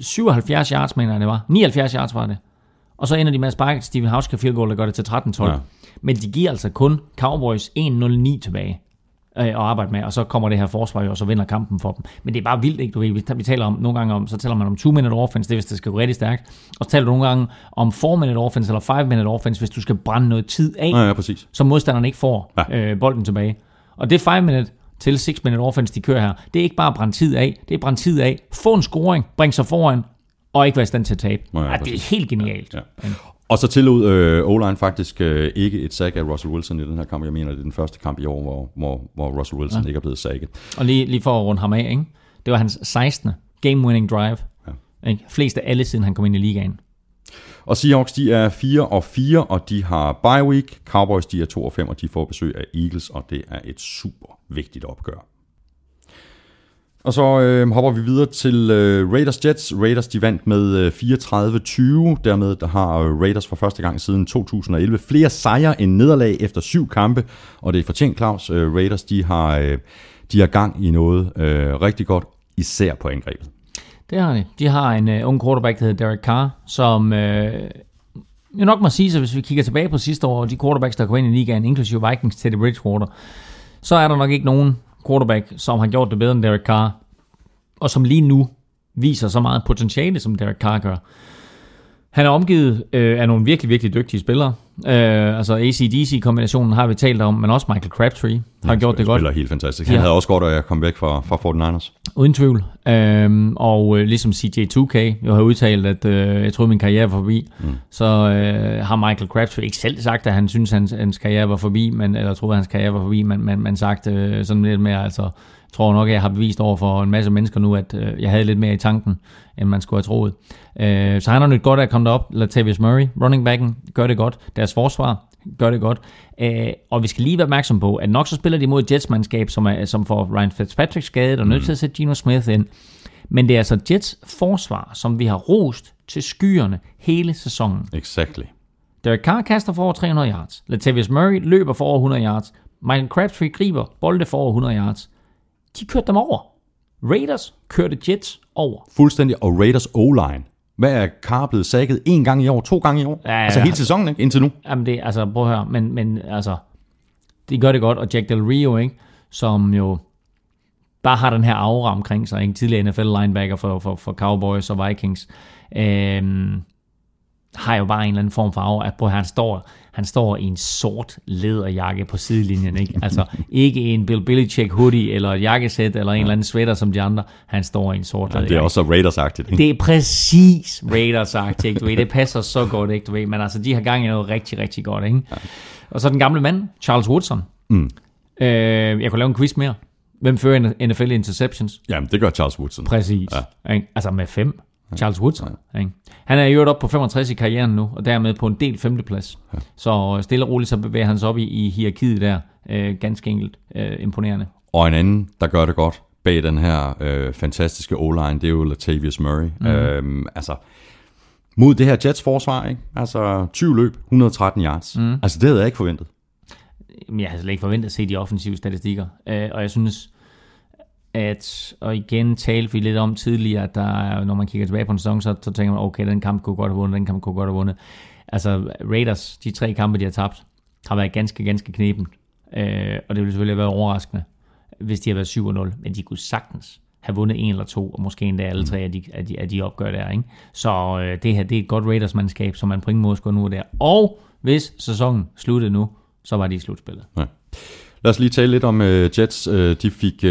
77 yards, mener jeg det var. 79 yards var det. Og så ender de med at sparke til Steven Hauska field goal, der gør det til 13-12. Ja. Ja. Men de giver altså kun Cowboys 1-0-9 tilbage øh, at arbejde med, og så kommer det her forsvar jo, og så vinder kampen for dem. Men det er bare vildt, ikke? Du ved, vi, vi taler om, nogle gange om, så taler man om 2-minute offense, det er, hvis det skal gå rigtig stærkt. Og så taler du nogle gange om 4-minute offense, eller 5-minute offense, hvis du skal brænde noget tid af, Ja, ja, præcis. så modstanderen ikke får Ja. øh, bolden tilbage. Og det 5-minute til 6-minute offense, de kører her, det er ikke bare at brænde tid af, det er at brænde tid af, få en scoring, bringe sig foran, og ikke være i stand til at tabe. Ja, ja, Ja, det er helt genialt. Ja. Og så tillod øh, O-line faktisk øh, ikke et sack af Russell Wilson i den her kamp. Jeg mener, det er den første kamp i år, hvor, hvor, hvor Russell Wilson ja. ikke er blevet sacket. Og lige, lige for at runde ham af, ikke? det var hans 16. game-winning drive. Ja. Ikke? Flest af alle, siden han kom ind i ligaen. Og Seahawks, de er 4 og 4, og de har bye week. Cowboys, de er 2 og 5, og de får besøg af Eagles, og det er et super vigtigt opgør. Og så øh, hopper vi videre til øh, Raiders Jets. Raiders de vandt med øh, 34-20. Dermed der har øh, Raiders for første gang siden 2011 flere sejre end nederlag efter syv kampe. Og det er fortjent, Claus. Øh, Raiders de har, øh, de har gang i noget øh, rigtig godt, især på angrebet. Det har de. De har en øh, ung quarterback, der hedder Derek Carr, som Øh jo nok må sige, så hvis vi kigger tilbage på sidste år, og de quarterbacks, der kom ind i ligaen, inklusive Vikings, Teddy Bridgewater, så er der nok ikke nogen quarterback, som har gjort det bedre end Derek Carr, og som lige nu viser så meget potentiale, som Derek Carr gør. Han er omgivet øh, af nogle virkelig, virkelig dygtige spillere. Øh, altså ACDC-kombinationen har vi talt om, men også Michael Crabtree har gjort det godt. spiller helt fantastisk. Han Ja. havde også godt, at jeg kom væk fra, fra 49ers. Uden tvivl. Øhm, og øh, ligesom CJ2K jo har udtalt, at øh, jeg troede, min karriere var forbi, mm. så øh, har Michael Crabtree ikke selv sagt, at han synes, hans, hans karriere var forbi, men, eller troede, at hans karriere var forbi, men man, man sagt øh, sådan lidt mere, altså, tror nok, jeg har bevist over for en masse mennesker nu, at øh, jeg havde lidt mere i tanken, end man skulle have troet. Øh, så han har nyt godt af at komme derop. Latavius Murray, running backen, gør det godt. Deres forsvar gør det godt. Øh, og vi skal lige være opmærksom på, at nok så spiller de mod et Jets-mandskab, som, er, som får Ryan Fitzpatrick skadet og nødt til at sætte Geno Smith ind. Men det er altså Jets forsvar, som vi har rost til skyerne hele sæsonen. Exactly. Derek Carr kaster for over 300 yards. Latavius Murray løber for over 100 yards. Michael Crabtree griber bolde for over 100 yards. De kørte dem over. Raiders kørte Jets over. Fuldstændig. Og Raiders O-line. Hvad er Carr blevet sækket en gang i år, to gange i år? Ja, ja, altså hele sæsonen, ikke? Indtil nu. Jamen det, altså prøv at høre, men, men altså, de gør det godt, og Jack Del Rio, ikke, som jo bare har den her aura omkring sig, ikke? tidligere NFL-linebacker for, for, for Cowboys og Vikings, øhm, har jo bare en eller anden form for at høre, han står, han står i en sort læderjakke på sidelinjen, ikke? Altså ikke en Bill Belichick hoodie, eller et jakkesæt, eller en eller anden sweater som de andre, han står i en sort Ja, det er også så Raiders-agtigt, ikke? Det er præcis Raiders sagt, ikke? Du ved, det passer så godt, ikke? Du ved, men altså, de har gang i noget rigtig, rigtig godt, ikke? Og så den gamle mand, Charles Woodson. Mm. Øh, jeg kunne lave en quiz mere. Hvem fører NFL interceptions? Jamen, det gør Charles Woodson. Præcis. Ja. Ikke? Altså med fem. Charles Woodson. Ja. Ikke? Han er i øvrigt op på 65 i karrieren nu, og dermed på en del femteplads. Ja. Så stille og roligt, så bevæger han sig op i, i hierarkiet der. Øh, ganske enkelt øh, imponerende. Og en anden, der gør det godt bag den her øh, fantastiske O-line, det er jo Latavius Murray. Mm. Øhm, altså, mod det her Jets forsvar, ikke? Altså, 20 løb, 113 yards. Mm. Altså, det havde jeg ikke forventet. Jamen, jeg havde slet ikke forventet at se de offensive statistikker. Øh, og jeg synes, at, og igen talte vi lidt om tidligere, at der, når man kigger tilbage på en sæson, så, så tænker man, okay, den kamp kunne godt have vundet, den kamp kunne godt have vundet. Altså, Raiders, de tre kampe, de har tabt, har været ganske, ganske knepen. Øh, og det ville selvfølgelig have været overraskende, hvis de havde været 7-0, men de kunne sagtens have vundet en eller to, og måske endda alle tre af de, af de, af de opgør der. Ikke? Så øh, det her, det er et godt Raiders-mandskab, som man på ingen måde skal nu der. Og hvis sæsonen sluttede nu, så var de i slutspillet. Ja. Lad os lige tale lidt om uh, Jets. Uh, de, fik, uh,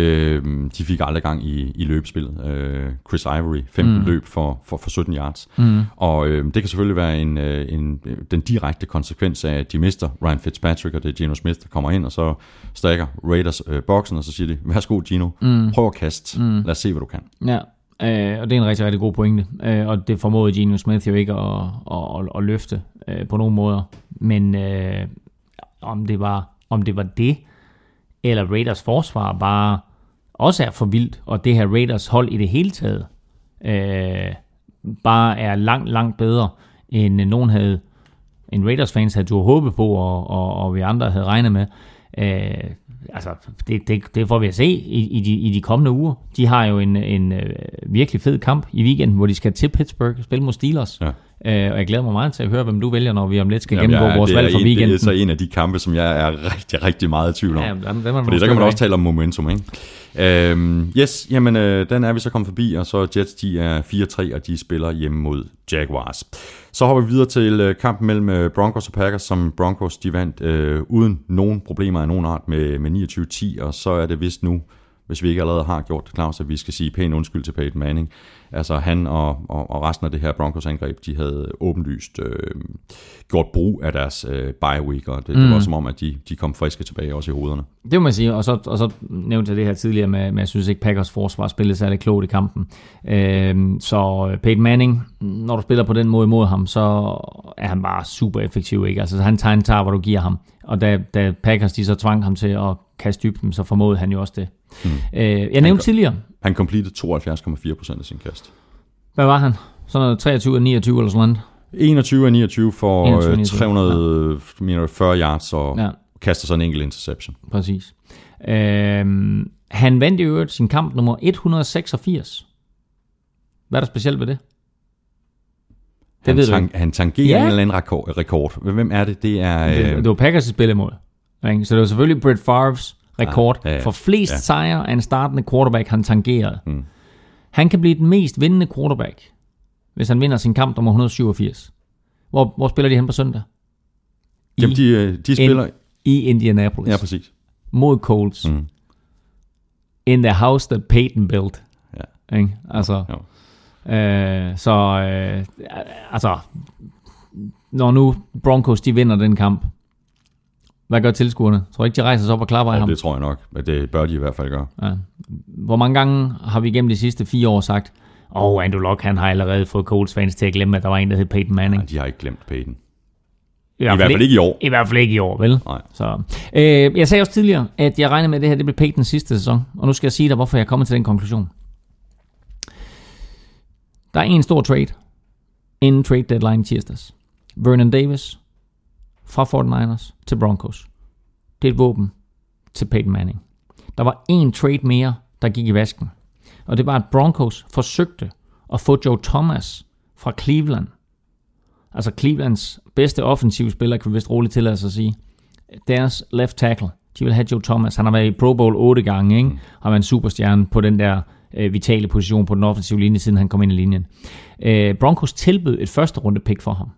de fik aldrig gang i, i løbespillet. Uh, Chris Ivory, 15 mm. løb for, for, for 17 yards. Mm. Og uh, det kan selvfølgelig være en, uh, en, den direkte konsekvens af, at de mister Ryan Fitzpatrick, og det er Geno Smith, der kommer ind, og så stakker Raiders uh, boksen, og så siger de, værsgo Gino, mm. prøv at kaste. Mm. Lad os se, hvad du kan. Ja, øh, og det er en rigtig, rigtig god pointe. Øh, og det formåede Geno Smith jo ikke at, at, at, at løfte øh, på nogen måder. Men øh, om, det var, om det var det, eller Raiders forsvar bare også er for vildt, og det her Raiders hold i det hele taget øh, bare er langt, langt bedre, end nogen havde, en Raiders fans havde du håbe på, og, og, og vi andre havde regnet med. Øh, altså, det, det, det får vi at se i, i, de, i de kommende uger. De har jo en, en øh, virkelig fed kamp i weekenden, hvor de skal til Pittsburgh og spille mod Steelers. Ja. Øh, og jeg glæder mig meget til at høre, hvem du vælger, når vi om lidt skal Jamen, gennemgå jeg, vores valg for en, weekenden. det er så en af de kampe, som jeg er [LAUGHS] rigtig, rigtig meget i tvivl om. Ja, er der Fordi der kan man også tale om momentum, ikke? Øhm, yes, jamen øh, den er vi så kommet forbi, og så Jets, de er 4-3, og de spiller hjemme mod Jaguars. Så hopper vi videre til øh, kampen mellem øh, Broncos og Packers, som Broncos de vandt øh, uden nogen problemer af nogen art med, med 29-10, og så er det vist nu, hvis vi ikke allerede har gjort det, Claus, at vi skal sige pæn undskyld til Peyton Manning. Altså han og, og, og resten af det her Broncos-angreb, de havde åbenlyst øh, gjort brug af deres øh, bye week, og det, mm. det var som om, at de, de kom friske tilbage også i hovederne. Det må man sige, og så, og så nævnte jeg det her tidligere med, med jeg synes ikke Packers forsvar spillede særlig klogt i kampen. Øhm, så Peyton Manning, når du spiller på den måde imod ham, så er han bare super effektiv, ikke? Altså han tager en tager, hvor du giver ham. Og da, da Packers de så tvang ham til at kaste dybden, så formåede han jo også det. Mm. Øh, jeg nævnte tidligere, Han completed 72,4% af sin kast. hvad var han? Sådan noget 23 og 29 eller sådan noget. 21 af 29 for 21 af 21, 29, 340 yards og Ja. ja. kaster så en enkelt interception. Præcis. Øhm, han vandt i øvrigt sin kamp nummer 186. Hvad er der specielt ved det? Det Han, ved tang, han tangerer Ja. ja. en eller anden rekord. Hvem er det? Det er... Det, Øh, det var Packers spil imod. Ikke? Så det var selvfølgelig Brett Favres rekord Ja, ja, ja. for flest Ja. sejre af en startende quarterback, han tangerede. Mm. Han kan blive den mest vindende quarterback, hvis han vinder sin kamp nummer 187. Hvor, hvor spiller de hen på søndag? I, jamen, de, øh, de spiller... I Indianapolis. Ja, præcis. mod Colts. Mm. In the house that Peyton built. Ja. Ikke? Altså, Jo. øh, så øh, altså, når nu Broncos de vinder den kamp, Hvad gør tilskuerne? Tror du ikke, de rejser sig op og klapper af Og ham? det tror jeg nok, at det bør de i hvert fald gøre. Ja. Hvor mange gange har vi gennem de sidste fire år sagt, åh, oh, Andrew Luck, han har allerede fået Colts fans til at glemme, at der var en, der hed Peyton Manning. Nej, de har ikke glemt Peyton. I, I hvert fald ikke i år. I hvert fald ikke i år, vel? Nej. Så, øh, jeg sagde også tidligere, at jeg regner med, at det her det bliver Peytons sidste sæson. Og nu skal jeg sige dig, hvorfor jeg er kommet til den konklusion. Der er en stor trade inden trade deadline tirsdags. Vernon Davis fra 49ers til Broncos. Det er et våben til Peyton Manning. Der var en trade mere, der gik i vasken. Og det var, at Broncos forsøgte at få Joe Thomas fra Cleveland. Altså Clevelands bedste offensive spiller, kan vi vist roligt tillade sig at sige. Deres left tackle. De vil have Joe Thomas. Han har været i Pro Bowl otte gange, ikke? Har været en superstjerne på den der øh, vitale position på den offensive linje, siden han kom ind i linjen. Øh, Broncos tilbød et første runde pick for ham.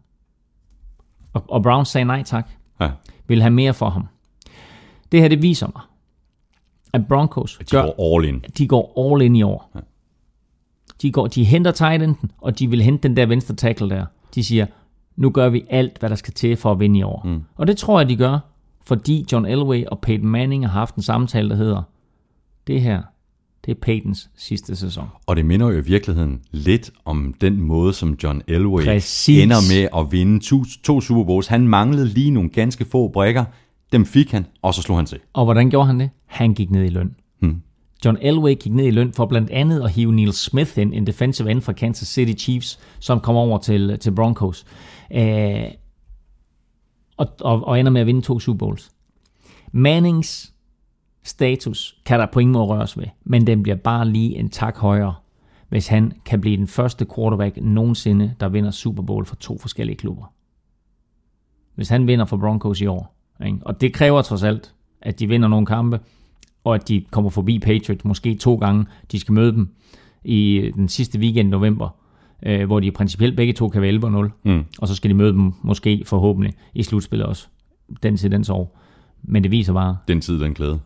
Og, og Browns sagde nej tak. Ja. Vil have mere for ham. Det her, det viser mig, at Broncos De går all in. de går all in i år. De, går, de henter tight enden, og de vil hente den der venstre tackle der. De siger, nu gør vi alt, hvad der skal til for at vinde i år. Mm. Og det tror jeg, de gør, fordi John Elway og Peyton Manning har haft en samtale, der hedder, det her, det er Peytons sidste sæson. Og det minder jo i virkeligheden lidt om den måde, som John Elway Præcis. ender med at vinde to, to Super Bowls. Han manglede lige nogle ganske få brækker. Dem fik han, og så slog han til. Og hvordan gjorde han det? Han gik ned i løn. Hmm. John Elway gik ned i løn for blandt andet at hive Neil Smith ind, en defensive end fra Kansas City Chiefs, som kom over til, til Broncos. Øh, og, og, og ender med at vinde to Super Bowls. Mannings status kan der på ingen måde røres ved, men den bliver bare lige en tak højere, hvis han kan blive den første quarterback nogensinde, der vinder Super Bowl for to forskellige klubber. Hvis han vinder for Broncos i år. Ikke? Og det kræver trods alt, at de vinder nogle kampe, og at de kommer forbi Patriots måske to gange. De skal møde dem i den sidste weekend i november, øh, hvor de principielt begge to kan være 11-0. Mm. Og så skal de møde dem måske forhåbentlig i slutspillet også. Den til den år. Men det viser bare Den tid, den glæde.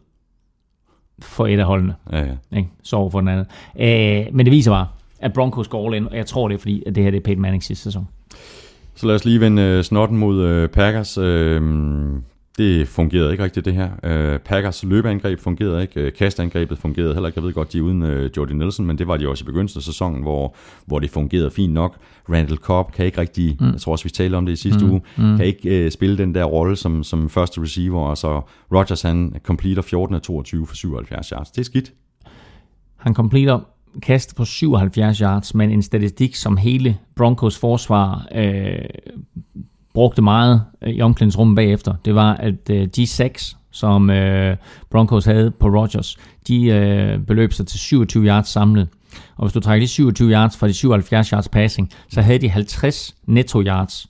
For et af holdene. Ja, ja. Ikke? Sover for den anden. Øh, men det viser bare, at Broncos går all in, og jeg tror det er fordi, at det her det er Peyton Mannings sidste sæson. Så lad os lige vende øh, snotten mod øh, Packers. Øh, det fungerede ikke rigtigt, det her. Øh, Packers løbeangreb fungerede ikke. Øh, Kastangrebet fungerede heller ikke. Jeg ved godt, de er uden øh, Jordy Nelson, men det var de også i begyndelsen af sæsonen, hvor, hvor det fungerede fint nok. Randall Cobb kan ikke rigtig, mm. jeg tror også, vi talte om det i sidste mm. uge, mm. kan ikke øh, spille den der rolle som, som første receiver. Og så Rodgers, han completer 14 af 22 for 77 yards. Det er skidt. Han completer kast på 77 yards, men en statistik, som hele Broncos forsvar øh, brugte meget øh, i omklædningsrummet bagefter. Det var, at øh, de seks, som øh, Broncos havde på Rodgers, de øh, beløb sig til 27 yards samlet. Og hvis du trækker de 27 yards fra de 77 yards passing, så havde de 50 netto yards.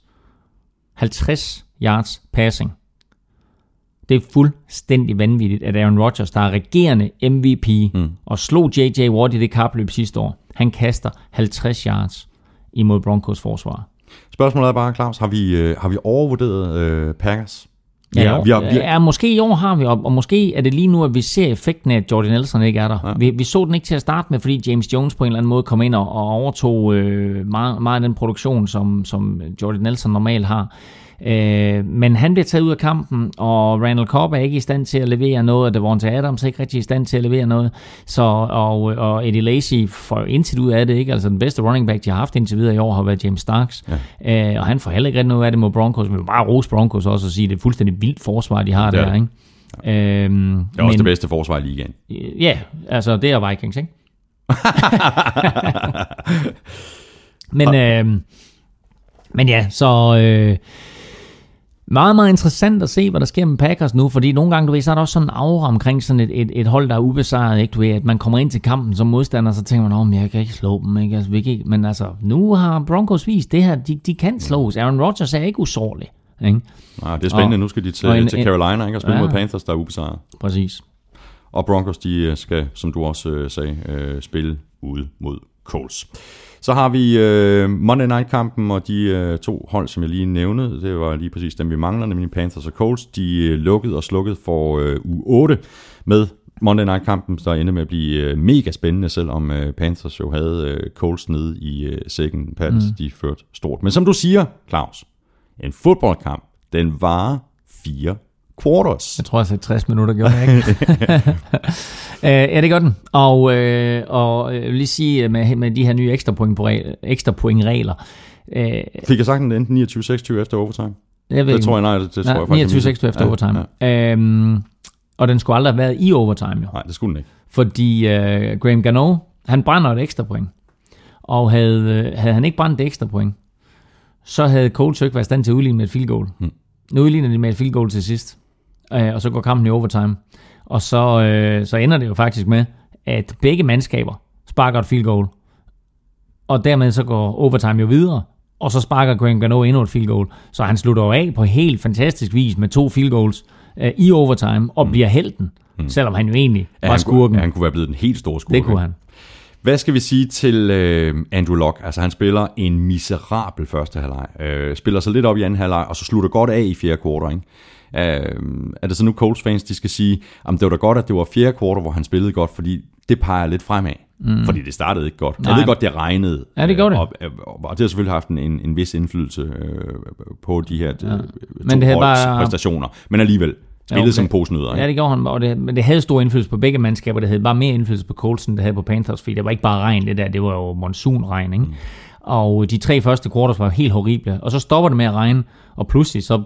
50 yards passing. Det er fuldstændig vanvittigt, at Aaron Rodgers, der er regerende MVP, mm. og slog J.J. Watt i det kapløb sidste år, han kaster 50 yards imod Broncos forsvar. Spørgsmålet er bare, Claus, har vi, øh, har vi overvurderet øh, Packers? Ja, vi har, vi har, vi har, ja, måske i år har vi, og og måske er det lige nu, at vi ser effekten af, at Jordan Nelson ikke er der. Ja. Vi, vi så den ikke til at starte med, fordi James Jones på en eller anden måde kom ind og, og overtog øh, meget, meget af den produktion, som, som Jordan Nelson normalt har. Øh, men han bliver taget ud af kampen, og Randall Cobb er ikke i stand til at levere noget, og Devonta Adams er ikke rigtig i stand til at levere noget. Så, og, og Eddie Lacy får indtil ud af det, ikke? Altså den bedste running back, de har haft indtil videre i år, har været James Starks. Ja. Øh, og han får heller ikke rigtig noget af det mod Broncos. Men bare rose Broncos også og sige, at det er fuldstændig vildt forsvar, de har Det er der, det. ikke? Øhm, det er også det bedste forsvar i ligaen. Ja, altså det er Vikings, ikke? [LAUGHS] men, øh, men ja, så øh, meget, meget interessant at se, hvad der sker med Packers nu, fordi nogle gange, du ved, så er der også sådan en aura omkring sådan et, et, et hold, der er ubesejret, ikke? Du ved, at man kommer ind til kampen som modstander, så tænker man, at jeg kan ikke slå dem, ikke? Altså, vi kan ikke. Men altså, nu har Broncos vist det her, de, de kan slås. Aaron Rodgers er ikke usårlig, ikke? Nej, det er spændende. Og- nu skal de til, en- til Carolina ikke? og spille Ja. mod Panthers, der er ubesejret. Præcis. Og Broncos, de øh, skal, som du også øh, sagde, øh, spille ude mod Colts. Så har vi øh, Monday Night-kampen, og de øh, to hold, som jeg lige nævnte, det var lige præcis dem, vi mangler, nemlig Panthers og Colts. De øh, lukkede og slukkede for øh, u 8 med Monday Night-kampen, der endte med at blive øh, mega spændende, selvom øh, Panthers jo havde øh, Colts nede i øh, sækken. Panthers, mm. de førte stort. Men som du siger, Claus, en fodboldkamp, den varer fire quarters. Jeg tror, jeg sagde 60 minutter, gjorde jeg ikke? [LAUGHS] Øh, ja, det gør den. Og, øh, og jeg vil lige sige, med, med de her nye ekstra, point på, ekstra point regler, øh, Fik jeg sagt, den endte 29-26 efter overtime? jeg ved Det ikke, tror jeg, nej, det, det tror jeg faktisk. 29-6 jeg efter Ja, overtime. Ja. Øhm, og den skulle aldrig have været i overtime, jo. Nej, det skulle den ikke. Fordi øh, Graham Gano, han brænder et ekstra point. Og havde, øh, havde han ikke brændt et ekstra point, så havde Colts ikke været i stand til at udligne med et field goal. Hmm. Nu udligner de med et field goal til sidst. Øh, og så går kampen i overtime. Og så, øh, så ender det jo faktisk med, at begge mandskaber sparker et field goal. Og dermed så går overtime jo videre. Og så sparker Graham Gano endnu et field goal. Så han slutter jo af på helt fantastisk vis med to field goals øh, i overtime og bliver helten. Selvom han jo egentlig Ja, var skurken. Kunne, ja, han kunne være blevet den helt store skurk. Det kunne han. Hvad skal vi sige til øh, Andrew Luck? Altså han spiller en miserabel første halvleg. Øh, spiller sig lidt op i anden halvleg, og så slutter godt af i fjerde kvartal. Ikke? Øh, er det så nu Colts fans, de skal sige, at det var da godt, at det var fjerde kvartal, hvor han spillede godt, fordi det peger lidt fremad. Mm. Fordi det startede ikke godt. Nej. Jeg ved godt, det regnede. Ja, det gjorde øh, det. Og, og, og det har selvfølgelig haft en, en, vis indflydelse øh, på de her ja. to Men det havde bare- præstationer. Men alligevel, spillet okay. som posnødder. Ikke? Ja, det gjorde han, og det, men det havde stor indflydelse på begge mandskaber. Det havde bare mere indflydelse på Colts, end det havde på Panthers, fordi det var ikke bare regn, det der, det var jo monsunregn, ikke? Mm. Og de tre første quarters var helt horrible, og så stopper det med at regne, og pludselig så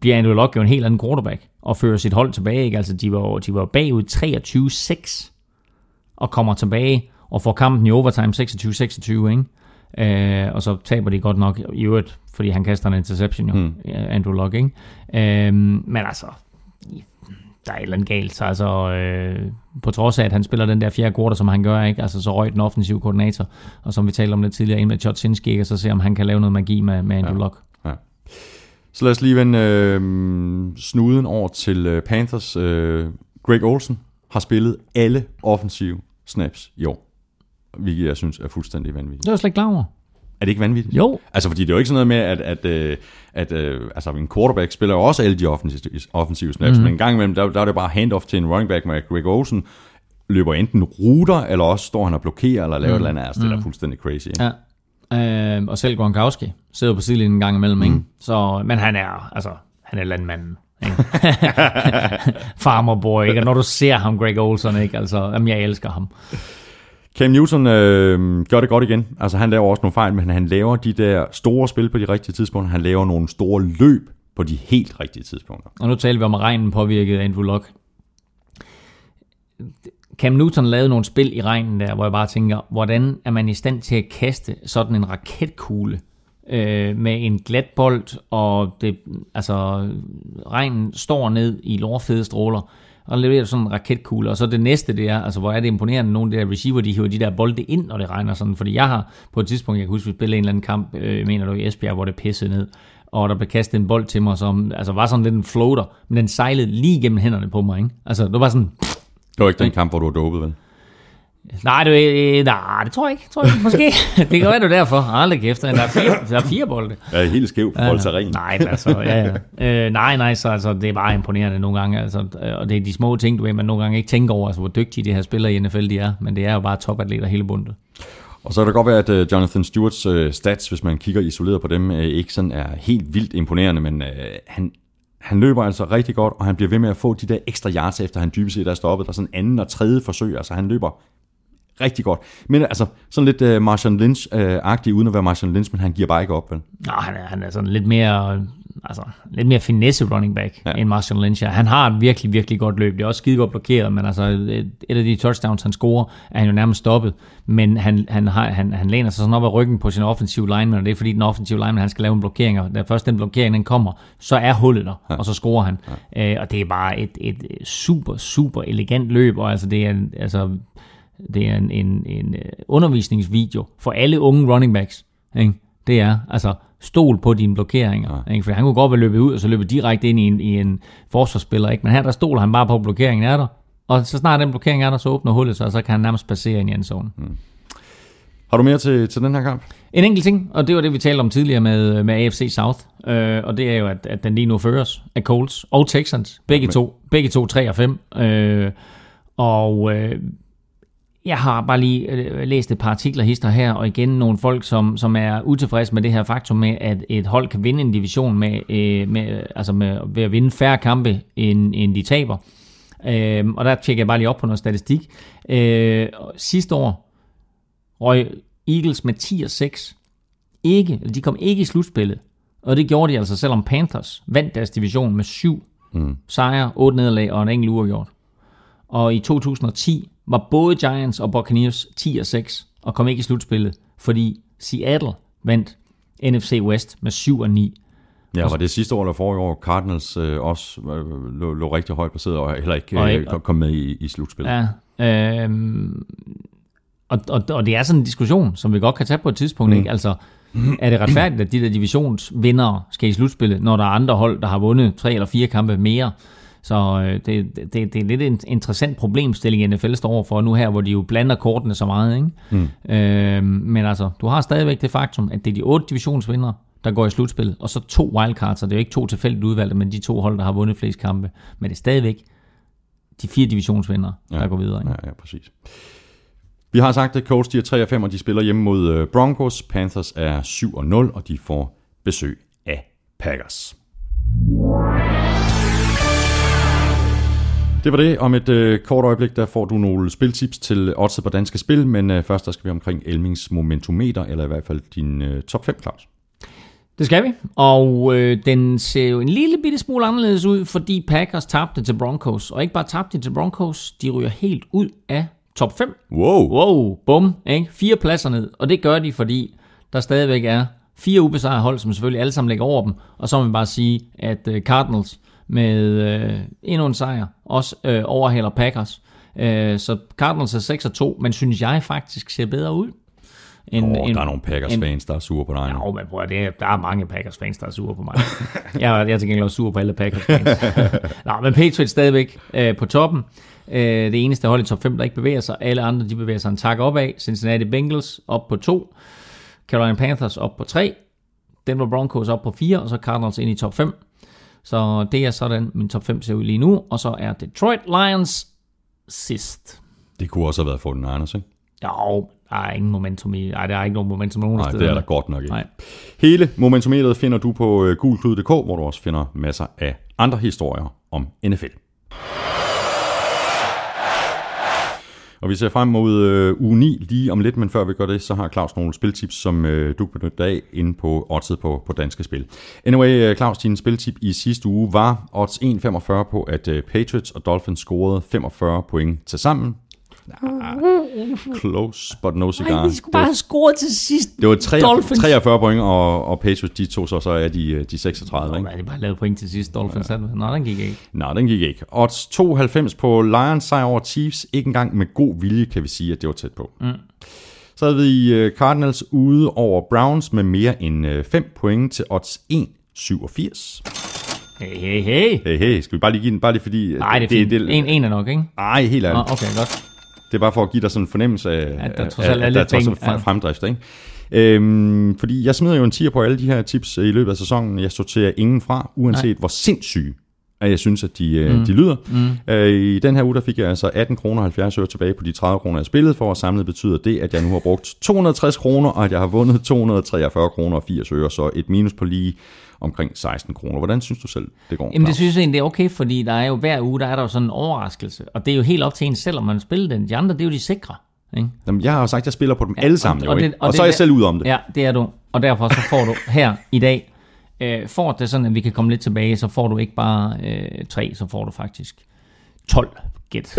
bliver Andrew Luck jo en helt anden quarterback, og fører sit hold tilbage, ikke? Altså, de var, de var bagud 23-6, og kommer tilbage, og får kampen i overtime 26-26, ikke? Øh, og så taber de godt nok i øvrigt, fordi han kaster en interception jo, mm. Andrew Luck, ikke? Øh, men altså, der er et eller andet galt. Så altså, øh, på trods af, at han spiller den der fjerde quarter, som han gør, ikke? Altså, så røg den offensive koordinator, og som vi talte om lidt tidligere, ind med Chotzinski, og så se, om han kan lave noget magi med, med Andrew ja. Luck. Så lad os lige vende øh, snuden over til øh, Panthers. Øh, Greg Olsen har spillet alle offensive snaps i år. Hvilket jeg synes er fuldstændig vanvittigt. Det var jeg slet ikke klar over. Er det ikke vanvittigt? Jo. Altså, fordi det er jo ikke sådan noget med, at, at, øh, at øh, altså, en quarterback spiller jo også alle de offensive, offensive snaps, mm. men en gang imellem, der, der er det bare handoff til en running back med Greg Olsen, løber enten ruter, eller også står han og blokerer, eller laver mm. et eller andet. Altså, det er da fuldstændig crazy. Ikke? Ja. Øh, og selv Gronkowski sidder på sidelinjen en gang imellem, ikke? Så, men han er, altså, han er landmanden. [LAUGHS] Farmer boy, ikke? Og når du ser ham, Greg Olsen, ikke? Altså, jamen, jeg elsker ham. Cam Newton øh, gør det godt igen. Altså han laver også nogle fejl, men han laver de der store spil på de rigtige tidspunkter. Han laver nogle store løb på de helt rigtige tidspunkter. Og nu taler vi om, at regnen påvirkede Andrew Luck. Cam Newton lavede nogle spil i regnen der, hvor jeg bare tænker, hvordan er man i stand til at kaste sådan en raketkugle øh, med en glat bold, og det, altså, regnen står ned i lårfede stråler, og leverer sådan en raketkugle, og så det næste det er, altså hvor er det imponerende, nogle af de der receiver, de hiver de der bolde ind, når det regner sådan, fordi jeg har på et tidspunkt, jeg kan huske, vi spillede en eller anden kamp, øh, mener du, i Esbjerg, hvor det pissede ned, og der blev kastet en bold til mig, som altså var sådan lidt en floater, men den sejlede lige gennem hænderne på mig, ikke? Altså, det var sådan, det var ikke den kamp, hvor du var dopet, vel? nej, det, øh, nej, det tror jeg ikke, tror jeg ikke. måske. [LAUGHS] det kan være, er derfor. Aldrig kæft, der er fire, der er fire bolde. Er helt skæv på ja. Nej, altså, ja, ja. Øh, nej, nej, så altså, det er bare imponerende nogle gange, altså, øh, og det er de små ting, du ved, man nogle gange ikke tænker over, altså, hvor dygtige de her spillere i NFL de er, men det er jo bare topatleter hele bundet. Og så kan det godt være, at uh, Jonathan Stewarts uh, stats, hvis man kigger isoleret på dem, uh, ikke sådan er helt vildt imponerende, men han, han løber altså rigtig godt, og han bliver ved med at få de der ekstra yards, efter han dybest set er stoppet. Der er sådan anden og tredje forsøg, altså han løber rigtig godt. Men altså sådan lidt øh, uh, Marshall Lynch-agtig, øh, uden at være Marshall Lynch, men han giver bare ikke op, vel? Nå, han er, han er sådan lidt mere, altså, lidt mere finesse running back Ja. end Marshall Lynch. Han har et virkelig, virkelig godt løb. Det er også skide godt blokeret, men altså, et, et af de touchdowns, han scorer, er han jo nærmest stoppet. Men han, han, har, han, han læner sig sådan op ad ryggen på sin offensive lineman, og det er fordi den offensive lineman, han skal lave en blokering, og da først den blokering, den kommer, så er hullet der, ja. og så scorer han. Ja. Øh, og det er bare et, et super, super elegant løb, og altså, det er, altså, det er en, en, en øh, undervisningsvideo for alle unge running backs. Ikke? Det er, altså, stol på dine blokeringer. Ja. Ikke? For han kunne godt være løbet ud, og så løbe direkte ind i en, i en forsvarsspiller. Ikke? Men her der stoler han bare på, at blokeringen er der. Og så snart den blokering er der, så åbner hullet sig, og så kan han nærmest passere ind i endzonen. Mm. Har du mere til, til den her kamp? En enkelt ting, og det var det, vi talte om tidligere med, med AFC South, øh, og det er jo, at, at den lige nu føres af Colts og Texans. Begge, men- to, begge to 3 og 5. Øh, og øh, jeg har bare lige øh, læst et par artikler hister her, og igen nogle folk, som, som er utilfredse med det her faktum med, at et hold kan vinde en division med, øh, med, altså med, ved at vinde færre kampe, end, end de taber. Øh, og der tjekker jeg bare lige op på noget statistik. Øh, sidste år røg Eagles med 10 og 6. Ikke, de kom ikke i slutspillet. Og det gjorde de altså, selvom Panthers vandt deres division med 7 mm. sejre, 8 nederlag og en enkelt uafgjort. Og i 2010 var både Giants og Buccaneers 10 og 6 og kom ikke i slutspillet, fordi Seattle vandt NFC West med 7 og 9. Ja, var det sidste år eller forrige år, Cardinals øh, også øh, lå, lå rigtig højt placeret og heller ikke Og- øh, kom med i, i slutspillet. Ja, øhm, og, og, og det er sådan en diskussion, som vi godt kan tage på et tidspunkt. Mm. Ikke? Altså, er det retfærdigt, at de der divisionsvindere skal i slutspillet, når der er andre hold, der har vundet tre eller fire kampe mere? Så øh, det, det, det er lidt en interessant problemstilling, NFL står overfor nu her, hvor de jo blander kortene så meget. Ikke? Mm. Øh, men altså, du har stadigvæk det faktum, at det er de otte divisionsvindere, der går i slutspillet, og så to wildcards, og det er jo ikke to tilfældigt udvalgte, men de to hold, der har vundet flest kampe. Men det er stadigvæk de fire divisionsvindere, ja. der går videre. Ikke? Ja, ja, præcis. Vi har sagt, at Colts de er 3 og 5, og de spiller hjemme mod øh, Broncos. Panthers er 7 og 0, og de får besøg af Packers. Det var det. Om et øh, kort øjeblik, der får du nogle spiltips til oddset på danske spil, men øh, først der skal vi omkring Elmings momentometer, eller i hvert fald din øh, top 5, Claus. Det skal vi, og øh, den ser jo en lille bitte smule anderledes ud, fordi Packers tabte til Broncos, og ikke bare tabte til Broncos, de ryger helt ud af top 5. Wow! Wow, bum, ikke? Fire pladser ned, og det gør de, fordi der stadigvæk er fire ubesejrede hold, som selvfølgelig alle sammen ligger over dem, og så må man bare sige, at øh, Cardinals med øh, endnu en sejr også øh, overhaler Packers. Øh, så Cardinals er 6 og 2, men synes jeg faktisk ser bedre ud. End, Åh, der er nogle Packers-fans, der er sure på dig nu. Ja, men prøv at, det er, der er mange Packers-fans, der er sure på mig. jeg, jeg er til gengæld også sur på alle Packers-fans. [LAUGHS] Nå, men Patriots stadigvæk øh, på toppen. Øh, det eneste hold i top 5, der ikke bevæger sig. Alle andre, de bevæger sig en tak opad. Cincinnati Bengals op på 2. Carolina Panthers op på 3. Denver Broncos op på 4. Og så Cardinals ind i top 5. Så det er sådan, min top 5 ser ud lige nu. Og så er Detroit Lions sidst. Det kunne også have været for den Anders, ikke? Jo, der er ingen momentum i. Nej, der er ikke nogen momentum nogen Nej, det stederne. er der godt nok ikke. Nej. Hele momentometeret finder du på øh, gulklud.dk, hvor du også finder masser af andre historier om NFL. Og vi ser frem mod øh, uge 9 lige om lidt, men før vi gør det, så har Claus nogle spiltips, som øh, du kan benytte af inde på oddset på, på danske spil. Anyway, øh, Claus, din spiltip i sidste uge var odds 1,45 på, at øh, Patriots og Dolphins scorede 45 point til sammen. Ah, close, but no cigar. Nej, vi skulle bare have scoret til sidst. Det var 3, Dolphins. 43 point, og, og Patriots, de to så, så er de, øh, de 36, ikke? Nej, det bare lavet point til sidst. Dolphins ja. Nå, den gik ikke. Nej, den gik ikke. Odds 92 på Lions sejr over Chiefs. Ikke engang med god vilje, kan vi sige, at det var tæt på. Mm. Så havde vi øh, Cardinals ude over Browns med mere end 5 point til odds 1,87. Hey, hey, hey. Hey, hey, skal vi bare lige give den, bare lige fordi... Nej, det er fint. det, en, en er nok, ikke? Nej, helt ærligt. okay, godt. Det er bare for at give dig sådan en fornemmelse af, At der trods alt er at der trods alt er fremdrift. Ikke? Øhm, fordi jeg smider jo en tier på alle de her tips øh, i løbet af sæsonen. Jeg sorterer ingen fra, uanset Nej. hvor sindssyge at jeg synes, at de, mm. de lyder. Mm. Øh, I den her uge, der fik jeg altså 18 kroner og 70 øre tilbage på de 30 kroner, jeg spillede for, og samlet betyder det, at jeg nu har brugt 260 kroner, og at jeg har vundet 243 kroner og 80 øre, så et minus på lige omkring 16 kroner. Hvordan synes du selv, det går? Jamen, det Claus? synes jeg egentlig er okay, fordi der er jo hver uge, der er der jo sådan en overraskelse. Og det er jo helt op til en selv, om man spiller den. De andre, det er jo de sikre. Ikke? Jamen, jeg har jo sagt, at jeg spiller på dem alle sammen, og, jo, og, det, og, og det så er jeg selv ud om det. Ja, det er du. Og derfor så får du her i dag, øh, får det sådan, at vi kan komme lidt tilbage, så får du ikke bare øh, 3, så får du faktisk 12 gæt. [LAUGHS]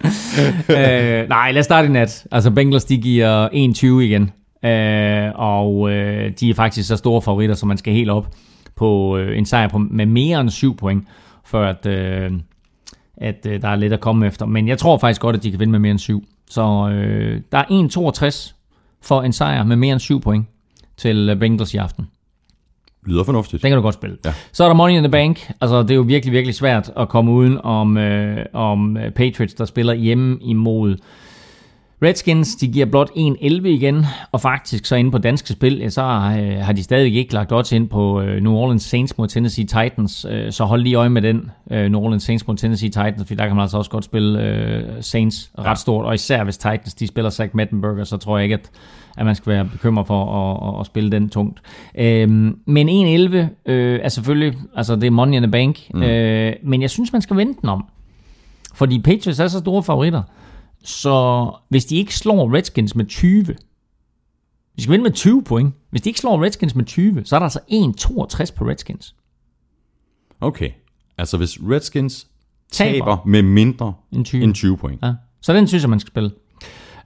[LAUGHS] øh, nej, lad os starte i nat. Altså Bengals, de giver 21 igen. Øh, og øh, de er faktisk så store favoritter, så man skal helt op på øh, en sejr på, med mere end 7 point, før at, øh, at øh, der er lidt at komme efter. Men jeg tror faktisk godt, at de kan vinde med mere end 7. Så øh, der er 1,62 for en sejr med mere end 7 point til øh, Bengals i aften. Lyder fornuftigt. Den kan du godt spille. Ja. Så er der Money in the Bank. Altså, det er jo virkelig, virkelig svært at komme uden om, øh, om øh, Patriots, der spiller hjemme imod Redskins, de giver blot 1-11 igen, og faktisk så inde på danske spil, så øh, har de stadig ikke lagt odds ind på øh, New Orleans Saints mod Tennessee Titans, øh, så hold lige øje med den, New Orleans Saints mod Tennessee Titans, for der kan man altså også godt spille Saints ret stort, og især hvis Titans de spiller Zach Mettenberger, så tror jeg ikke, at, at man skal være bekymret for at, at, at spille den tungt. Øh, men 1-11 øh, er selvfølgelig, altså det er money in the bank, mm. øh, men jeg synes, man skal vente den om. Fordi Patriots er så store favoritter. Så hvis de ikke slår Redskins med 20, de skal vinde med 20 point. Hvis de ikke slår Redskins med 20, så er der altså 1,62 på Redskins. Okay. Altså hvis Redskins Taber. taber, med mindre End 20. end 20 point. Ja. Så den synes jeg, man skal spille.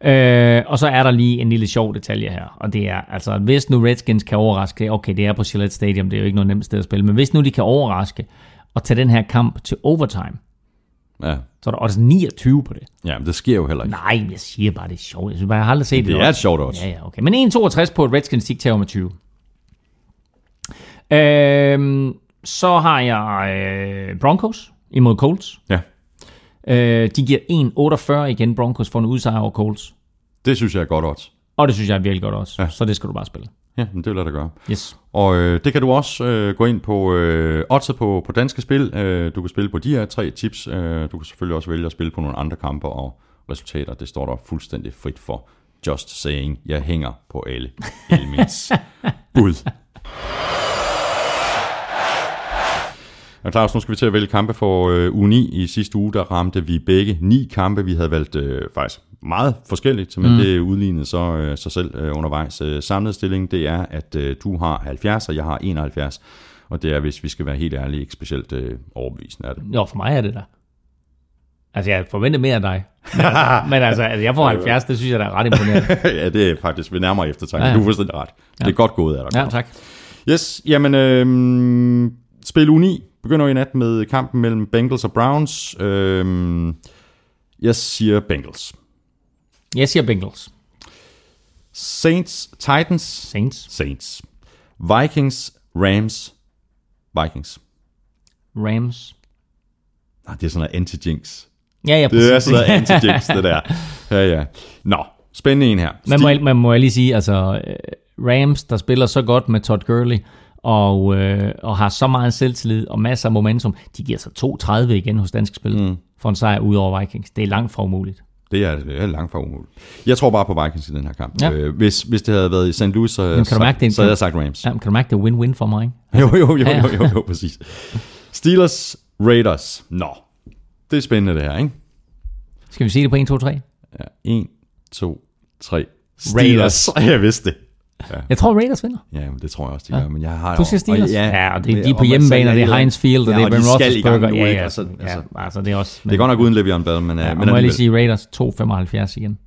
Øh, og så er der lige en lille sjov detalje her, og det er, altså hvis nu Redskins kan overraske, okay, det er på Gillette Stadium, det er jo ikke noget nemt sted at spille, men hvis nu de kan overraske og tage den her kamp til overtime, Ja. så er der også 29 på det. ja, men det sker jo heller ikke. Nej, men jeg siger bare, det er sjovt. Jeg synes bare, jeg har aldrig set det. Det er et også. sjovt odds. Ja, ja, okay. Men 1,62 på et Redskins, tager med 20. Øhm, så har jeg øh, Broncos imod Colts. Ja, Øh, de giver 1,48 igen Broncos for en udsejr over Colts. det synes jeg er godt odds. Og det synes jeg er virkelig godt også. Ja. Ja. Så det skal du bare spille. Ja, men det vil jeg da gøre. Yes. Og øh, det kan du også øh, gå ind på øh, oddset på, på danske spil. Øh, du kan spille på de her tre tips. Øh, du kan selvfølgelig også vælge at spille på nogle andre kampe og resultater. Det står der fuldstændig frit for. Just saying. Jeg hænger på alle [LAUGHS] Elmins bud. Og Claus, nu skal vi til at vælge kampe for øh, uge 9. I sidste uge, der ramte vi begge ni kampe. Vi havde valgt øh, faktisk meget forskelligt, men mm. det udlignede så øh, sig selv øh, undervejs. Øh, samlet stilling, det er, at øh, du har 70, og jeg har 71. Og det er, hvis vi skal være helt ærlige, ikke specielt øh, overbevisende af det. Jo, for mig er det der. Altså, jeg forventer mere af dig. Men, [LAUGHS] men altså, altså, jeg får 70, det synes jeg, der er ret imponerende. [LAUGHS] ja, det er faktisk ved nærmere eftertanke. Ja, Ja. Du er fuldstændig ret. Ja. Det er godt gået af dig. Ja, tak. Yes, jamen, øh, spil u 9 begynder i nat med kampen mellem Bengals og Browns. Øh, jeg siger Bengals. Jeg siger Bengals. Saints, Titans, Saints. Saints. Vikings, Rams, Vikings. Rams. Ah, det er sådan noget anti-jinx. Ja, ja, Det er præcis. sådan noget anti-jinx, det der. Ja, ja. Nå, spændende en her. Man må, man må lige sige, altså øh, Rams, der spiller så godt med Todd Gurley, og, øh, og har så meget selvtillid og masser af momentum, de giver sig 2-30 igen hos dansk spil mm. for en sejr ud over Vikings. Det er langt fra umuligt. Det er, det er langt fra umuligt. Jeg tror bare på Vikings i den her kamp. Ja. Øh, hvis, hvis det havde været i St. Louis, så, kan du så, mærke, det er en så havde jeg sagt Rams. Ja, kan du mærke, det er win-win for mig? Ikke? Jo, jo, jo, Ja, ja. jo, jo, jo, præcis. Steelers, Raiders. Nå, det er spændende det her, ikke? Skal vi sige det på 1, 2, 3? Ja, 1, 2, 3. Raiders. [LAUGHS] Jeg vidste det. Jeg tror, Raiders vinder. Ja, men det tror jeg også, de gør. Men jeg har Du siger Steelers? og- Ja, og det, de er og på hjemmebane, og det er Heinz Field, og ja, det er Ben de Roethlisberger. Ja, ja, Altså, ja, altså, altså, det er også... det er godt nok uden Le'Veon Bell, men, Ja, ja, men må jeg lige sige Raiders 2,75 igen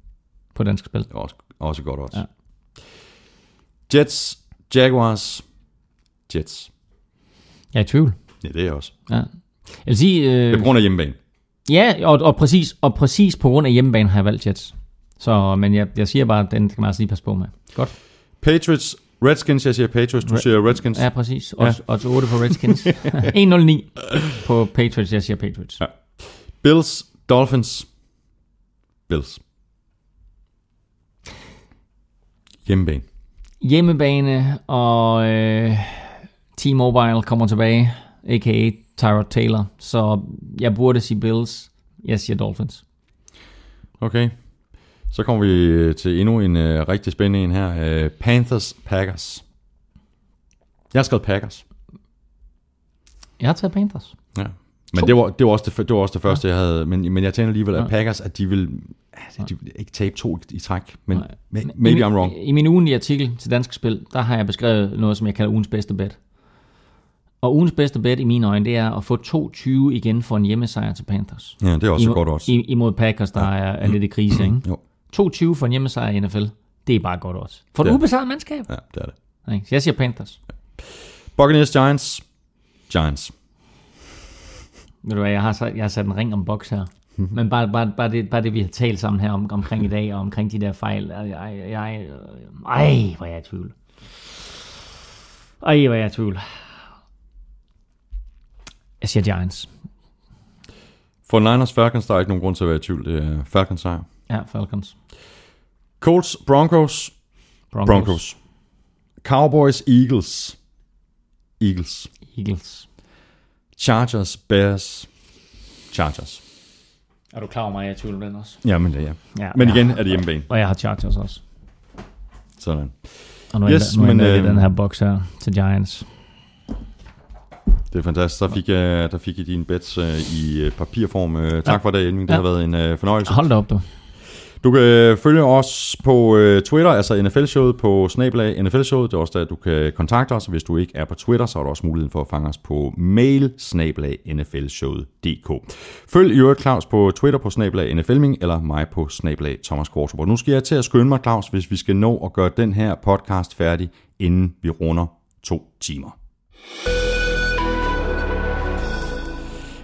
på dansk spil. Det er også, også godt også. Ja. Jets, Jaguars, Jets. Jeg er i tvivl. Ja, det er jeg også. Ja. Jeg vil sige... Det er Øh, på grund af hjemmebane. ja, og, og, præcis, og præcis på grund af hjemmebane har jeg valgt Jets. Så, men jeg, jeg siger bare, at den skal man altså lige passe på med. Godt. Patriots, Redskins, jeg siger Patriots, du siger Redskins. Ja, præcis. Odds, odds 8 på Redskins. [LAUGHS] 1-0-9 på Patriots. Jeg siger Patriots. Ja. Bills, Dolphins, Bills. Hjemmebane. Hjemmebane, og øh, T-Mobile kommer tilbage, a.k.a. Tyrod Taylor. Så jeg burde sige Bills. Jeg siger Dolphins. Okay. Så kommer vi til endnu en uh, rigtig spændende en her. Uh, Panthers, Packers. Jeg har skrevet Packers. Jeg har taget Panthers. Ja. Men det var, det, var også det, det var også det første, jeg havde. Men, men jeg tænker alligevel, at Ja. Packers, at de vil, altså, de vil ikke tabe to i, træk. Men Nej. may, maybe I, I'm wrong. I min ugenlige artikel til Dansk Spil, der har jeg beskrevet noget, som jeg kalder ugens bedste bet. Og ugens bedste bet i mine øjne, det er at få 2-20 igen for en hjemmesejr til Panthers. Ja, det er også Imod, godt også. i- Imod Packers, der er, er lidt i krise, [CLEARS THROAT] ikke? Jo, 2-20 for en hjemmesejr i NFL, det er bare godt også. For et ubesejret mandskab. ja, det er det. Ikke? Så jeg siger Panthers. Buccaneers, Giants. Giants. Ved du hvad, jeg har, sat, jeg har sat en ring om boks her. Men bare, bare, bare, det, bare det, vi har talt sammen her om, omkring i dag, og omkring de der fejl. Ej, ej, ej, ej hvor er jeg i tvivl. Ej, hvor er jeg i tvivl. Jeg siger Giants. For Niners, Falcons, der er ikke nogen grund til at være i tvivl. Det er Falcons sejr. Ja, Falcons. Colts, Broncos, Broncos. Broncos. Cowboys, Eagles, Eagles. Eagles. Chargers, Bears, Chargers. Er du klar over mig, jeg er i tvivl om den også? Ja, ja. Ja, Men ja. igen er det hjemmebane. Og jeg har Chargers også. Sådan. Og nu, Yes, yes, nu men, men, jeg øh, den her boks her til Giants. Det er fantastisk. Der fik jeg, der fik jeg dine bets øh, i øh, papirform. Øh, tak for det, Elming. Det Ja. har været en øh, fornøjelse. Hold da op, du. Du kan øh, følge os på øh, Twitter, altså NFL-showet på snablag NFL-showet. Det er også der, du kan kontakte os. Hvis du ikke er på Twitter, så er der også muligheden for at fange os på mail snabelag nflshowet.dk. Følg i øvrigt Claus på Twitter på snablag NFLming, eller mig på snablag Thomas Kvartrup. Nu skal jeg til at skynde mig, Claus, hvis vi skal nå at gøre den her podcast færdig, inden vi runder to timer.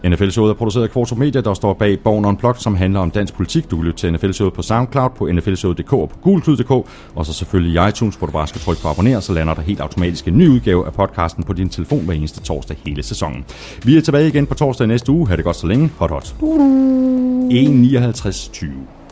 NFL-showet er produceret af Kvartrup Media, der står bag Born Unplugged, som handler om dansk politik. Du kan lytte til NFL-showet på SoundCloud, på nflshowet.dk og på gulklyd.dk, og så selvfølgelig i iTunes, hvor du bare skal trykke på abonner, så lander der helt automatisk en ny udgave af podcasten på din telefon hver eneste torsdag hele sæsonen. Vi er tilbage igen på torsdag næste uge. Ha' det godt så længe. Hot hot. 1.59.20.